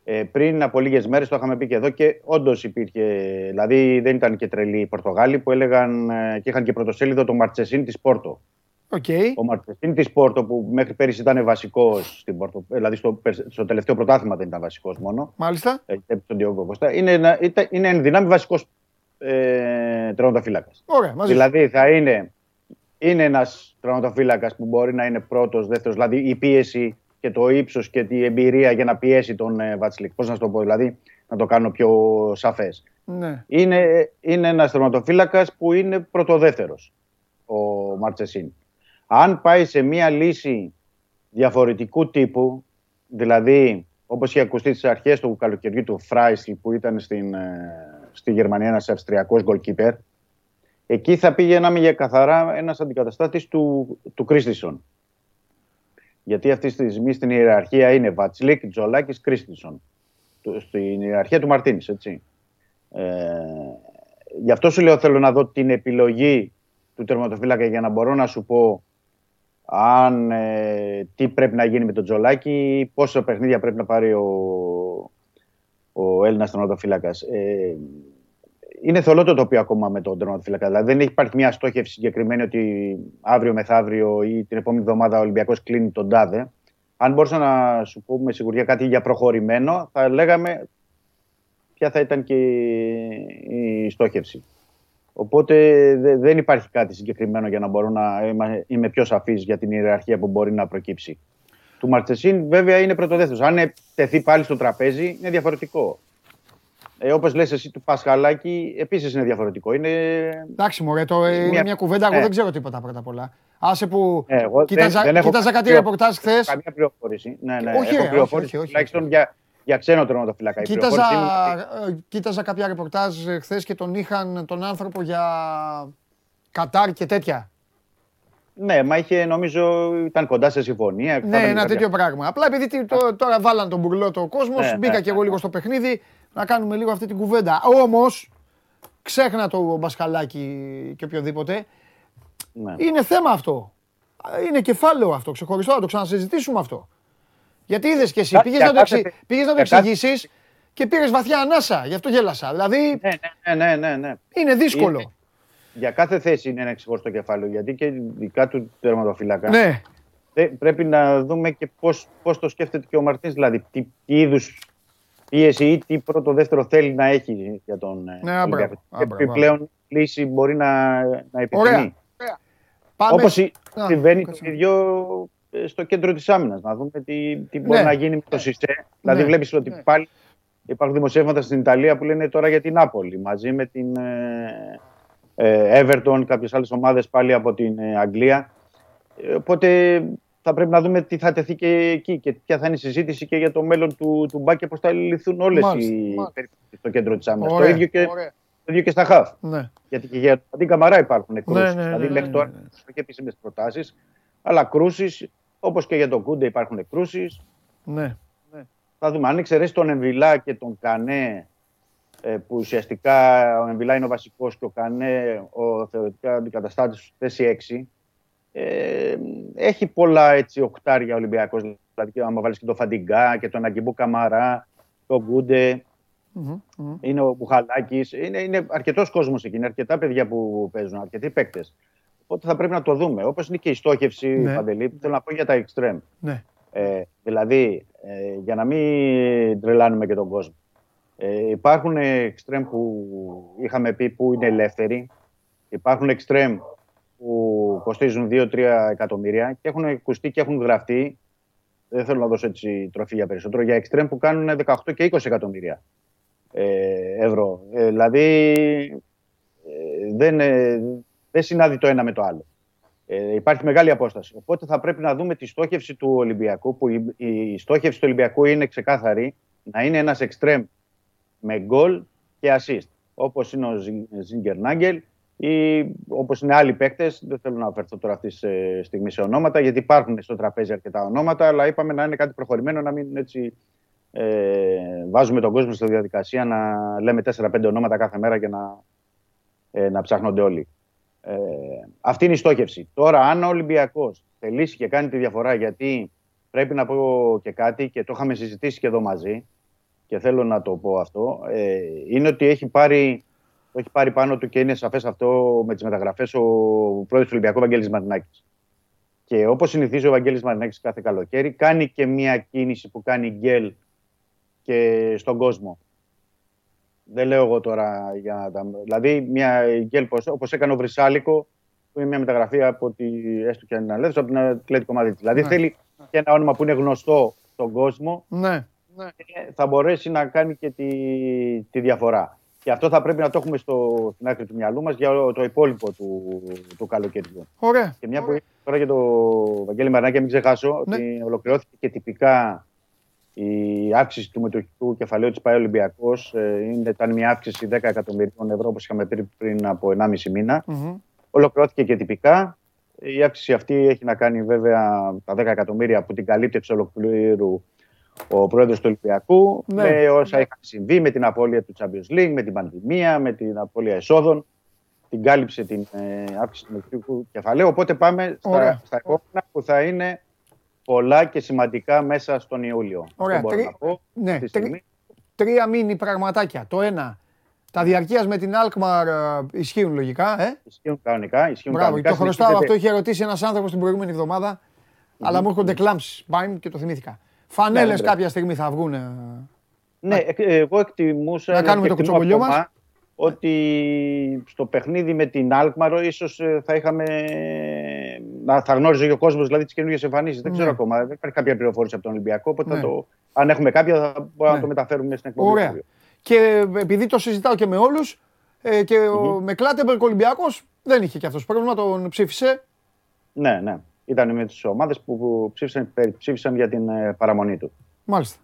Ε, πριν από λίγες μέρες το είχαμε πει και εδώ και όντως υπήρχε. Δηλαδή, δεν ήταν και τρελοί οι Πορτογάλοι που έλεγαν ε, και είχαν και πρωτοσέλιδο το Μαρτσεσίν της Πόρτο. Οκ. Ο Μαρτσεσίν της Πόρτο που μέχρι πέρυσι ήταν βασικός στην Πόρτο, ε, δηλαδή στο, περ- στο τελευταίο πρωτάθλημα δεν ήταν βασικός μόνο. Μάλιστα. ε, επί τον Διόγκο Κώστα, είναι, ένα- ήταν- είναι εν δυνάμει βασικός ε, τερματοφύλακα. Ωραία, μαζί. σου. Δηλαδή θα είναι, είναι ένας τερματοφύλακα που μπορεί να είναι πρώτος, δεύτερος, δηλαδή η πίεση και το ύψος και την εμπειρία για να πιέσει τον ε, Βατσλικ. Πώς να σου το πω, δηλαδή να το κάνω πιο σαφές. Ναι. Είναι, είναι ένας τερματοφύλακα που είναι πρωτοδεύτερος ο Μαρτσεσίν. Αν πάει σε μία λύση διαφορετικού τύπου, δηλαδή όπως είχε ακουστεί στις αρχές του καλοκαιριού του Φράισλ που ήταν στην, ε, στη Γερμανία, ένας Αυστριακός goalkeeper, εκεί θα πήγαιναμε για καθαρά ένας αντικαταστάτης του, του Κρίστισον. Γιατί αυτή τη στιγμή στην ιεραρχία είναι Βατσλίκ, Τζολάκης, Κρίστισον. Του- Στην ιεραρχία του Μαρτίνης, έτσι. Ε, γι' αυτό σου λέω θέλω να δω την επιλογή του τερματοφύλακα για να μπορώ να σου πω αν ε, τι πρέπει να γίνει με τον Τζολάκη, πόσα παιχνίδια πρέπει να πάρει ο, ο Έλληνας τερματοφύλακα. Ε, είναι θολό το τοπίο ακόμα με τον τερματοφύλακα. Δηλαδή δεν υπάρχει μια στόχευση συγκεκριμένη ότι αύριο μεθαύριο ή την επόμενη εβδομάδα ο Ολυμπιακός κλείνει τον τάδε. Αν μπορούσα να σου πω με σιγουριά κάτι για προχωρημένο, θα λέγαμε ποια θα ήταν και η στόχευση. Οπότε δε- δεν υπάρχει κάτι συγκεκριμένο για να μπορώ να είμαι, είμαι πιο σαφής για την ιεραρχία που μπορεί να προκύψει. Του Μαρτσεσίν βέβαια είναι πρωτοδέθος. Αν τεθεί πάλι στο τραπέζι είναι διαφορετικό. Ε, Όπως λες εσύ του Πασχαλάκη, επίσης είναι διαφορετικό. Είναι... Εντάξει, μωρέ, το, ε, είναι Μια- μια κουβέντα. Εγώ Ναι. δεν ξέρω τίποτα πρώτα απ' όλα. Άσε που Ε, εγώ δεν- κοίταζα, δεν έχω κοίταζα κάτι καμία- ρεπορτάζ χθες. Καμία πληροφόρηση. Ναι, ναι, Όχι, ρε, έχω όχι, πληροφόρηση όχι, όχι, τουλάχιστον όχι. για, για ξένο τερματοφυλακά. Η Κοίταζα, πληροφόρηση είναι- ε, κοίταζα κάποια ρεπορτάζ χθες και τον είχαν τον άνθρωπο για Κατάρ και τέτοια. Ναι, μα είχε νομίζω ήταν κοντά σε συμφωνία. θα Ναι, ήταν ένα κάποια- τέτοιο πράγμα. Απλά επειδή τι- το- τώρα βάλαν τον μπουρλό το κόσμος, Ναι, μπήκα ναι, και εγώ ναι, λίγο ναι. στο παιχνίδι να κάνουμε λίγο αυτή την κουβέντα. Όμως, ξέχνα το μπασκαλάκι και οποιοδήποτε. Ναι. Είναι θέμα αυτό. Είναι κεφάλαιο αυτό, ξεχωριστό, να το ξανασυζητήσουμε αυτό. Γιατί είδες και εσύ, Κα- πήγες για να, το κάθε- εξε- πήγες να το για κάθε- εξηγήσεις και πήρες βαθιά ανάσα. Γι' αυτό γέλασα. Δηλαδή Ναι, ναι, ναι, ναι, ναι. είναι δύσκολο. Είναι- Για κάθε θέση είναι ένα ξεχωριστό κεφάλαιο. Γιατί και ειδικά του τερματοφύλακα Ναι, θε- πρέπει να δούμε και πώς πώς το σκέφτεται και ο Μαρτίνς. Δηλαδή, τι, τι είδους πίεση ή τι πρώτο δεύτερο θέλει να έχει για τον ε, Ναι, α, μπράβο, Ολυμπιακό. α, Και μπράβο. επιπλέον λύση μπορεί να, να επιθυμεί. Ωραία. πάμε. Όπως Α, συμβαίνει το κάτσε. ίδιο ε, στο κέντρο της άμυνας. Να δούμε τι, τι μπορεί Ναι. να γίνει με το Σισε. Δηλαδή, Ναι. βλέπεις ότι Ναι. πάλι υπάρχουν δημοσιεύματα στην Ιταλία που λένε τώρα για την Νάπολη μαζί με την ε, ε, Everton, κάποιες άλλες ομάδες πάλι από την ε, Αγγλία. Ε, Οπότε θα πρέπει να δούμε τι θα τεθεί και εκεί και ποια θα είναι η συζήτηση και για το μέλλον του, του Μπάκ και πώς θα λυθούν όλες Μάλιστα, οι μάλιστα. περιπτώσεις στο κέντρο της άμυνας. Το Ωραία, ίδιο, και, ωραία. το ίδιο και στα χαφ. Ναι. Γιατί και για την Καμαρά υπάρχουν κρούσει. ναι, ναι, δηλαδή ναι, μέχρι ναι, τώρα ναι. υπάρχουν και επίσημες προτάσεις. Αλλά κρούσεις, όπως και για τον Κούντε υπάρχουν κρούσει. ναι. Θα δούμε. Αν εξαιρέσει τον Εμβιλά και τον Κανέ, ε, που ουσιαστικά ο Εμβιλά είναι ο βασικός και ο Κανέ ο θεωρητικά αντικαταστάτης στη θέση 6. Ε, έχει πολλά έτσι οκτάρια Ολυμπιακός. Δηλαδή, και άμα βάλεις και τον Φαντιγκά και τον Αγκιμπού Καμαρά, τον Κούντε, Μμμ, μμμ. είναι ο Μπουχαλάκης. Είναι, είναι αρκετός κόσμος εκεί. Είναι αρκετά παιδιά που παίζουν, αρκετοί παίκτες. Οπότε θα πρέπει να το δούμε. Όπως είναι και η στόχευση, Ναι. Παντελή, που θέλω να πω για τα extreme. Ναι. Ε, δηλαδή, ε, για να μην τρελάνουμε και τον κόσμο. Ε, υπάρχουν extreme που είχαμε πει που είναι ελεύθεροι. Υπάρχουν extreme που κοστίζουν 2-3 εκατομμύρια και έχουν ακουστεί και έχουν γραφτεί. Δεν θέλω να δώσω έτσι τροφή για περισσότερο. Για extreme που κάνουν 18 και 20 εκατομμύρια ε, ευρώ. Ε, δηλαδή, ε, δεν, ε, δεν συνάδει το ένα με το άλλο. Ε, υπάρχει μεγάλη απόσταση. Οπότε θα πρέπει να δούμε τη στόχευση του Ολυμπιακού, που η, η στόχευση του Ολυμπιακού είναι ξεκάθαρη, να είναι ένας εξτρέμ με γκολ και assist, όπως είναι ο Ζίγκερ Νάγκελ ή όπως είναι άλλοι παίκτες, δεν θέλω να αφαιρθώ τώρα αυτής τη στιγμή σε ονόματα, γιατί υπάρχουν στο τραπέζι αρκετά ονόματα, αλλά είπαμε να είναι κάτι προχωρημένο, να μην έτσι ε, βάζουμε τον κόσμο στη διαδικασία να λέμε 4-5 ονόματα κάθε μέρα και να, ε, να ψάχνονται όλοι. Ε, αυτή είναι η στόχευση. Τώρα, αν ο Ολυμπιακός θελήσει και κάνει τη διαφορά, γιατί πρέπει να πω και κάτι και το είχαμε συζητήσει και εδώ μαζί και θέλω να το πω αυτό, ε, είναι ότι έχει πάρει, το έχει πάρει πάνω του και είναι σαφές αυτό με τις μεταγραφές ο πρόεδρος του Ολυμπιακού, Βαγγέλης Μαρινάκης. Και όπως συνηθίζει ο Βαγγέλης Μαρινάκης κάθε καλοκαίρι, κάνει και μια κίνηση που κάνει γκέλ και στον κόσμο. Δεν λέω εγώ τώρα για να τα... Δηλαδή, μια γκέλ όπως έκανε ο Βρυσάλικο, που είναι μια μεταγραφή από τη, έστω και αν από την Ατλέτικο Μαδρίτη. Δηλαδή, ναι. θέλει και ένα όνομα που είναι γνωστό στον κόσμο. Ναι. Και θα μπορέσει να κάνει και τη, τη διαφορά. Και αυτό θα πρέπει να το έχουμε στο, στην άκρη του μυαλού μας για το υπόλοιπο του, του καλοκαιριού. Ωραία. Και μια που τώρα για το Βαγγέλη Μαρνάκη, μην ξεχάσω ναι. ότι ολοκληρώθηκε και τυπικά η αύξηση του μετοχικού κεφαλαίου της ΠαΕ Ολυμπιακός ε, ήταν μια αύξηση 10 εκατομμυρίων ευρώ, όπως είχαμε πει πριν από 1,5 μήνα. Mm-hmm. Ολοκληρώθηκε και τυπικά. Η αύξηση αυτή έχει να κάνει βέβαια τα 10 εκατομμύρια που την καλύπτει εξ ολοκλήρου ο πρόεδρος του Ολυμπιακού, ναι. με όσα είχαν συμβεί, με την απώλεια του Champions League, με την πανδημία, με την απώλεια εσόδων. Την κάλυψε την ε, αύξηση του μετοχικού κεφαλαίου. Οπότε πάμε στα, στα επόμενα που θα είναι πολλά και σημαντικά μέσα στον Ιούλιο. Ωραία. Τρι... Να πω, ναι, τρι... Τρία μήνυ πραγματάκια. Το ένα, τα διαρκείας με την Alkmaar uh, ισχύουν λογικά. Ε; Ισχύουν κανονικά. Ισχύουν Μπράβο, κανονικά. το χρωστάω. Αυτό είχε ρωτήσει ένας άνθρωπος την προηγούμενη εβδομάδα. Mm-hmm. Αλλά μου έρχονται κλάμψεις. Μπάιμ και το θυμήθηκα. Φανέλες ναι, κάποια στιγμή θα βγουν. Ναι, εγώ εκτιμούσα. Να κάνουμε το κουτσομπολιό μας ότι στο παιχνίδι με την Alkmaar ίσως ε, θα είχαμε να θα γνώριζε και ο κόσμος δηλαδή τις καινούργιες εμφανίσεις. Δεν ξέρω ναι. ακόμα. Δεν υπάρχει κάποια πληροφόρηση από τον Ολυμπιακό. Οπότε ναι. το, αν έχουμε κάποια, θα μπορούμε ναι. να το μεταφέρουμε στην εκπομπή. Ωραία. Και επειδή το συζητάω και με όλους, ε, και mm-hmm. με Κλάτεμπερκ Ολυμπιακός δεν είχε και αυτός πρόβλημα, τον ψήφισε. Ναι, ναι. Ήταν με τις ομάδες που ψήφισαν, ψήφισαν για την ε, παραμονή του. Μάλιστα.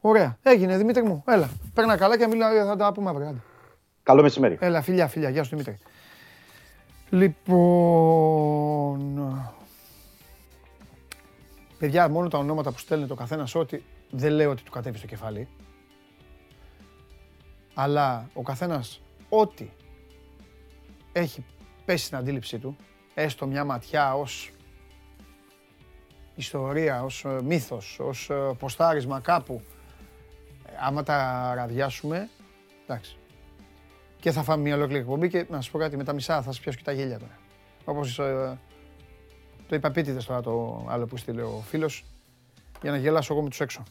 Ωραία. Έγινε Δημήτρη μου. Έλα. Παίρνα καλά και μιλάω, θα τα πούμε αύριο. Καλό μεσημέρι. Έλα, φιλιά, φιλιά. Γεια σου Δημήτρη. Λοιπόν. Παιδιά, μόνο τα ονόματα που στέλνει το καθένας ό,τι δεν λέω ότι του κατέβει στο κεφάλι. Αλλά ο καθένας ό,τι έχει πέσει στην αντίληψή του, έστω μια ματιά ως ιστορία, ως ε, μύθος, ως ε, ποστάρισμα κάπου, ε, άμα τα ραδιάσουμε, εντάξει, και θα φάμε μια ολόκληρη εκπομπή και να σα πω κάτι με τα μισά θα σας πιάσω και τα γέλια τώρα. Όπως ε, το είπα πίτιδε τώρα το άλλο που στείλε ο φίλος για να γελάσω εγώ με τους έξω.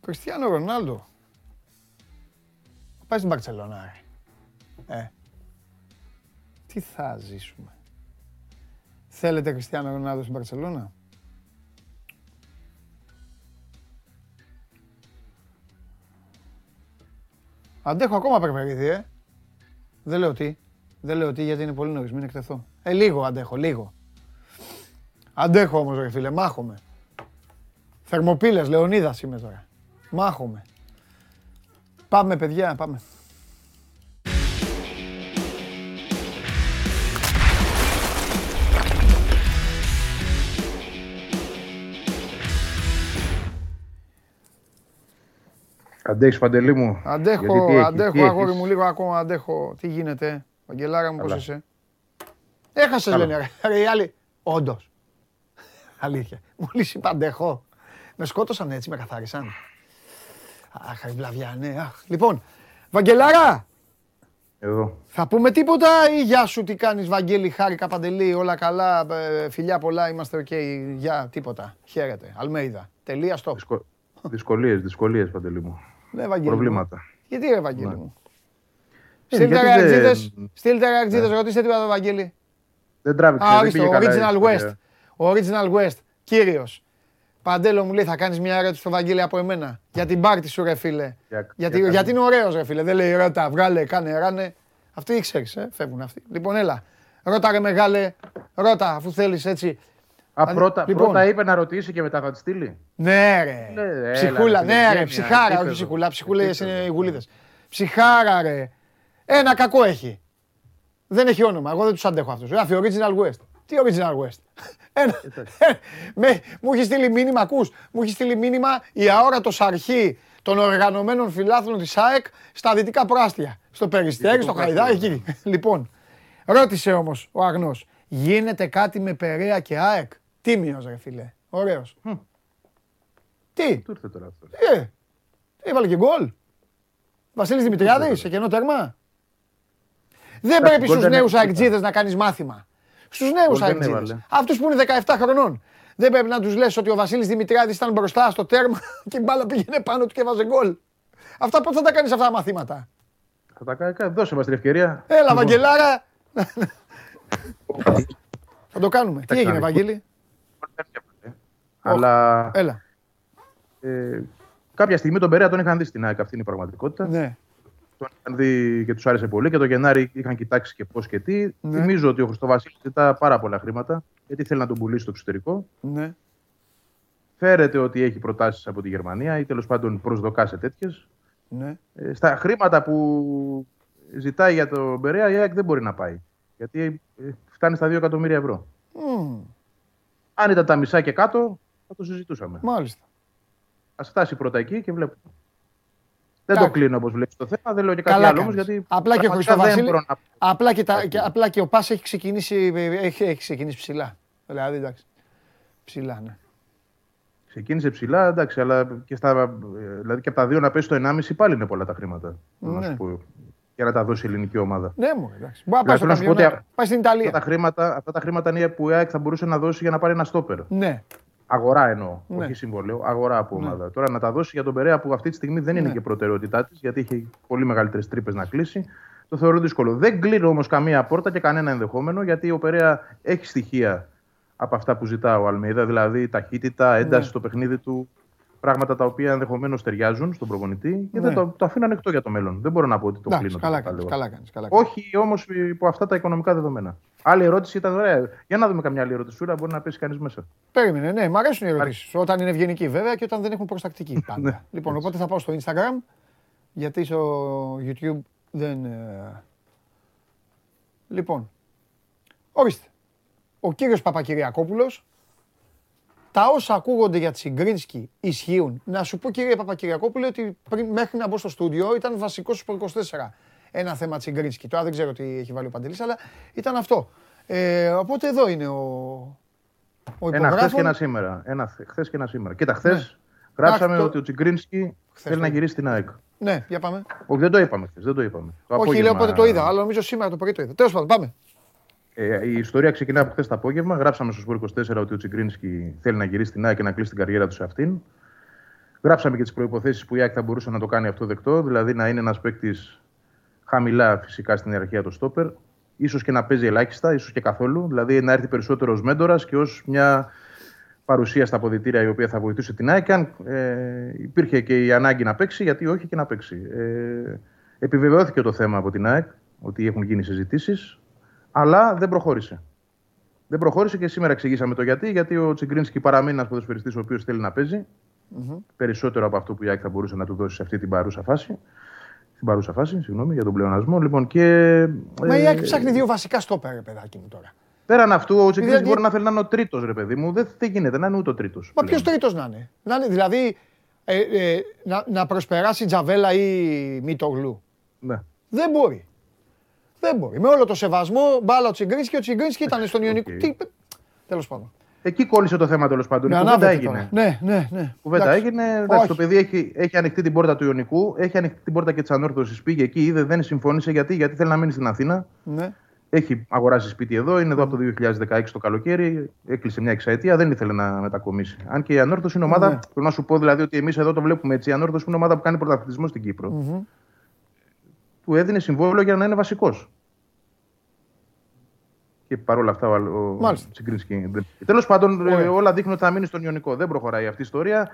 Κριστιανό Ρονάλντο. Πάει στην Μπαρτσελώνα, Ε. Τι θα ζήσουμε; Θέλετε Κριστιανό Ρονάλντο στην Μπαρτσελώνα. Αντέχω ακόμα περπερίδι, ε. Δεν λέω τι. Δεν λέω τι γιατί είναι πολύ νωρίς, μην εκτεθώ. Ε, λίγο αντέχω, λίγο. Αντέχω όμως ρε φίλε, μάχομαι. Θερμοπύλες, Λεωνίδας είμαι τώρα. Μάχομαι. Πάμε παιδιά, πάμε. Αντέχεις Παντελή μου; Αντέχω, τι αντέχω αγόρι μου λίγο ακόμα, αντέχω. Τι γίνεται, Βαγγελάρα μου, πώς είσαι; Έχασες λένε, ρε, οι άλλοι. Όντως. [LAUGHS] Αλήθεια. Μόλις είπα αντέχω. Με σκότωσαν έτσι, με καθάρισαν. Αχ, η βλαβιά, ναι. Αχ. Λοιπόν, Βαγγελάρα. Εδώ. Θα πούμε τίποτα ή γεια σου, τι κάνεις Βαγγέλη, χάρηκα Παντελή, όλα καλά, ε, φιλιά πολλά, είμαστε OK, okay. γεια, τίποτα. Χαίρετε, Αλμέιδα. Τελεία, stop. Δυσκολ... Δυσκολίες, δυσκολίες Παντελή μου. Ναι, Βαγγέλη. Προβλήματα. Γιατί ρε Βαγγέλη ναι. μου. Ε, στείλτε ρεακτζίδες, στείλτε ρεακτζίδες, ρωτήστε τι το Βαγγέλη. Δεν τράβηξε, Α, ορίστε, Original West. Original West, κύριος. Παντέλο μου λέει θα κάνεις μια ερώτηση στο Βαγγέλη από εμένα. Για την πάρτι σου ρε φίλε. Για- γιατί, για γιατί καλή. είναι ωραίος ρε φίλε. Δεν λέει ρώτα, βγάλε, κάνε, ράνε. Αυτοί ήξερες, ε, φεύγουν αυτοί. Λοιπόν, έλα. Ρώτα ρε μεγάλε, ρώτα αφού θέλεις έτσι. Α, Δηλαδή, πρώτα, λοιπόν. πρώτα είπε να ρωτήσει και μετά θα τη στείλει. Ναι ρε. Ναι, έλα, ψυχούλα, ρε, ναι γένεια, ρε, ψυχάρα, όχι επίπεδο. ψυχούλα. Ψυχούλες είναι Επίπεδο. οι γουλίδες. Ψυχάρα ρε. Ένα κακό έχει. Δεν έχει όνομα. Εγώ δεν τους αντέχω αυτούς. Γράφει Original West. Τι Original West; [LAUGHS] Ένα, με, μου έχει στείλει μήνυμα, ακούς, μου έχει στείλει μήνυμα η αόρατος αρχή των οργανωμένων φιλάθλων της ΑΕΚ στα δυτικά προάστια. Στο Περιστέρι, στο Δυτικό Χαϊδάρι, προάστιο. εκεί. Λοιπόν, ρώτησε όμως ο Αγνός, γίνεται κάτι με Περέα και ΑΕΚ; Τίμιος ρε φίλε, ωραίος. Τι, Του ήρθε τώρα αυτός. ε, έβαλε και γκολ. Βασίλης Δημητριάδης, σε κενό τέρμα. Δεν πρέπει γκολ στους δεν νέους έβαλε. αεκτζίδες να κάνεις μάθημα. Στους νέους Γκολ δεν αεκτζίδες. έβαλε. Αυτούς που είναι 17 χρονών. Δεν πρέπει να τους λες ότι ο Βασίλης Δημητριάδης ήταν μπροστά στο τέρμα [LAUGHS] και η μπάλα πήγαινε πάνω του και έβαζε γκολ. Αυτά πότε θα τα κάνεις αυτά τα μαθήματα; Θα τα κάνει. κα- Δώσε μας την ευκαιρία. Έλα, Λοιπόν, Βαγγελάρα. [LAUGHS] Θα το κάνουμε. Τι Εντάξει, έγινε, να δεις. Βαγγέλη. Αλλά Έλα. ε, κάποια στιγμή τον Περέα τον είχαν δει στην ΑΕΚ. Αυτή είναι η πραγματικότητα. Ναι. Τον είχαν δει και τους άρεσε πολύ και το Γενάρη είχαν κοιτάξει και πώς και τι. Ναι. Θυμίζω ότι ο Χριστοβασίλη ζητά πάρα πολλά χρήματα γιατί θέλει να τον πουλήσει στο εξωτερικό. Ναι. Φέρεται ότι έχει προτάσεις από τη Γερμανία ή τέλος πάντων προσδοκά σε τέτοιες. Ναι. Ε, στα χρήματα που ζητάει για τον Περέα η ΑΕΚ δεν μπορεί να πάει. Γιατί ε, φτάνει στα 2 εκατομμύρια ευρώ. Μμμ, Αν ήταν τα μισά και κάτω, θα το συζητούσαμε. Μάλιστα. Α φτάσει πρώτα εκεί και βλέπουμε. Δεν Εντάξει. το κλείνω όπως βλέπεις το θέμα, δεν λέω και κάτι Καλά άλλο όμως. κάνεις. Γιατί Απλά και ο πραγματικά δεν Χριστοβασίλη. μπορώ να- Απλά και, τα, και, απλά και ο Πας έχει ξεκινήσει, έχει, έχει ξεκινήσει ψηλά. Δηλαδή, εντάξει. Ψηλά, ναι. Ξεκίνησε ψηλά, εντάξει, αλλά και, στα, ε, δηλαδή και από τα δύο να πέσει το 1,5 πάλι είναι πολλά τα χρήματα. να Ναι. σου πω, για να τα δώσει η ελληνική ομάδα. Ναι, μου, εντάξει. Μπορεί να πάει στο θέλω να σου πω ότι καμιονέτο. α- Πάει στην Αυτά τα, Ιταλία. χρήματα, αυτά τα χρήματα είναι που η ΑΕΚ θα μπορούσε να δώσει για να πάρει ένα στόπερ. Ναι. Αγορά εννοώ, Ναι. όχι συμβόλαιο. Αγορά από ομάδα. Τώρα να τα δώσει για τον Περέα που αυτή τη στιγμή δεν είναι Ναι. και προτεραιότητά της, γιατί έχει πολύ μεγαλύτερες τρύπες να κλείσει. Το θεωρώ δύσκολο. Δεν κλείνω όμως καμία πόρτα και κανένα ενδεχόμενο, γιατί ο Περέα έχει στοιχεία από αυτά που ζητά ο Αλμίδα, δηλαδή ταχύτητα, ένταση Ναι. στο παιχνίδι του. Πράγματα τα οποία ενδεχομένως ταιριάζουν στον προπονητή και Ναι. δεν το, το αφήνω ανοιχτό για το μέλλον. Δεν μπορώ να πω ότι το Εντάξει, κλείνω. καλά το κάνεις, λέω. καλά κάνεις, καλά κάνεις. Όχι όμως υπό αυτά τα οικονομικά δεδομένα. Άλλη ερώτηση ήταν ωραία. Για να δούμε καμιά άλλη ερώτηση. Σούρα μπορεί να πέσει κανείς μέσα. Περίμενε, ναι, μ' αρέσουν οι ερωτήσεις. Όταν είναι ευγενικοί βέβαια και όταν δεν έχουν προστακτική [LAUGHS] πάντα. Ναι, λοιπόν, οπότε θα πάω στο Instagram γιατί στο YouTube δεν. ε, Λοιπόν, ορίστε. Ο κύριος Παπακυριακόπουλος, τα όσα ακούγονται για Τσιγκρίνσκι ισχύουν. Να σου πω κύριε Παπακυριακόπουλε ότι πριν, μέχρι να μπω στο στούντιο ήταν βασικός στο 24 ένα θέμα Τσιγκρίνσκι. Τώρα δεν ξέρω τι έχει βάλει ο Παντελής, αλλά ήταν αυτό. Ε, οπότε εδώ είναι ο, ο Ένα χθες υπογράφων. και ένα σήμερα. Ένα χθες και ένα σήμερα. Κοίτα, χθες Ναι. γράψαμε Εντάξει, το- ότι ο Τσιγκρίνσκι θέλει το- να γυρίσει στην ΑΕΚ. Ναι, για πάμε. Όχι, δεν το είπαμε χθες. Δεν το είπαμε. Το Όχι, απόγευμα- λέω πότε το είδα, αλλά νομίζω σήμερα το πρωί το είδα. Τέλος πάντων, πάμε. Ε, η ιστορία ξεκινά από χθες το απόγευμα. Γράψαμε στο Σπορ 24 ότι ο Τσιγκρίνσκι θέλει να γυρίσει στην ΑΕΚ και να κλείσει την καριέρα του σε αυτήν. Γράψαμε και τις προποθέσει που η ΑΕΚ θα μπορούσε να το κάνει αυτό δεκτό, δηλαδή να είναι ένας παίκτης χαμηλά φυσικά στην ιεραρχία του στόπερ, ίσως και να παίζει ελάχιστα, ίσως και καθόλου, δηλαδή να έρθει περισσότερος ω μέντορας και ως μια παρουσία στα αποδητήρια η οποία θα βοηθούσε την ΑΕΚ. Και αν ε, υπήρχε και η ανάγκη να παίξει, γιατί όχι και να παίξει. Ε, επιβεβαιώθηκε το θέμα από την ΑΕΚ ότι έχουν γίνει συζητήσεις, αλλά δεν προχώρησε. Δεν προχώρησε και σήμερα εξηγήσαμε το γιατί. Γιατί ο Τσιγκρίνσκι παραμένει ένας ποδοσφαιριστής ο οποίος θέλει να παίζει περισσότερο από αυτό που η ΑΕΚ θα μπορούσε να του δώσει σε αυτή την παρούσα φάση. Στην παρούσα φάση, συγγνώμη για τον πλεονασμό. Λοιπόν, και, Μα η ε, ΑΕΚ ψάχνει δύο βασικά στόπερ, ρε παιδάκι μου τώρα. Πέραν αυτού, ο Τσιγκρίνσκι Δηλαδή- μπορεί να θέλει να είναι ο τρίτος, ρε παιδί μου. Δεν, δεν γίνεται να είναι ούτε ο τρίτος. Μα ποιος τρίτος να είναι; Να είναι δηλαδή ε, ε, να, να προσπεράσει Τζαβέλα ή Μήτογλου. Ναι. Δεν μπορεί. Δεν μπορεί. Με όλο το σεβασμό, μπάλα ο Τσιγκρίνσκι, ο Τσιγκρίνσκι ήταν στον Ιωνικό. Οκ. Τι... Τέλος πάντων. Εκεί κόλλησε το θέμα τέλος πάντων. Με Η κουβέντα ανάβεται έγινε. τώρα. Ναι, ναι, ναι. Κουβέντα Εντάξει. έγινε. Εντάξει, Όχι. το παιδί έχει, έχει ανοιχτή την πόρτα του Ιωνικού, έχει ανοιχτή την πόρτα και της Ανόρθωσης. Πήγε εκεί, είδε, δεν συμφώνησε. Γιατί, γιατί θέλει να μείνει στην Αθήνα. Ναι. Έχει αγοράσει σπίτι εδώ, είναι εδώ από το 2016 το καλοκαίρι. Έκλεισε μια εξαετία, δεν ήθελε να μετακομίσει. Αν και η Ανόρθωση είναι ομάδα, Ναι. θέλω να σου πω δηλαδή ότι εμείς εδώ το βλέπουμε έτσι. Η Ανόρθωση είναι ομάδα που κάνει πρωταθλητισμό στην Κύπρο Του έδινε συμβόλαιο για να είναι βασικός. Και παρόλα αυτά ο, ο Μάλιστα. Τσιγκρίνσκι δεν. Τέλος πάντων, ε, Ωραία. όλα δείχνουν ότι θα μείνει στον Ιωνικό. Δεν προχωράει αυτή η ιστορία.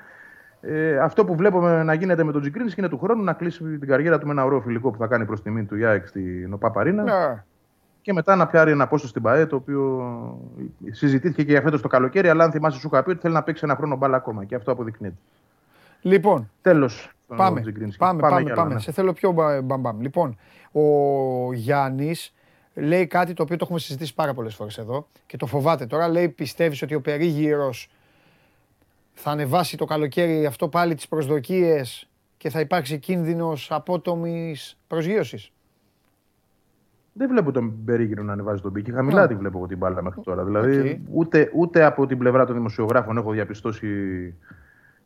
Ε, αυτό που βλέπουμε να γίνεται με τον Τσιγκρίνσκι είναι του χρόνου να κλείσει την καριέρα του με ένα ωραίο φιλικό που θα κάνει προς τιμή του Ιάκ στην ΟΠΑ Παρίνα. Ναι. Και μετά να πιάρει ένα πόσο στην ΠαΕ, το οποίο συζητήθηκε και για φέτος το καλοκαίρι. Αλλά αν θυμάσαι, σου είχα πει ότι θέλει να παίξει ένα χρόνο μπάλα ακόμα. Και αυτό αποδεικνύεται. Λοιπόν, Τέλος. πάμε, πάμε, πάμε, κι άλλα, πάμε. ναι. Σε θέλω πιο μπα- μπαμπαμ. Λοιπόν, ο Γιάννης λέει κάτι το οποίο το έχουμε συζητήσει πάρα πολλές φορές εδώ και το φοβάται τώρα. Λέει πιστεύεις ότι ο περίγυρος θα ανεβάσει το καλοκαίρι αυτό πάλι τις προσδοκίες και θα υπάρξει κίνδυνος απότομης προσγείωσης; Δεν βλέπω τον περίγυρο να ανεβάζει τον πήχη. Χαμηλά Α. τη βλέπω εγώ την μπάλα μέχρι τώρα. Δηλαδή, Οκ. ούτε, ούτε από την πλευρά των δημοσιογράφων έχω διαπιστώσει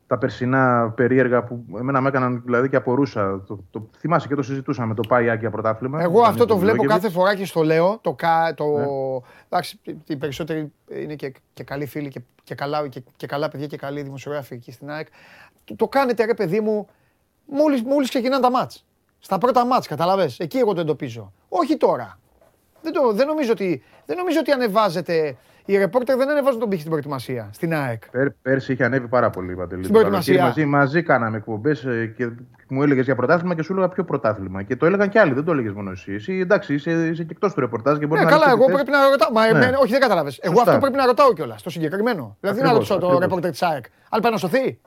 τα περσινά περίεργα που εμένα με έκαναν δηλαδή και απορούσα. Το, το, θυμάσαι και το συζητούσαμε το πάει Άκια πρωτάθλημα. Εγώ Ήταν αυτό το το βλέπω Μιλόγεβιτς. κάθε φορά και στο λέω. Το, κα- το, Ναι. εντάξει, οι περισσότεροι είναι και, και καλοί φίλοι και, και, καλά, και, και καλά παιδιά και καλοί δημοσιογράφοι εκεί στην ΑΕΚ. Το, το κάνετε ρε παιδί μου μόλις, μόλις ξεκινάνε τα μάτς. Στα πρώτα μάτς, καταλαβες. Εκεί εγώ το εντοπίζω. Όχι τώρα. Δεν, το, δεν, νομίζω ότι, δεν νομίζω ότι ανεβάζετε. Οι ρεπόρτερ δεν ανεβάζουν τον πύχη στην προετοιμασία στην ΑΕΚ. Πέρ, πέρσι είχε ανέβει πάρα πολύ η Παντελή. Στην Το προετοιμασία. καλοκαίρι Μαζί, μαζί κάναμε εκπομπές και μου έλεγες για πρωτάθλημα και σου έλεγα ποιο πρωτάθλημα. Και το έλεγαν και άλλοι, δεν το έλεγες μόνο εσύ. Εσύ εντάξει, είσαι, είσαι και εκτός του ρεπορτάζ και μπορεί Ναι, να καλά, λες εγώ ό,τι θες. πρέπει να ρωτάω. Μα Ναι. εμένα- όχι, δεν κατάλαβες. Εγώ Σωστά. αυτό πρέπει να ρωτάω κιόλας. Το συγκεκριμένο. Δηλαδή, να Ακριβώς, ρωτήσω το ακριβώς. ρεπόρτερ της ΑΕΚ. Αν πάει να σωθεί.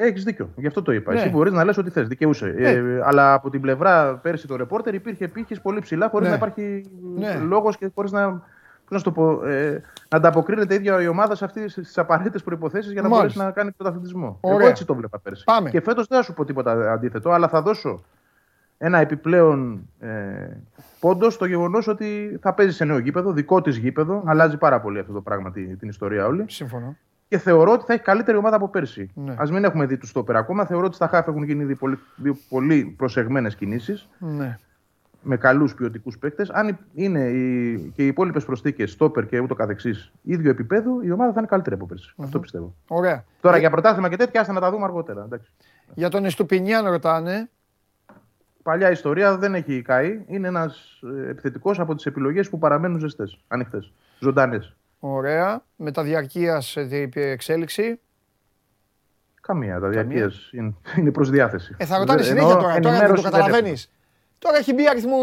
Έχεις δίκιο. Γι' αυτό το είπα. Ναι. Εσύ μπορείς να λες ό,τι θες. Δικαιούσε. Ναι. Ε, αλλά από την πλευρά πέρσι το ρεπόρτερ υπήρχε πύχης πολύ ψηλά χωρίς Ναι. να υπάρχει Ναι. λόγος και χωρίς να. Πώς να, σου το πω, ε, να ανταποκρίνεται η ίδια η ομάδα σε αυτές τις απαραίτητες προποθέσει για να Μάλιστα. μπορέσει να κάνει πρωταθλητισμό. Ωραία. Εγώ έτσι το βλέπα πέρσι. Πάμε. Και φέτος δεν θα σου πω τίποτα αντίθετο, αλλά θα δώσω ένα επιπλέον ε, πόντο στο γεγονός ότι θα παίζει σε νέο γήπεδο, δικό της γήπεδο. Αλλάζει πάρα πολύ αυτό το πράγμα την, την ιστορία όλη. Σύμφωνο. Και θεωρώ ότι θα έχει καλύτερη ομάδα από πέρσι. Ναι. Α μην έχουμε δει τους στόπερ ακόμα. Θεωρώ ότι στα χάφ έχουν γίνει ήδη πολύ, δύο πολύ προσεγμένες κινήσεις Ναι. Με καλούς ποιοτικούς παίκτες. Αν είναι οι, και οι υπόλοιπες προσθήκες, στόπερ και ούτω καθεξής, ίδιο επίπεδο, η ομάδα θα είναι καλύτερη από πέρσι. Αυτό πιστεύω. Ωραία. Τώρα Για- για πρωτάθλημα και τέτοια, άστα να τα δούμε αργότερα. Εντάξει. Για τον Εστουπινιάν ρωτάνε. Παλιά ιστορία δεν έχει καεί. Είναι ένας επιθετικός από τις επιλογές που παραμένουν ζεστές, ανοιχτές, ζωντανές. Ωραία. Μεταδιαρκεία εξέλιξη. Καμία. Τα διαρκείας είναι, είναι προς διάθεση. Ε, θα ρωτάνε Ενώ συνέχεια τώρα. Τώρα δεν το ενημέρωση καταλαβαίνεις. Έχουμε. Τώρα έχει μπει η, αριθμο,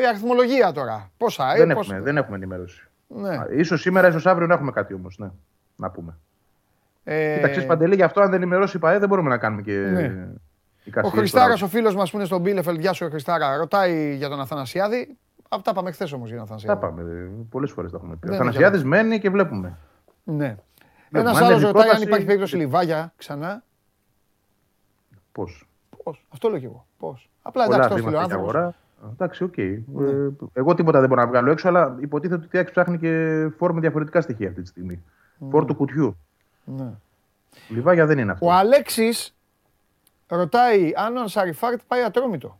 η αριθμολογία τώρα. Πόσα, ε, Δεν, πόσα- έχουμε, δεν έχουμε ενημέρωση. Ναι. Ίσως σήμερα, ίσως αύριο να έχουμε κάτι όμως, ναι. Να πούμε. Ε, Κοίτα, ξέρεις Παντελή, γι' αυτό αν δεν ενημερώσει η ΠαΕ δεν μπορούμε να κάνουμε και Ναι. η ο κασία Χριστάρας, ο φίλος μας που είναι στον Μπίλεφελ, γεια σου, Χριστάρα, ρωτάει για τον Αθανασιάδη. Αυτά πάμε χθες όμως για τον Τα Αθανασιάδη. πάμε. Πολλές φορές τα έχουμε πει. Δεν Ο είναι Θανασιάδης μένει και βλέπουμε. Ναι. Ναι, Ένας μα αν άλλος είναι ρωτάει αν πρόταση- υπάρχει περίπτωση Λιβάγια ξανά. Πώς; Πώς; Αυτό λέω κι εγώ. Πώς; Απλά Πολλά εντάξει, το στείλω βήματα για άνθρωπο. αγορά. Εντάξει, οκ. Ναι. Ε, εγώ τίποτα δεν μπορώ να βγάλω έξω, αλλά υποτίθεται ότι η ΑΕΚ ψάχνει και φόρ με διαφορετικά στοιχεία αυτή τη στιγμή. Φόρ του κουτιού. Ναι. Λιβάγια δεν είναι αυτό. Ο Αλέξης ρωτάει αν ο Ανσαριφάρντ πάει Ατρόμητο.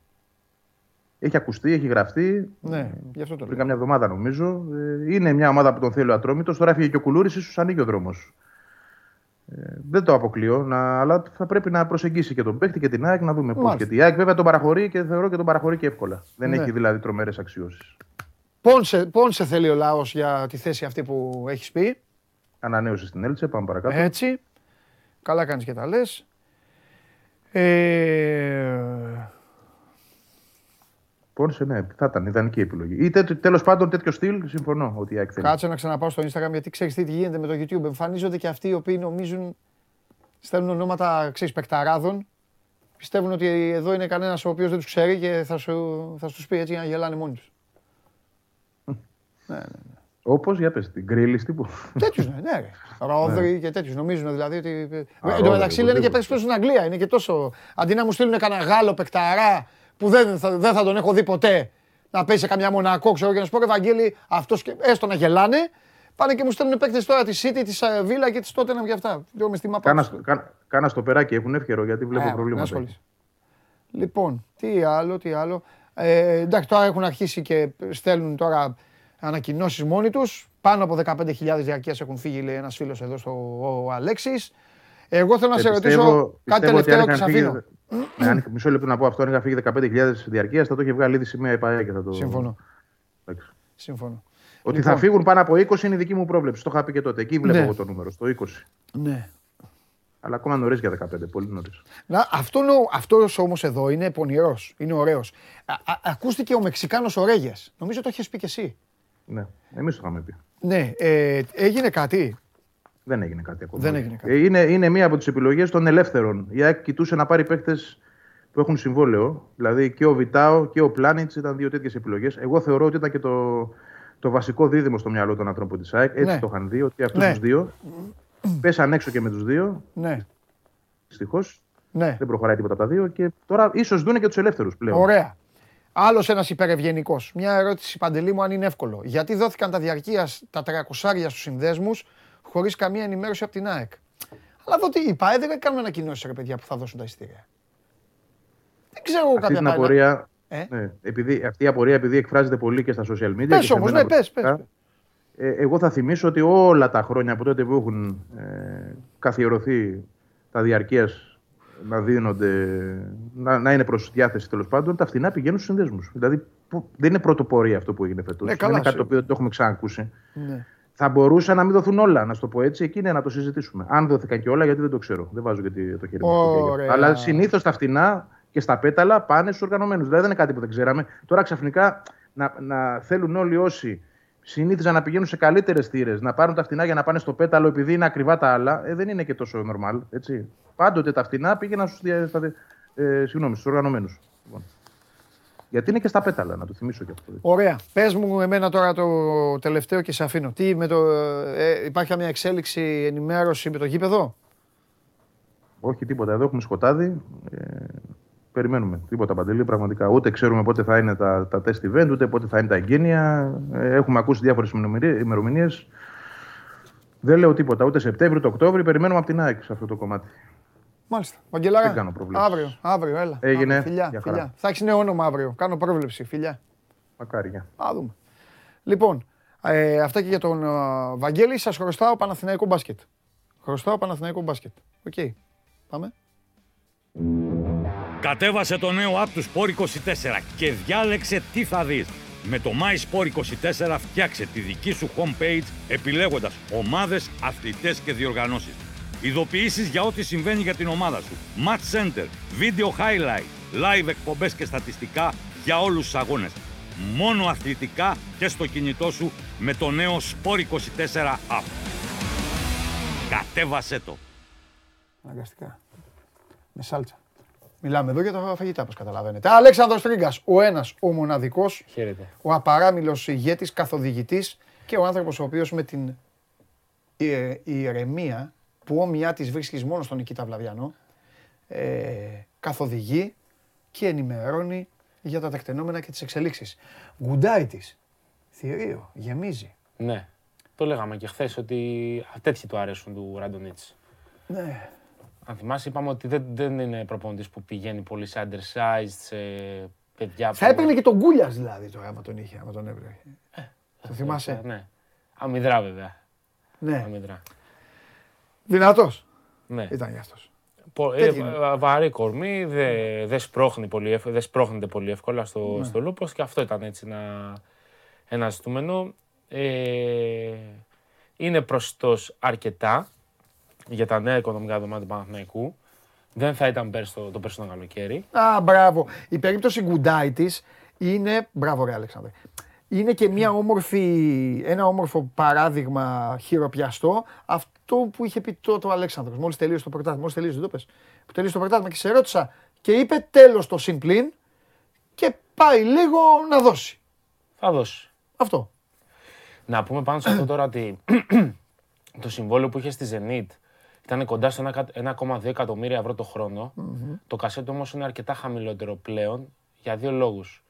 Έχει ακουστεί, έχει γραφτεί. Ναι, γι' αυτό το Πριν λέω. καμιά εβδομάδα νομίζω. Ε, Είναι μια ομάδα που τον θέλει ο Ατρόμητος. Τώρα έφυγε και ο Κουλούρης, ίσως ανοίγει ο δρόμος. Ε, δεν το αποκλείω, να, αλλά θα πρέπει να προσεγγίσει και τον παίκτη και την ΑΕΚ να δούμε πώς. Μάλιστα. Γιατί η ΑΕΚ βέβαια τον παραχωρεί και θεωρώ και τον παραχωρεί και εύκολα. Δεν Ναι. έχει δηλαδή τρομερές αξιώσεις. Πόνσε, πόνσε θέλει ο λαό για τη θέση αυτή που έχεις πει. Ανανέωση στην Έλτσε, πάμε παρακάτω. Έτσι. Καλά κάνεις και τα λες. Ε, Πόνσε, ναι, θα ήταν ιδανική επιλογή. Ή τέλος πάντων τέτοιο στυλ, συμφωνώ ότι η ΑΕΚ θέλει. κάτσε να ξαναπάω στο Instagram γιατί ξέρεις τι γίνεται με το YouTube. Εμφανίζονται και αυτοί οι οποίοι νομίζουν, στέλνουν ονόματα ξέρεις, παικταράδων. Πιστεύουν ότι εδώ είναι κανένας ο οποίος δεν τους ξέρει και θα σου, θα τους πει έτσι για να γελάνε μόνοι τους. ναι, ναι. Όπως για πες, την γκρίλη τύπου. Τέτοιους ναι, ναι. ρε. [LAUGHS] Ρόδρυ και τέτοιους. Νομίζουν δηλαδή ότι. Α, Εν τω μεταξύ ρόδρυ, λένε και οπωσδήποτε. παίζει στην Αγγλία. Είναι και τόσο. Αντί να μου στείλουν κανένα Γάλλο παικταρά που δεν θα, δεν θα τον έχω δει ποτέ να παίζει σε καμιά μονακό, ξέρω και να σου πω Ευαγγέλη, αυτός έστω να γελάνε. Πάνε και μου στέλνουν παίκτες τώρα της City, της Βίλα και της Τότεναμ και αυτά. Λέω μες στη μάπα. Κάνα, τους. κα, κάνα στο περάκι έχουν εύκαιρο γιατί βλέπω Ε, μην προβλήματα. ασχολείσαι. Λοιπόν, τι άλλο, τι άλλο. Ε, εντάξει, τώρα έχουν αρχίσει και στέλνουν τώρα ανακοινώσεις μόνοι τους. Πάνω από 15.000 διαρκείας έχουν φύγει, λέει ένας φίλος εδώ στο ο Αλέξης. Εγώ θέλω να Ε, σε πιστεύω- ρωτήσω κάτι πιστεύω ότι τελευταίο αν και σε είχαν φύγει- αφήνω. Ναι, αν, μισό λεπτό να πω αυτό. Αν είχα φύγει 15.000 διαρκεία, θα το είχε βγάλει ήδη σημαία η ΠαΕ και θα το. Συμφωνώ. Εντάξει. Συμφωνώ. Ότι Λοιπόν. θα φύγουν πάνω από 20 είναι η δική μου πρόβλεψη. Το είχα πει και τότε. Εκεί βλέπω Ναι. εγώ το νούμερο, στο 20. Ναι. Αλλά ακόμα νωρίς για 15, πολύ νωρίς. Να, αυτό, νο- αυτός όμως εδώ είναι πονηρός, είναι ωραίος. Α, α- ακούστηκε ο Μεξικάνος ο Ρέγες. Νομίζω το έχεις πει και εσύ. Ναι, εμείς το είχαμε πει. Ναι, ε, έγινε κάτι. Δεν έγινε κάτι ακόμα. Δεν έγινε κάτι. Ε, Είναι, είναι μία από τις επιλογές των ελεύθερων. Η ΑΕΚ κοιτούσε να πάρει παίκτες που έχουν συμβόλαιο. Δηλαδή και ο Βιτάο και ο Πλάνιτς ήταν δύο τέτοιες επιλογές. Εγώ θεωρώ ότι ήταν και το, το βασικό δίδυμο στο μυαλό των ανθρώπων της ΑΕΚ. Έτσι Ναι. το είχαν δει, ότι αυτούς Ναι. τους δύο πέσαν έξω και με τους δύο. Ναι, Δυστυχώς ναι. δεν προχωράει τίποτα από τα δύο. Και τώρα ίσως δούνε και τους ελεύθερους πλέον. Ωραία. Άλλος ένας υπερευγενικός. Μια ερώτηση παντελή μου, αν είναι εύκολο. Γιατί δόθηκαν τα διαρκείας τα 300 στους συνδέσμους χωρίς καμία ενημέρωση από την ΑΕΚ. Αλλά εδώ τι είπα, ε, δεν κάνουμε ανακοινώσεις ρε παιδιά που θα δώσουν τα ειστήρια. Δεν ξέρω εγώ Αυτή κάποια την πάει να- απορία, Ε; ναι, επειδή, αυτή η απορία επειδή εκφράζεται πολύ και στα social media. Πες και σε όμως, μένα ναι, πες, πες, προσωπικά, Ε, εγώ θα θυμίσω ότι όλα τα χρόνια από τότε που έχουν ε, καθιερωθεί τα διαρκείας να δίνονται, να, να είναι προς διάθεση τέλος πάντων, τα φθηνά πηγαίνουν στους συνδέσμους. Δηλαδή που, δεν είναι πρωτοπορία αυτό που έγινε φέτος. Ναι, δεν καλά, είναι κάτι το σίγουρα. οποίο δεν το έχουμε ξανακούσει. Ναι. Θα μπορούσαν να μην δοθούν όλα, να σου το πω έτσι, εκεί είναι να το συζητήσουμε. Αν δόθηκαν και όλα, γιατί δεν το ξέρω. Δεν βάζω γιατί το χέρι μου. στο κέγιο. Ωραία. Αλλά συνήθως τα φτηνά και στα πέταλα πάνε στους οργανωμένους. Δηλαδή δεν είναι κάτι που δεν ξέραμε. Τώρα ξαφνικά να, να θέλουν όλοι όσοι συνήθιζαν να πηγαίνουν σε καλύτερες θύρες, να πάρουν τα φτηνά για να πάνε στο πέταλο επειδή είναι ακριβά τα άλλα, ε, δεν είναι και τόσο normal. Έτσι. Πάντοτε τα φτηνά πήγαιναν στους ε, συγγνώμη, στους οργανωμένους. Λοιπόν. Γιατί είναι και στα πέταλα, να το θυμίσω και αυτό. Ωραία. Πες μου εμένα τώρα το τελευταίο και σε αφήνω. Τι με το, ε, υπάρχει καμία εξέλιξη, ενημέρωση με το γήπεδο; Όχι τίποτα. Εδώ έχουμε σκοτάδι. Ε, περιμένουμε. Τίποτα παντελή, πραγματικά. Ούτε ξέρουμε πότε θα είναι τα, τα test event, ούτε πότε θα είναι τα εγγένεια. Ε, έχουμε ακούσει διάφορες ημερομηνίες. Δεν λέω τίποτα. Ούτε Σεπτέμβριο, ούτε Οκτώβριο. Περιμένουμε από την ΑΕΚ σε αυτό το κομμάτι. Μάλιστα. Βαγγελάρα. Δεν κάνω προβλέψεις. Αύριο, αύριο, έλα. Έγινε. Αύριο, Φιλιά, Γεια χαρά. φιλιά. Θα έχεις νέο όνομα αύριο. Κάνω πρόβλεψη. Φιλιά. Μακάρι. γεια. Ας δούμε. Λοιπόν, ε, αυτά και για τον ε, Βαγγέλη. Σας χρωστάω Παναθηναϊκό μπάσκετ. Χρωστάω Παναθηναϊκό μπάσκετ. Οκ. Πάμε. Κατέβασε το νέο app του Sport 24 και διάλεξε τι θα δεις. Με το My Sport 24 φτιάξε τη δική σου homepage επιλέγοντας ομάδες, αθλητές και διοργανώσεις. Ειδοποιήσεις για ό,τι συμβαίνει για την ομάδα σου. Match Center, Video Highlight, Live εκπομπές και στατιστικά για όλους τους αγώνες. Μόνο αθλητικά και στο κινητό σου με το νέο Sport 24 app. Κατέβασέ το! Αναγκαστικά. Με σάλτσα. Μιλάμε εδώ για τα φαγητά, όπως καταλαβαίνετε. Αλέξανδρος Τρίγκας, ο ένας, ο μοναδικός, Χαίρετε. ο απαράμιλος ηγέτης, καθοδηγητής και ο άνθρωπος ο οποίος με την ε, ηρεμία που όμοιά της βρίσκεις μόνο στον Νικήτα Βλαβιανό, ε, καθοδηγεί και ενημερώνει για τα τεκτενόμενα και τις εξελίξεις. Γκουντάρι της, θηρίο, γεμίζει. Ναι. Το λέγαμε και χθες ότι α, τέτοιοι του αρέσουν του Ραντονίτς. Ναι. Αν θυμάσαι, είπαμε ότι δεν, δεν είναι προπονητής που πηγαίνει πολύ σε undersized, σε παιδιά. Θα που- έπαιρνε και τον Γκούλιας δηλαδή τώρα, άμα τον είχε, άμα τον έβρε. Το θυμάσαι; Ναι. Αμυδρά βέβαια. Ναι. Αμυδρά. Δυνατός Ναι. ήταν γι' αυτός. Πο- τέτοιοι ε, είναι. βα- βαρύ κορμί, δεν δε σπρώχνει πολύ, εύκολα- δεν σπρώχνεται πολύ εύκολα στο, Ναι. στο λούπος και αυτό ήταν έτσι ένα, ένα ζητούμενο. Ε, είναι προσιτός αρκετά για τα νέα οικονομικά δωμάτια του Παναθηναϊκού. Δεν θα ήταν πέρσι το, το περσινό καλοκαίρι. Α, μπράβο. Η περίπτωση Γκουντάι της είναι. Μπράβο, ρε Αλέξανδρε. Είναι και μια όμορφη, ένα όμορφο παράδειγμα χειροπιαστό αυτό που είχε πει τότε ο Αλέξανδρος. Μόλις τελείωσε το πρωτάθλημα. Μόλις τελείωσε, δεν το πες. Που τελείωσε το πρωτάθλημα και σε ρώτησα και είπε τέλος το συμπλήν και πάει λίγο να δώσει. Θα δώσει. Αυτό. Να πούμε πάνω σε αυτό τώρα ότι το συμβόλαιο που είχε στη Zenit ήταν κοντά στο 1,2 εκατομμύρια ευρώ το χρονο Το κασέτο όμως είναι αρκετά χαμηλότερο πλέον για δύο λόγους.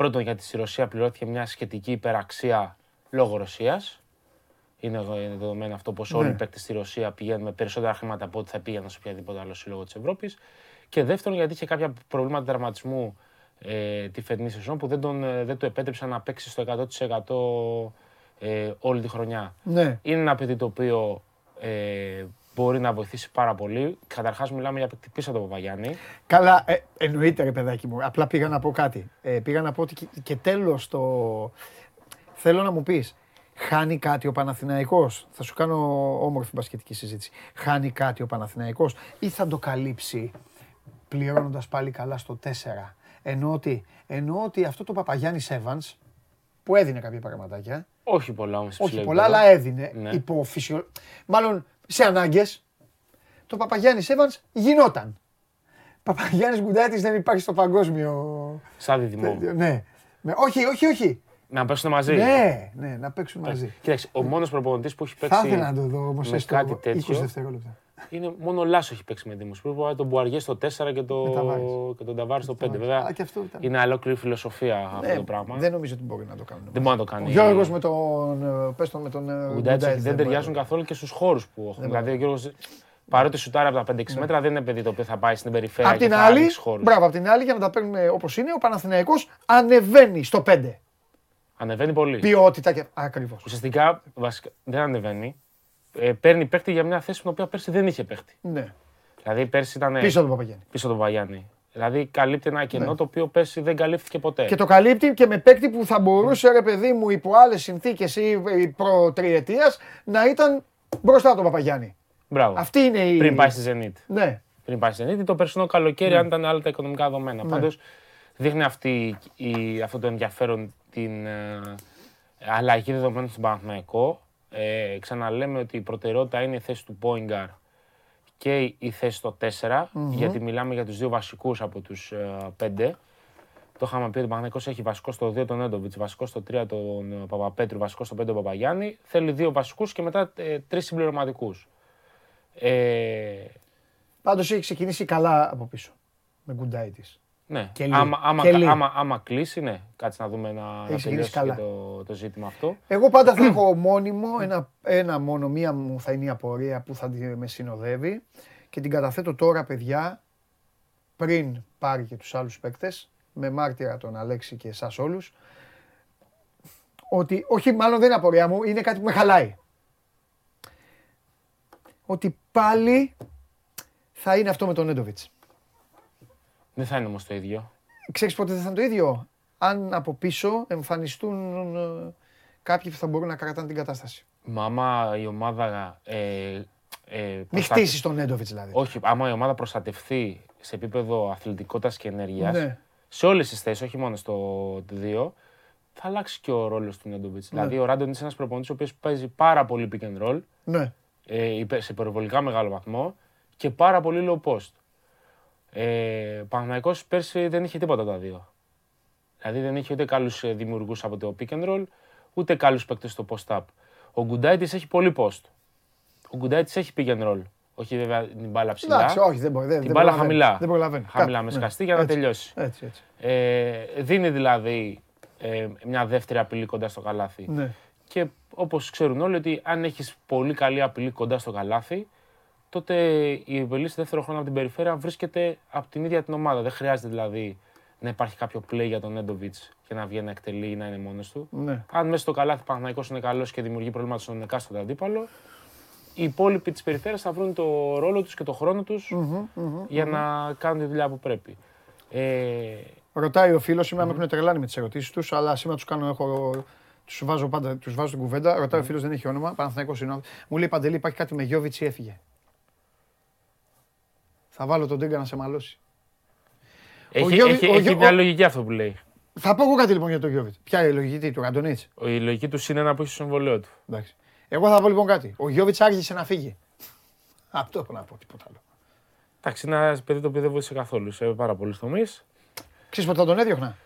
Πρώτον, γιατί στη Ρωσία πληρώθηκε μια σχετική υπεραξία λόγω Ρωσίας. Είναι ε, δεδομένο αυτό πως όλοι οι παίκτες στη Ρωσία πηγαίνουν με περισσότερα χρήματα από ό,τι θα πήγαιναν σε οποιαδήποτε άλλο σύλλογο της Ευρώπης. Και δεύτερον, γιατί είχε κάποια προβλήματα τραυματισμού ε, τη φετινή σεζόν που δεν, τον, ε, δεν του επέτρεψαν να παίξει στο 100% ε, όλη τη χρονιά. Ναι. Είναι ένα παιδί το οποίο ε, μπορεί να βοηθήσει πάρα πολύ. Καταρχάς, μιλάμε για παίκτη πίσω από τον Παπαγιάννη. Καλά, ε, εννοείται ρε παιδάκι μου. Απλά πήγα να πω κάτι. Ε, πήγα να πω ότι και, και τέλος το... Θέλω να μου πεις, Χάνει κάτι ο Παναθηναϊκός; Θα σου κάνω όμορφη μπασκετική συζήτηση. Χάνει κάτι ο Παναθηναϊκός ή θα το καλύψει πληρώνοντας πάλι καλά στο 4. Ενώ ότι, ενώ ότι αυτό το Παπαγιάννης Evans που έδινε κάποια πραγματάκια. Όχι πολλά όμως. σε Όχι ψηλό πολλά, επίπεδο. αλλά έδινε. Ναι. Υπό φυσιο... Μάλλον σε ανάγκες. Το Παπαγιάννης Evans γινόταν. Παπαγιάννης Γκουντάιτης δεν υπάρχει στο παγκόσμιο. Σαν διδυμό. Ναι. Με- όχι, όχι, όχι. Να παίξουν μαζί. Ναι, ναι, να παίξουν μαζί. Κοίταξε, ο μόνος προπονητής που έχει Θα παίξει ήθελα να το δω όμως με έστω κάτι 20 τέτοιο δευτερόλεπτα. Είναι μόνο ο Λάσο έχει παίξει με Δήμους. Πρέπει να τον Μπουαριέ στο 4 και, το... Με Ταβάρες. και τον Ταβάρη στο 5. Ταβάρες. Βέβαια Α, και αυτό ήταν. είναι ολόκληρη φιλοσοφία αυτό Ναι, το πράγμα. Δεν νομίζω ότι μπορεί να το κάνουν. Δεν μπορεί να το Ο κάνει. Γιώργος με τον, ε, πες τον με τον ε, Ο Γκουντάιτης Γκουντάιτς δεν μπορεί. ταιριάζουν καθόλου και στους χώρους που έχουν. Δεν Δηλαδή ο Γιώργος παρότι σουτάρει από τα 5-6 μέτρα δεν είναι παιδί το οποίο θα πάει στην περιφέρεια Απ' και την θα άλλη, ανοίξει χώρους. μπράβο, απ' την άλλη για να τα παίρνουμε όπως είναι, ο Παναθηναϊκός ανεβαίνει στο 5. Ανεβαίνει πολύ. Ποιότητα και... Ακριβώς. Ουσιαστικά βασικά, δεν ανεβαίνει. Ε, παίρνει παίκτη για μια θέση την οποία πέρσι δεν είχε παίκτη. Ναι. Δηλαδή πέρσι ήταν Πίσω από τον Παπαγιάννη. πίσω τον Παγιάννη. Δηλαδή καλύπτει ένα κενό Ναι. το οποίο πέρσι δεν καλύφθηκε ποτέ. Και το καλύπτει και με παίκτη που θα μπορούσε, ρε παιδί μου, υπό άλλες συνθήκες ή ή προ τριετία να ήταν μπροστά από τον Παπαγιάννη. Μπράβο. Αυτή είναι η. Πριν πάει στη Zenit. Ναι. Πριν πάει στη Zenit, το περσινό καλοκαίρι, αν ήταν άλλα τα οικονομικά δεδομένα. Ναι. Πάντως δείχνει αυτή, η, αυτό το ενδιαφέρον την ε, αλλαγή δεδομένων στον Παναθηναϊκό. Ε, ξαναλέμε ότι η προτεραιότητα είναι η θέση του Πόιγκαρ και η θέση στο 4, γιατί μιλάμε για τους δύο βασικούς από τους ε, πέντε. Το είχαμε πει ότι ο Παναθηναϊκός έχει βασικό στο 2 τον Έντοβιτς, βασικό στο 3 τον ε, Παπαπέτρου, βασικό στο 5 τον Παπαγιάννη. Θέλει δύο βασικούς και μετά ε, τρεις συμπληρωματικούς. Ε, Πάντως έχει ξεκινήσει καλά από πίσω. Με γκουντάιτης. Ναι, Και Λί. άμα, άμα, Και Λί. άμα, άμα κλείσει, ναι. Κάτσε να δούμε να, να ξεκινήσει τελειώσει καλά. και το, το ζήτημα αυτό. Εγώ πάντα θα [CLEARS THROAT] έχω μόνιμο ένα, ένα μόνο, μία μου θα είναι η απορία που θα τη- με συνοδεύει και την καταθέτω τώρα, παιδιά, πριν πάρει και τους άλλους παίκτες, με μάρτυρα τον Αλέξη και εσάς όλους, ότι, όχι μάλλον δεν είναι απορία μου, είναι κάτι που με χαλάει. Ότι πάλι θα είναι αυτό με τον Έντοβιτς. Δεν θα είναι όμως το ίδιο. Ξέρεις πότε δεν θα είναι το ίδιο; Αν από πίσω εμφανιστούν ε, κάποιοι που θα μπορούν να κρατάνε την κατάσταση. Μα άμα η ομάδα. Ε, ε, Μη προστατε- χτίσεις τον Έντοβιτ δηλαδή. Όχι, άμα η ομάδα προστατευτεί σε επίπεδο αθλητικότητας και ενέργειας, Ναι. σε όλες τις θέσεις, όχι μόνο στο 2, θα αλλάξει και ο ρόλος του Νέντοβιτς. Ναι. Δηλαδή, ο Ράντον είναι ένας προπονητής ο οποίος παίζει πάρα πολύ pick and roll, Ναι. ε, υπε- σε υπερβολικά μεγάλο βαθμό και πάρα πολύ low post. Ε, Παναθηναϊκός πέρσι δεν είχε τίποτα τα δύο. Δηλαδή δεν είχε ούτε καλούς δημιουργούς από το pick and roll, ούτε καλούς παίκτες στο post-up. Ο Γκουντάιτης έχει πολύ post. Ο Γκουντάιτης έχει pick and roll. Όχι βέβαια την μπάλα ψηλά. Εντάξει, όχι, δεν μπορεί. Δεν, την δεν μπάλα προλαβαίνει. χαμηλά. Δεν προλαβαίνει. Χαμηλά Κάτω, με ναι. σκαστή για να Έτσι, τελειώσει. Έτσι, έτσι. Ε, δίνει δηλαδή ε, μια δεύτερη απειλή κοντά στο καλάθι. Ναι. Και όπως ξέρουν όλοι, ότι αν έχεις πολύ καλή απειλή κοντά στο καλάθι, τότε η επιλή σε δεύτερο χρόνο από την περιφέρεια βρίσκεται από την ίδια την ομάδα. Δεν χρειάζεται δηλαδή να υπάρχει κάποιο play για τον Έντοβιτ και να βγει να εκτελεί ή να είναι μόνος του. Ναι. Αν μέσα στο καλάθι Παναθηναϊκός είναι καλός και δημιουργεί προβλήματα στον εκάστοτε αντίπαλο, οι υπόλοιποι της περιφέρειας θα βρουν το ρόλο τους και το χρόνο τους για να κάνουν τη δουλειά που πρέπει. Ε, Ρωτάει ο φίλος, σήμερα με έχουν τρελάνει με τις ερωτήσεις τους, αλλά σήμερα τους κάνω. Έχω, τους βάζω πάντα τους βάζω στην κουβέντα. Ρωτάει ο φίλος, δεν έχει όνομα. Παναθηναϊκός είναι. ο- Μου λέει Παντελή, υπάρχει κάτι με Γιώβιτς ή έφυγε. Θα βάλω τον Τίγκα να σε μαλώσει. έχει Γιώργη- έχει, ο έχει Γιώ- μια ο- λογική αυτό που λέει. Θα πω εγώ κάτι λοιπόν για τον Γιώβιτ. Ποια είναι η λογική τι, του Ραντονίτ. Η λογική του είναι ένα που έχει στο συμβολέο του. Εντάξει. Εγώ θα πω λοιπόν κάτι. Ο Γιώβιτ άργησε να φύγει. Αυτό έχω να πω, τίποτα άλλο. Εντάξει, είναι ένας παιδί το οποίο δεν βοήθησε καθόλου σε πάρα πολλούς τομείς. Ξέρεις πότε θα τον έδιωχνα;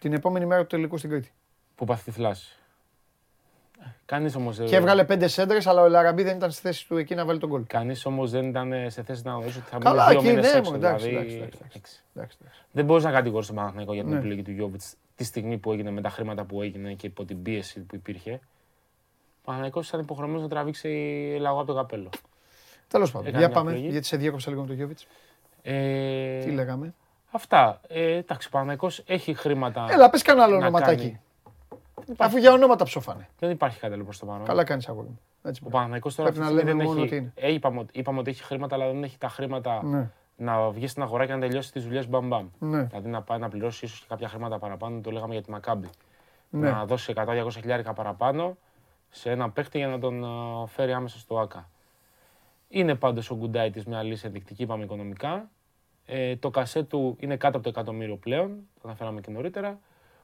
Την επόμενη μέρα του τελικού στην Κρήτη. Που πάθει τη θλάση. Κανείς όμως Και έβγαλε πέντε σέντρες, αλλά ο Λαραμπή δεν ήταν στη θέση του εκεί να βάλει τον γκολ. Κανείς όμως δεν ήταν σε θέση να γνωρίσει ότι θα Καλά, μείνει δύο εκεί, μήνες ναι, έξω. μου, εντάξει, δηλαδή, εντάξει, εντάξει, εντάξει. Εντάξει, εντάξει. Δεν μπορείς να κατηγορήσει τον Παναθηναϊκό για την Ναι. επιλογή του Γιώβιτς τη στιγμή που έγινε με τα χρήματα που έγινε και υπό την πίεση που υπήρχε. Ο Παναθηναϊκός ήταν υποχρεωμένος να τραβήξει λαγό από το καπέλο. Τέλος πάντων. Έκανε Για μια πάμε, επιλογή. γιατί σε διέκοψα λίγο με τον Γιώβιτς. Ε, Τι λέγαμε; Αυτά. Ε, εντάξει, ο Παναθηναϊκός έχει χρήματα. Έλα, πες κανένα άλλο να ονοματάκι. Κάνει. Αφού για ονόματα ψοφάνε. Δεν υπάρχει κάτι άλλο προς το παρόν. Καλά κάνεις αγόρι μου. Έτσι Ο πάει. Παναθηναϊκός τώρα Πρέπει αυτή να τη στιγμή λέμε δεν μόνο έχει. ότι είναι. Ε, είπαμε, ότι- είπαμε ότι έχει χρήματα, αλλά δεν έχει τα χρήματα Ναι, να βγει στην αγορά και να τελειώσει τις δουλειές μπαμ μπαμ. ναι. Δηλαδή να πάει να πληρώσει ίσως και κάποια χρήματα παραπάνω, το λέγαμε για τη Μακάμπη. Ναι. να δώσει 100-200 χιλιάρικα παραπάνω σε ένα παίχτη για να τον α, φέρει άμεσα στο ΑΚΑ. Είναι πάντως ο Γκουντάιτης μια λύση ενδεικτική, είπαμε οικονομικά. Ε, το κασέ του είναι κάτω από το εκατομμύριο πλέον, το αναφέραμε και νωρίτερα.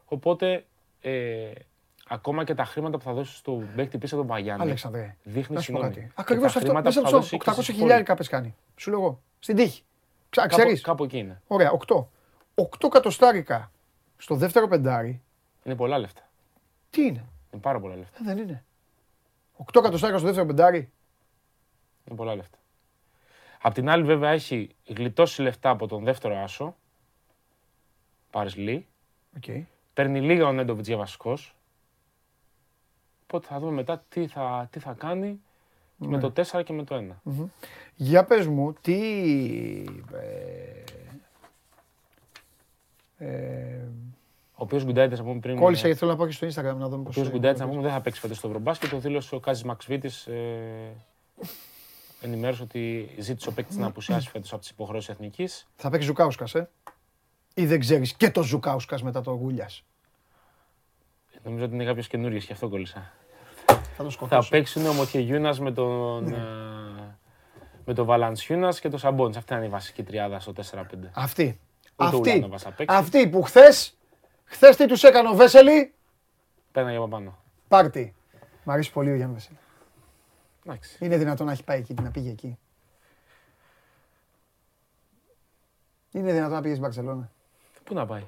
Οπότε ε, ακόμα και τα χρήματα που θα δώσεις στο παίκτη πίσω από τον Παγιάννη. Αλέξανδρε, Δείχνει να σου πω συγγνώμη. κάτι. και Ακριβώς τα αυτό. χρήματα Μέσα που θα από δώσεις του και 800 στις χιλιάρικα πες κάνει. Σου λέω εγώ. Στην τύχη. Ξα- Κάπου, Ξέρεις. κάπου εκεί είναι. Ωραία, 8. 8 κατοστάρικα στο δεύτερο πεντάρι. Είναι πολλά λεφτά. Τι είναι; Είναι πάρα πολλά λεφτά. Ε, δεν είναι. 8 κατοστάρικα στο δεύτερο πεντάρι. Είναι πολλά λεφτά. Απ' την άλλη, βέβαια, έχει γλιτώσει λεφτά από τον δεύτερο άσο. Πάρεις Λί. Okay. Παίρνει λίγα ο Νέντοβιτς για βασικός. Οπότε θα δούμε μετά τι θα, τι θα κάνει Ναι. με το 4 και με το 1. Για πες μου, τι... Ε, ε, Ο οποίος Γκουντάιτη, να πούμε πριν. κόλλησα ε, γιατί θέλω να πάω και στο Instagram να δούμε Ο πώς... οποίος Γκουντάιτη, να πούμε, δεν θα παίξει φέτο στο Ευρωμπάσκετ. Το δήλωσε ο Κάζης Μαξβίτης. Ε, ενημέρωσε ότι ζήτησε ο παίκτης να απουσιάσει φέτος από τις υποχρεώσεις εθνικής. Θα παίξει Ζουκάουσκας, ε; Ή δεν ξέρεις και το Ζουκάουσκας μετά το Γούλιας; Νομίζω ότι είναι κάποιος καινούριο και αυτό κόλλησα. Θα το Θα σκοτώσω. παίξουν ο Μοτιεγιούνα με τον. Ναι. ε, με τον Βαλανσιούνα και τον Σαμπόνι. Αυτή είναι η βασική τριάδα στο 4-5. Αυτή. Ούτε ο Αυτή. Ουλάνοβας θα παίξει. Αυτή που χθες, χθες τι τους έκανε ο Βέσελη, Πένα για πάνω. πάρτι. Μ' αρέσει πολύ ο Γιάννη Βέσελη. Εντάξει. Είναι δυνατόν να έχει πάει εκεί, να πήγε εκεί. Είναι δυνατόν να πήγε στην Μπαρσελόνα. Πού να πάει;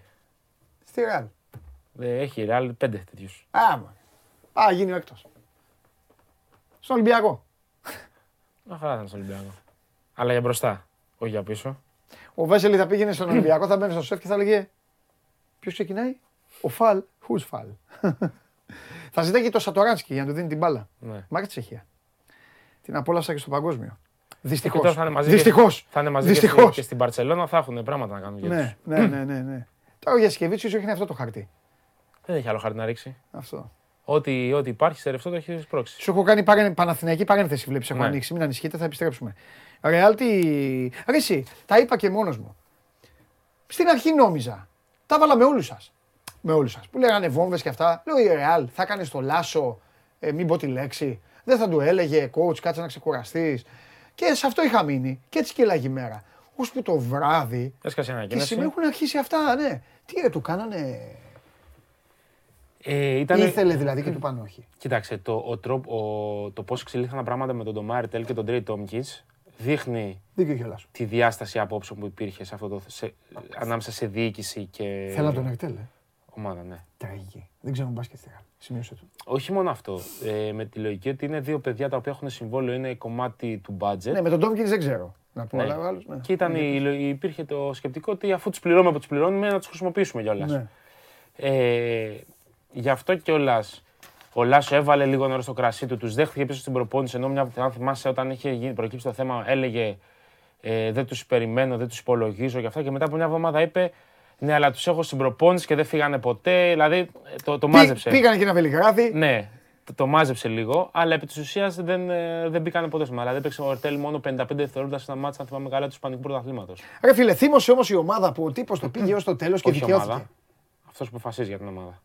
Στη Ρεάλ. Ε, Έχει ρεάλ πέντε τέτοιους. Άμα. Α, γίνει ο έκτος. Στον Ολυμπιακό. Να χαρά ήταν στο Ολυμπιακό. Αλλά για μπροστά, όχι για πίσω. Ο Βέσελη θα πήγαινε στον Ολυμπιακό, θα μπαίνει στο σεφ και θα έλεγε Ποιος ξεκινάει, ο Φαλ, who's Φαλ; [LAUGHS] θα ζητάει και το Σατοράνσκι για να του δίνει την μπάλα. Ναι. Μ' άρεσε η Τσεχία. Την απόλαυσα και στο παγκόσμιο. Δυστυχώς. Και τώρα θα είναι μαζί, Δυστυχώς. Και, θα είναι μαζί και, στη, Δυστυχώς. και στην Παρσελόνα θα έχουν πράγματα να κάνουν για Ναι, τους. ναι, ναι, ναι, ναι. Τώρα ο Γιασκεβίτσιος έχει αυτό το χαρτί. Δεν έχει άλλο χάρτη να ρίξει. Αυτό. Ό,τι, ό,τι υπάρχει σε ρευστό το έχεις σπρώξει. Σου έχω κάνει παρέ... Παναθηναϊκή παρένθεση, βλέπεις. Έχω Ναι. ανοίξει. Μην ανησυχείτε, θα επιστρέψουμε. Ρεάλ τι. Ρε εσύ, τα είπα και μόνος μου. Στην αρχή νόμιζα. Τα βάλα με όλους σας. Με όλους σας. Που λέγανε βόμβες και αυτά. Λέω η Ρεάλ θα έκανε το λάσο. Ε, μην πω τη λέξη. Δεν θα του έλεγε coach, κάτσε να ξεκουραστείς. Και σε αυτό είχα μείνει. Και έτσι κυλάγει η μέρα. Ώσπου το βράδυ. Έσκασε Και ανακοίνωση. σήμερα έχουν αρχίσει αυτά, ναι. Τι ρε, του κάνανε. Ε, ήτανε- Ήθελε δηλαδή και του πάνω όχι. Κοίταξε, το, ο τρόπο, ο, το πώς εξελίχθηκαν τα πράγματα με τον Ντομάρι Τέλ και τον Τρέι Τόμκινς δείχνει Δίκιο κιόλα. τη διάσταση απόψεων που υπήρχε σε αυτό το, σε, ανάμεσα σε διοίκηση και Θέλω να τον Ερτέλ, ε. ομάδα. Ναι. Τραγική. Δεν ξέρω μπάσκετ στη Ρεάλ. Σημείωσε το. Όχι μόνο αυτό. Ε, με τη λογική ότι είναι δύο παιδιά τα οποία έχουν συμβόλαιο, είναι κομμάτι του budget. Ναι, με τον Ντόμκινς δεν ξέρω. Να πω, Ναι. αλλά ο άλλος, ναι. Και ήταν η, η- υπήρχε το σκεπτικό ότι αφού τους πληρώνουμε που τους πληρώνουμε, να τους χρησιμοποιήσουμε κιόλας. Ναι. Ε, γι' αυτό κιόλα ο Λάσο έβαλε λίγο νερό στο κρασί του, τους δέχτηκε πίσω στην προπόνηση. Ενώ μια, αν θυμάσαι, όταν είχε γίνει, προκύψει το θέμα, έλεγε ε, Δεν τους περιμένω, δεν τους υπολογίζω και αυτά. Και μετά από μια εβδομάδα είπε Ναι, αλλά τους έχω στην προπόνηση και δεν φύγανε ποτέ. Δηλαδή ε, το, το Πή- μάζεψε. Πήγανε και ένα Βελιγράδι. Ναι, το, το μάζεψε λίγο, αλλά επί της ουσίας δεν, ε, δεν μπήκανε ποτέ στο μάρα. Δεν έπαιξε ο Ορτέλ μόνο 55 δευτερόλεπτα σε ένα μάτσα, αν θυμάμαι καλά, του Ισπανικού Πρωταθλήματος. Ρε φίλε, θύμωσε όμως η ομάδα που ο τύπος το πήγε [CLEARS THROAT] ως το τέλος και Όχι δικαιώθηκε. ομάδα. Αυτός που αποφασίζει για την ομάδα.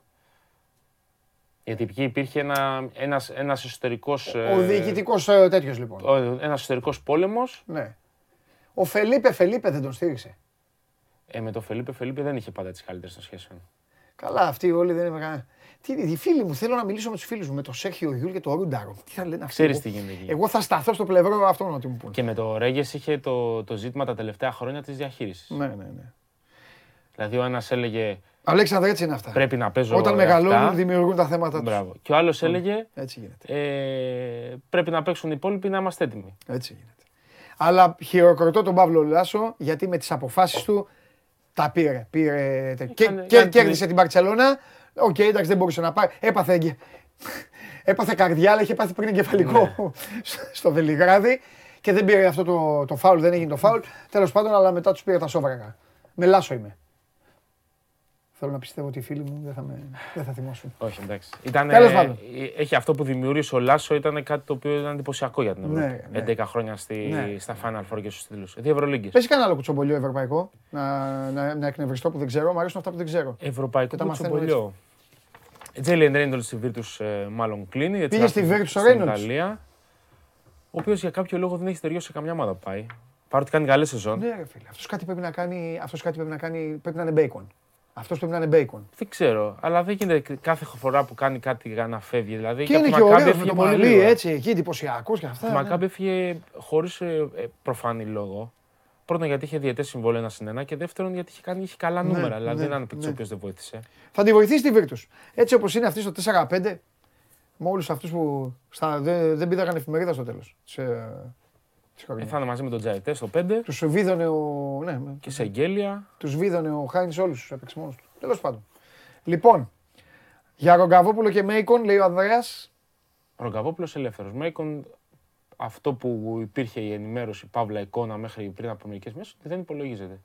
Γιατί εκεί υπήρχε ένα, ένας, ένας εσωτερικός, Ο διοικητικός ε, τέτοιος λοιπόν. ο- ένας εσωτερικός πόλεμος. Ναι. Ο Φελίπε Φελίπε δεν τον στήριξε. Ε, με τον Φελίπε Φελίπε δεν είχε πάντα τις καλύτερες των σχέσεων. Καλά, αυτοί όλοι δεν είναι κανένα. Τι, οι φίλοι μου, θέλω να μιλήσω με τους φίλους μου, με τον Σέρχιο Γιούλ και τον Ρούνταρο. Τι θα λένε αυτοί. Ξέρεις εγώ- τι γίνεται εκεί. Εγώ θα σταθώ στο πλευρό αυτόν ότι μου πούνε. Και με το Ρέγιες είχε το, το ζήτημα τα τελευταία χρόνια της διαχείρισης. Ναι, ναι, ναι. Δηλαδή ο ένας έλεγε Αλέξανδρε, έτσι είναι αυτά. πρέπει να παίζω Όταν αυτά. μεγαλώνουν, δημιουργούν τα θέματα τους. Μπράβο. Και ο άλλος έλεγε Έτσι γίνεται. ε, πρέπει να παίξουν οι υπόλοιποι να είμαστε έτοιμοι. Έτσι γίνεται. Αλλά χειροκροτώ τον Πάμπλο Λάσο γιατί με τις αποφάσεις του τα πήρε. πήρε τε- και, Έκανε- και έκανε κέρδισε την- την Μπαρσελόνα. Οκ, εντάξει, δεν μπορούσε να πάρει. Έπαθε, εγκε- [LAUGHS] έπαθε καρδιά, αλλά είχε πάθει πριν εγκεφαλικό Ναι. [LAUGHS] στο Βελιγράδι. Και δεν πήρε αυτό το, το φάουλ, δεν έγινε το φάουλ. Τέλος πάντων, αλλά μετά τους πήρε τα σόβρακα. Με Λάσο είμαι. Θέλω να πιστεύω ότι οι φίλοι μου δεν θα, με, δεν θα θυμώσουν. Όχι, εντάξει. Ήταν, Τέλος πάντων. έχει αυτό που δημιούργησε ο Λάσο ήταν κάτι το οποίο ήταν εντυπωσιακό για την Ευρώπη. Ναι, ναι. 11 χρόνια στη, Ναι. στα Final Four και στους τίτλους. Δύο Ευρωλίγκες. Πες κανένα άλλο κουτσομπολιό ευρωπαϊκό να, να, να εκνευριστώ που δεν ξέρω. Μου αρέσουν αυτά που δεν ξέρω. Ευρωπαϊκό Και τα μαθαίνω κουτσομπολιό. Τζέιλεν Ρέιντολ στη Virtus ε, μάλλον κλείνει. έτσι Πήγε θα στη έρθει Virtus ο στην Reynolds. Ιταλία. Ο οποίος για κάποιο λόγο δεν έχει τελειώσει σε καμιά ομάδα που πάει. Παρότι κάνει καλή σεζόν. Ναι, ρε φίλε. Αυτός κάτι πρέπει να κάνει. Αυτός κάτι πρέπει να κάνει. Πρέπει να είναι bacon. Αυτός πρέπει να είναι bacon. Δεν ξέρω, αλλά δεν γίνεται κάθε φορά που κάνει κάτι για να φεύγει. Δηλαδή, Και από είναι τη και Μακάμπι ωραίο με έφυγε το πολύ μαλλί, λίγο. έτσι, εκεί εντυπωσιακός και αυτά. Τη ναι. Μακάμπι έφυγε χωρίς προφανή λόγο. Πρώτον, γιατί είχε διαιτές συμβόλαιο ένα συν ένα και δεύτερον, γιατί είχε, κάνει, είχε καλά Ναι, νούμερα. δηλαδή, ναι, δεν είναι παίκτης ο ναι. οποίος δεν βοήθησε. Θα τη βοηθήσει τη Virtus. Έτσι όπως είναι αυτή στο 4-5, με όλους αυτούς που στα, δεν, δεν πήδαγαν εφημερίδα στο τέλος. Ε, θα είναι μαζί με τον Τζαϊτέ στο 5 Τους βίδωνε ο. Ναι, και σε εγγέλια. τους βίδωνε ο Χάινι όλους τους έπαιξε μόνος του. Τέλος πάντων. Λοιπόν, για Ρογκαβόπουλο και Μέικον, λέει ο Ανδρέας. Ρογκαβόπουλος ελεύθερος. Μέικον, αυτό που υπήρχε η ενημέρωση, παύλα εικόνα μέχρι πριν από μερικές μέρες, δεν υπολογίζεται.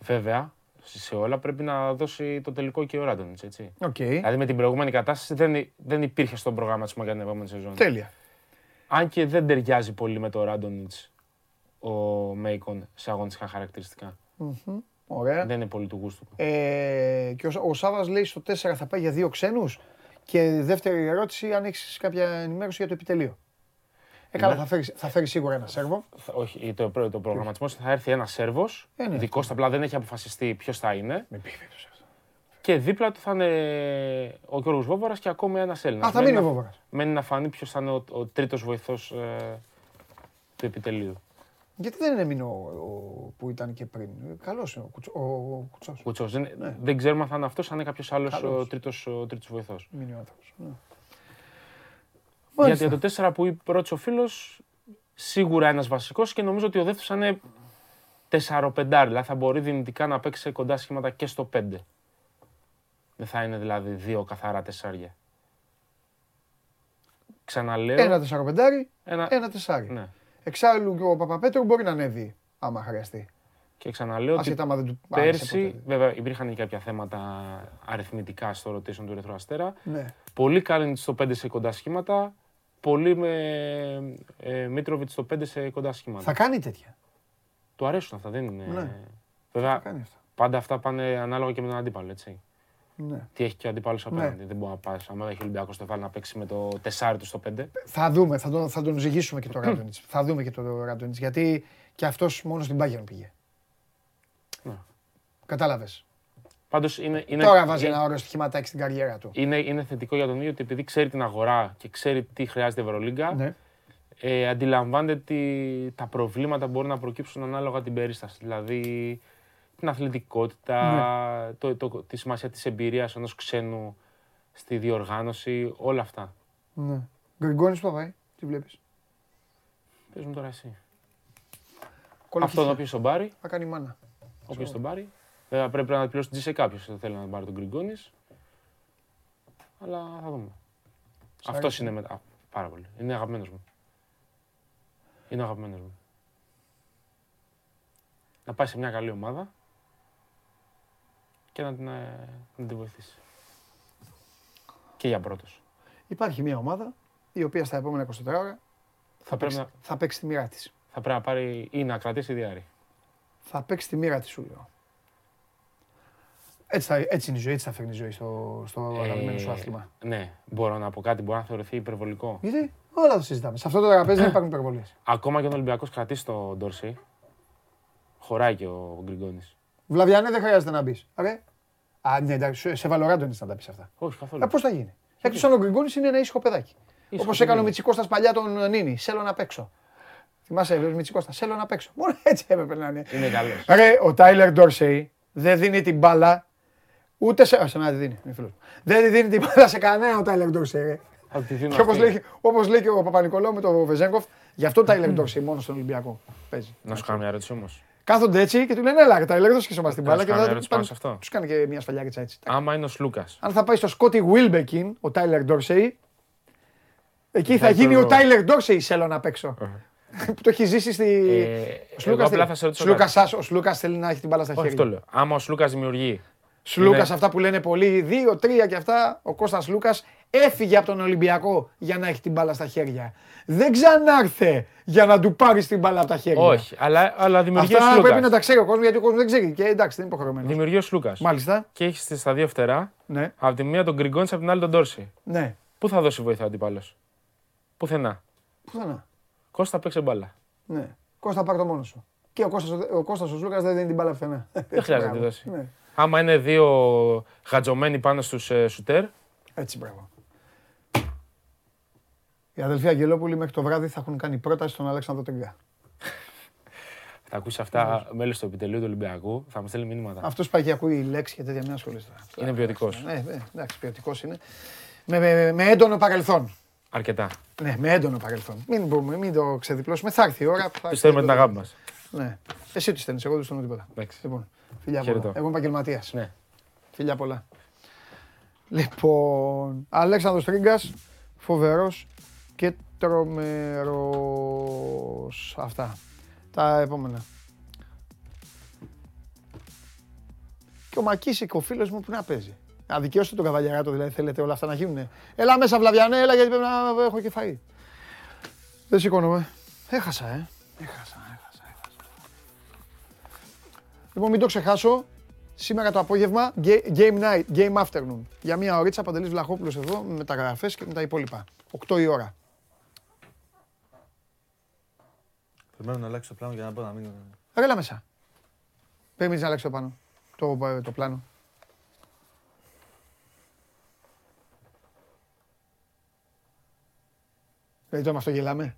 Βέβαια, σε όλα πρέπει να δώσει το τελικό και ο Ράντονιτς, έτσι. Οκ. Δηλαδή με την προηγούμενη κατάσταση δεν, δεν υπήρχε στον προγραμματισμό για την επόμενη σεζόν. Τέλεια. Αν και δεν ταιριάζει πολύ με το Ράντονιτς ο Μέικον σε αγωνιστικά χαρακτηριστικά. Μμμ. Ωραία. Δεν είναι πολύ του γούστου του. Ε, και ο, ο Σάβα λέει στο 4 θα πάει για δύο ξένους. Και δεύτερη ερώτηση, αν έχεις κάποια ενημέρωση για το επιτελείο. Ε, καλά, Ναι. θα φέρει θα φέρεις σίγουρα ένα Σέρβο. Θα- Όχι, το, προ- το προγραμματισμός θα έρθει ένα Σέρβος. Ε, ναι. Δικός απλά δεν έχει αποφασιστεί ποιος θα είναι. Με πήγε αυτό. Και δίπλα του θα είναι ο Γιώργος Βόβαρας και ακόμη ένας Έλληνας. Α, θα μείνει ο Βόβαρας. Μένει να φανεί ποιος θα είναι ο, ο τρίτος βοηθός του επιτελείου. Γιατί δεν έμεινε ο, ο, που ήταν και πριν. Καλός είναι ο, Κουτσο, ο Κουτσός. Κουτσός. Δεν, Ναι. δεν ξέρουμε αν θα είναι αυτός, αν είναι κάποιος άλλος ο Καλός. τρίτος ο τρίτος βοηθός. Μείνει ο άνθρωπος. Ναι. Γιατί Μάλιστα. για το 4 που είπε ρώτησε ο φίλος, σίγουρα ένας βασικός και νομίζω ότι ο δεύτερος θα είναι 4-5. Δηλαδή θα μπορεί δυνητικά να παίξει σε κοντά σχήματα και στο 5. Δεν θα είναι δηλαδή δύο καθαρά τεσσάρια. Ξαναλέω. Ένα τεσσαροπεντάρι, ένα- ένα τεσσάρι. Ναι. Εξάλλου και ο Παπαπέτρου μπορεί να ανέβει άμα χρειαστεί. Και ξαναλέω ότι Άσχετα άμα δεν του άρεσε πέρσι, ποτέ. βέβαια υπήρχαν και κάποια θέματα αριθμητικά στο rotation του Ερυθρού Αστέρα. Ναι. Πολύ Κάλινιτ στο 5 σε κοντά σχήματα. Πολύ με ε, Μίτροβιτ στο 5 σε κοντά σχήματα. Θα κάνει τέτοια. Του αρέσουν αυτά, δεν είναι. Ναι. Βέβαια, Θα κάνει αυτά. πάντα αυτά πάνε ανάλογα και με τον αντίπαλο, έτσι. Ναι. Τι έχει και ο αντίπαλο απέναντι. Δεν μπορεί να πάει. Αν έχει ο Ολυμπιακός το βάλει να παίξει με το 4 του στο 5. Θα δούμε, θα τον, θα τον ζυγίσουμε και το Ράντονιτς. [CLEARS THROAT] θα δούμε και το Ράντονιτς, γιατί και αυτός μόνος στην Bayern πήγε. Ναι. Κατάλαβες. Πάντως είναι, είναι, Τώρα βάζει ε- ένα ωραίο στοιχηματάκι στην καριέρα του. είναι, είναι θετικό για τον ίδιο ότι επειδή ξέρει την αγορά και ξέρει τι χρειάζεται η Ευρωλίγκα, Ναι. ε, αντιλαμβάνεται ότι τα προβλήματα μπορεί να προκύψουν ανάλογα την περίσταση. Δηλαδή την αθλητικότητα, Ναι. το, το, τη σημασία της εμπειρίας ενός ξένου στη διοργάνωση, όλα αυτά. ναι. Γκριγκόνης που θα πάει, τι βλέπεις; Πες μου τώρα εσύ. Κολοκυθιά. Αυτόν όποιος τον πάρει, Θα κάνει μάνα. όποιος τον πάρει. Βέβαια πρέπει να πληρώσει την σε κάποιος δεν θέλει να τον πάρει τον Γκριγκόνης. Αλλά θα δούμε. Αυτός αρέσει. είναι μετά. Α, Πάρα πολύ. Είναι αγαπημένος μου. Είναι αγαπημένος μου. Να πάει σε μια καλή ομάδα και να την, ε, να την βοηθήσει. Και για πρώτος. Υπάρχει μια ομάδα η οποία στα επόμενα 24 ώρα Θα πρέπει, να, θα παίξει τη μοίρα της. θα πρέπει να πάρει ή να κρατήσει διάρρη. Θα παίξει τη μοίρα της σου λέω. Έτσι, θα, έτσι είναι η ζωή, έτσι θα φέρνει η ζωή στο, στο αγαπημένο σου Ε, άθλημα. Ναι, μπορώ να πω κάτι, μπορεί να θεωρηθεί υπερβολικό. Γιατί; Όλα το συζητάμε. Σε αυτό το τραπέζι δεν υπάρχουν υπερβολές. Ακόμα και ο Ολυμπιακός κρατήσει τον Ντόρση. Χωράει και ο Γκριγκόνης. Βλαβιανέ δεν χρειάζεται να μπεις. Ρε. Α, ναι, εντάξει, σε- σε βαλοράντο να τα πει αυτά. Όχι καθόλου. Ε, πώς θα γίνει; Εκτό αν ο Γκριγκόνη είναι ένα ήσυχο παιδάκι. Ήσυχο Όπως παιδί έκανε ο είναι. Μητσικώστα παλιά τον Νίνη. Θέλω να παίξω. Θυμάσαι, ο Μητσικώστα. Θέλω να παίξω. Μόνο έτσι έπρεπε να είναι. Είναι καλός. Ρε, ο Τάιλερ Ντόρσεϊ δεν δίνει την μπάλα ούτε σε. Α, σε μένα τη δίνει. είναι φίλος μου. Δεν δίνει την μπάλα σε κανένα ο Τάιλερ Ντόρσεϊ. ρε. Θα τη δίνω Και όπως αυτή. λέει, όπως λέει και ο Παπα-Νικολάου με τον Βεζέγκοφ, γι' αυτό ο Τάιλερ Ντόρσεϊ μόνος στον Ολυμπιακό παίζει. Να σου κάνω μια ερώτηση όμως. Κάθονται έτσι και του λένε Έλα, Τάιλερ, δώσε και σε εμάς την Να μπάλα. σου Και κάνω μετά ερώτηση πάνω σε αυτό. τους κάνει και μια σφαλιάριτσα έτσι. Άμα είναι ο Λούκα. Αν θα πάει στο Σκότι Βίλμπεκιν, ο Τάιλερ Ντόρσεϊ, εκεί θα Θα γίνει το- ο Τάιλερ Ντόρσεϊ θέλω να παίξω. [LAUGHS] Που το έχει ζήσει στη. Ε, Ο εγώ Σλούκας απλά θέλει- θα σε ρωτήσω Σλούκας κάτι. σας- Ο Σλούκας θέλει να έχει την μπάλα στα Όχι, αυτό χέρια. λέω. Άμα ο Λούκα δημιουργεί. Σλούκας Είναι- αυτά που λένε πολλοί, δύο, τρία και αυτά. Ο Κώστας Λούκας Έφυγε από τον Ολυμπιακό για να έχει την μπάλα στα χέρια. Δεν ξανάρθε για να του πάρεις την μπάλα από τα χέρια. Όχι, αλλά, αλλά δημιουργεί ο Αυτά Σλούκας. πρέπει να τα ξέρει ο κόσμος γιατί ο κόσμος δεν ξέρει. Και εντάξει, δεν είναι υποχρεωμένος. Δημιουργεί ο Σλούκας. Μάλιστα. Και έχει στα δύο φτερά, Ναι, από τη μία τον Γκριγκόνης, από την άλλη τον Ντόρση. ναι. Πού θα δώσει βοήθεια ο αντίπαλο. Πουθενά. Πουθενά. Κώστα παίξε μπάλα. Ναι. Κώστα πάρ' το μόνο σου. Και ο Κώστας, ο- ο Κώστας ο Σλούκας δεν δίνει την μπάλα πουθενά. Δεν χρειάζεται να τη δώσει. Ναι. Άμα είναι δύο γατζωμένοι πάνω στους ε, σουτέρ, Έτσι, μπράβο. Οι αδελφοί Αγγελόπουλοι μέχρι το βράδυ θα έχουν κάνει πρόταση στον Αλέξανδρο Τρίγκα. θα ακούσει αυτά μέλος του επιτελείου του Ολυμπιακού, θα μας στέλνει μήνυματα. Αυτός πάει και ακούει λέξη και τέτοια, μην ασχολείστε. Είναι ποιοτικός. Ναι, ναι, εντάξει, ποιοτικός είναι. Με, με, με έντονο παρελθόν. Αρκετά. Ναι, με έντονο παρελθόν. Μην, μπορούμε, μην το ξεδιπλώσουμε. Θα έρθει η ώρα που θα. Τους στέλνουμε την αγάπη μας. Ναι. Εσύ τι στέλνεις, εγώ δεν στέλνω τίποτα. Εντάξει. Λοιπόν, φιλιά Χαιρετώ. πολλά. Εγώ είμαι επαγγελματίας. Ναι. Φιλιά πολλά. Λοιπόν, Αλέξανδρος Τρίγκας, φοβερός και τρομερός. Αυτά. Τα επόμενα. Και ο Μακίσικ, ο φίλος μου, που να παίζει. Να δικαιώσετε τον καβαλιαράτο, δηλαδή θέλετε όλα αυτά να γίνουν. Έλα μέσα, Βλαβιανέ, έλα γιατί πρέπει να έχω και φαΐ. Δεν σηκώνομαι. Έχασα, ε. Έχασα, έχασα, έχασα. Λοιπόν, μην το ξεχάσω. Σήμερα το απόγευμα, ga- game night, game afternoon. Για μία ωρίτσα, Παντελής Βλαχόπουλος εδώ, με μεταγραφές και με τα υπόλοιπα. 8 η ώρα. Περιμένω να αλλάξω το πλάνο για να μπορώ να μην. Ρε, Έλα μέσα. Περιμένεις να αλλάξεις το πάνω. Το, ε, το πλάνο. Δηλαδή τώρα με αυτό γελάμε.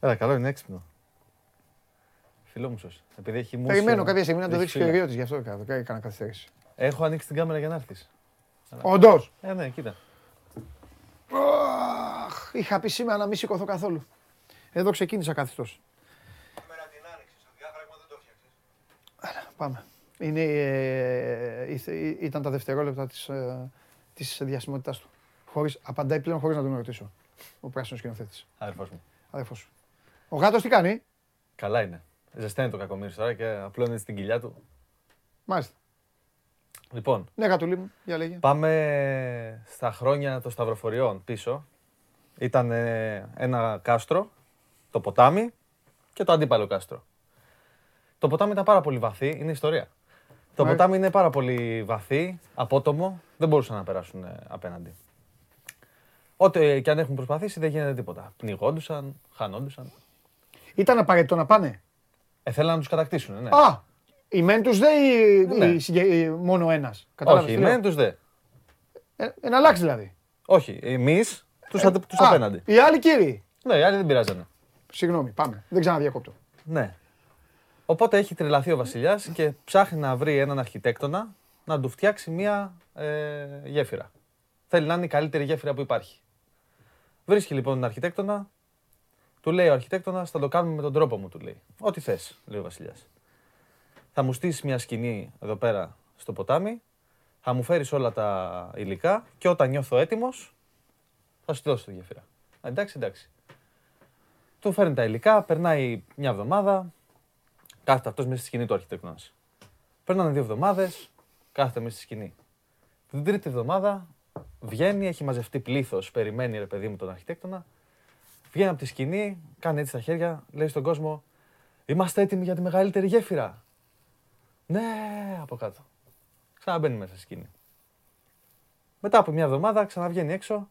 Έλα, καλό είναι έξυπνο. Φιλό μου σώσει. Επειδή έχει μουσια, Περιμένω κάποια στιγμή να το έχει δείξει και ο φύλλα. Ριώτης, γι' αυτό έκανα έκανα καθυστέρηση. Έχω ανοίξει την κάμερα για να έρθεις. Όντως. Ε, ναι, κοίτα. Αχ, είχα πει σήμερα να μην σηκωθώ καθόλου. Εδώ ξεκίνησα καθιστός. Έλα, Πάμε. Είναι, ε, ήθε- ή- ήταν τα δευτερόλεπτα της, ε, της διασημότητάς του. Χωρίς, απαντάει πλέον χωρίς να τον ρωτήσω. Ο πράσινος σκηνοθέτης. Αδερφός μου. Αδερφός σου. Ο γάτος τι κάνει; Καλά είναι. Ζεσταίνει το κακομίρι τώρα και απλώνει στην κοιλιά του. Μάλιστα. Λοιπόν, Ναι, γατουλί μου, για λέγε. πάμε στα χρόνια των σταυροφοριών πίσω. Ήταν ε, ένα κάστρο, το ποτάμι και το αντίπαλο κάστρο. Το ποτάμι ήταν πάρα πολύ βαθύ, είναι ιστορία. Το Μάλιστα. ποτάμι είναι πάρα πολύ βαθύ, απότομο, δεν μπορούσαν να περάσουν ε, απέναντι. Ό,τι και αν έχουν προσπαθήσει δεν γίνεται τίποτα. Πνιγόντουσαν, χανόντουσαν. Ήταν απαραίτητο να πάνε; Ε, θέλαν να τους κατακτήσουν, ναι. Α, η μεν τους δεν ή, Ναι. ή συγκε- ή μόνο ένας; Κατάλαβες Όχι, τι λέω; μεν τους δε. Ε, ε, να αλλάξει δηλαδή. Όχι, εμείς τους, αντε- τους Α, απέναντι. Οι άλλοι κύριοι. Ναι, οι άλλοι δεν πειράζανε. Συγγνώμη, πάμε. Δεν ξαναδιακόπτω. Ναι. Οπότε έχει τρελαθεί ο Βασιλιάς και ψάχνει να βρει έναν αρχιτέκτονα να του φτιάξει μία ε, γέφυρα. Θέλει να είναι η καλύτερη γέφυρα που υπάρχει. Βρίσκει λοιπόν τον αρχιτέκτονα, του λέει ο αρχιτέκτονας: Θα το κάνουμε με τον τρόπο μου, του λέει. Ό,τι θες, λέει ο Βασιλιάς. Θα μου στήσει μια σκηνή εδώ πέρα στο ποτάμι, θα μου φέρεις όλα τα υλικά και όταν νιώθω έτοιμος, θα σου τη δώσω τη γέφυρα. «Α, Εντάξει, εντάξει. Του φέρνει τα υλικά, περνάει μια εβδομάδα, κάθεται αυτός μέσα στη σκηνή του αρχιτέκτονας. Περνάνε δύο εβδομάδες, κάθεται μέσα στη σκηνή. Την τρίτη εβδομάδα βγαίνει, έχει μαζευτεί πλήθος, περιμένει ρε παιδί μου τον αρχιτέκτονα. Βγαίνει από τη σκηνή, κάνει έτσι τα χέρια, λέει στον κόσμο: Είμαστε έτοιμοι για τη μεγαλύτερη γέφυρα. Ναι, από κάτω. Ξαναμπαίνει μέσα στη σκηνή. Μετά από μια εβδομάδα ξαναβγαίνει έξω.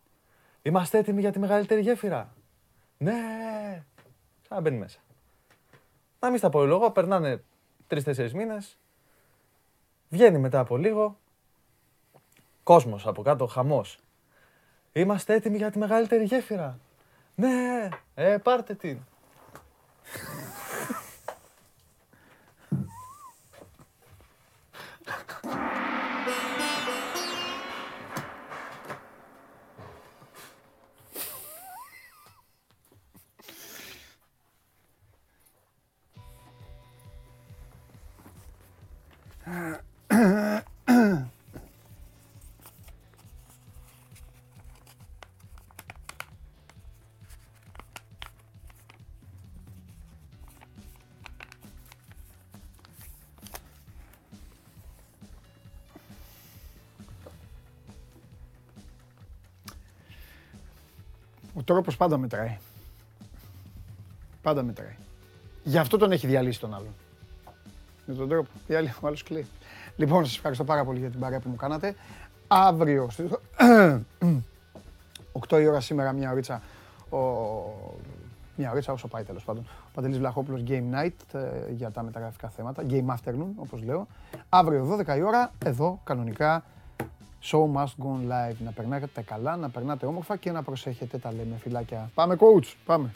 Είμαστε έτοιμοι για τη μεγαλύτερη γέφυρα. Ναι, ξαναμπαίνει μέσα. Να μην στα πω λόγο, περνάνε τρει-τέσσερι μήνες. Βγαίνει μετά από λίγο. Κόσμος από κάτω, χαμός. Είμαστε έτοιμοι για τη μεγαλύτερη γέφυρα. Ναι, ε, πάρτε την. Ο τρόπος πάντα μετράει. Πάντα μετράει. Γι' αυτό τον έχει διαλύσει τον άλλον. Με τον τρόπο. Διαλύει, ο άλλος κλαίει. Λοιπόν, σας ευχαριστώ πάρα πολύ για την παρέα που μου κάνατε. Αύριο, στις 8 [CLEARS THROAT] η ώρα σήμερα, μια ωρίτσα, ο... μια ωρίτσα όσο πάει τέλος πάντων. Ο Παντελής Βλαχόπουλος Game Night ε, για τα μεταγραφικά θέματα. Game Afternoon, όπως λέω. Αύριο 12 η ώρα, εδώ κανονικά Show must go on live. Να περνάτε καλά, να περνάτε όμορφα και να προσέχετε τα λέμε φιλάκια. Πάμε coach, πάμε.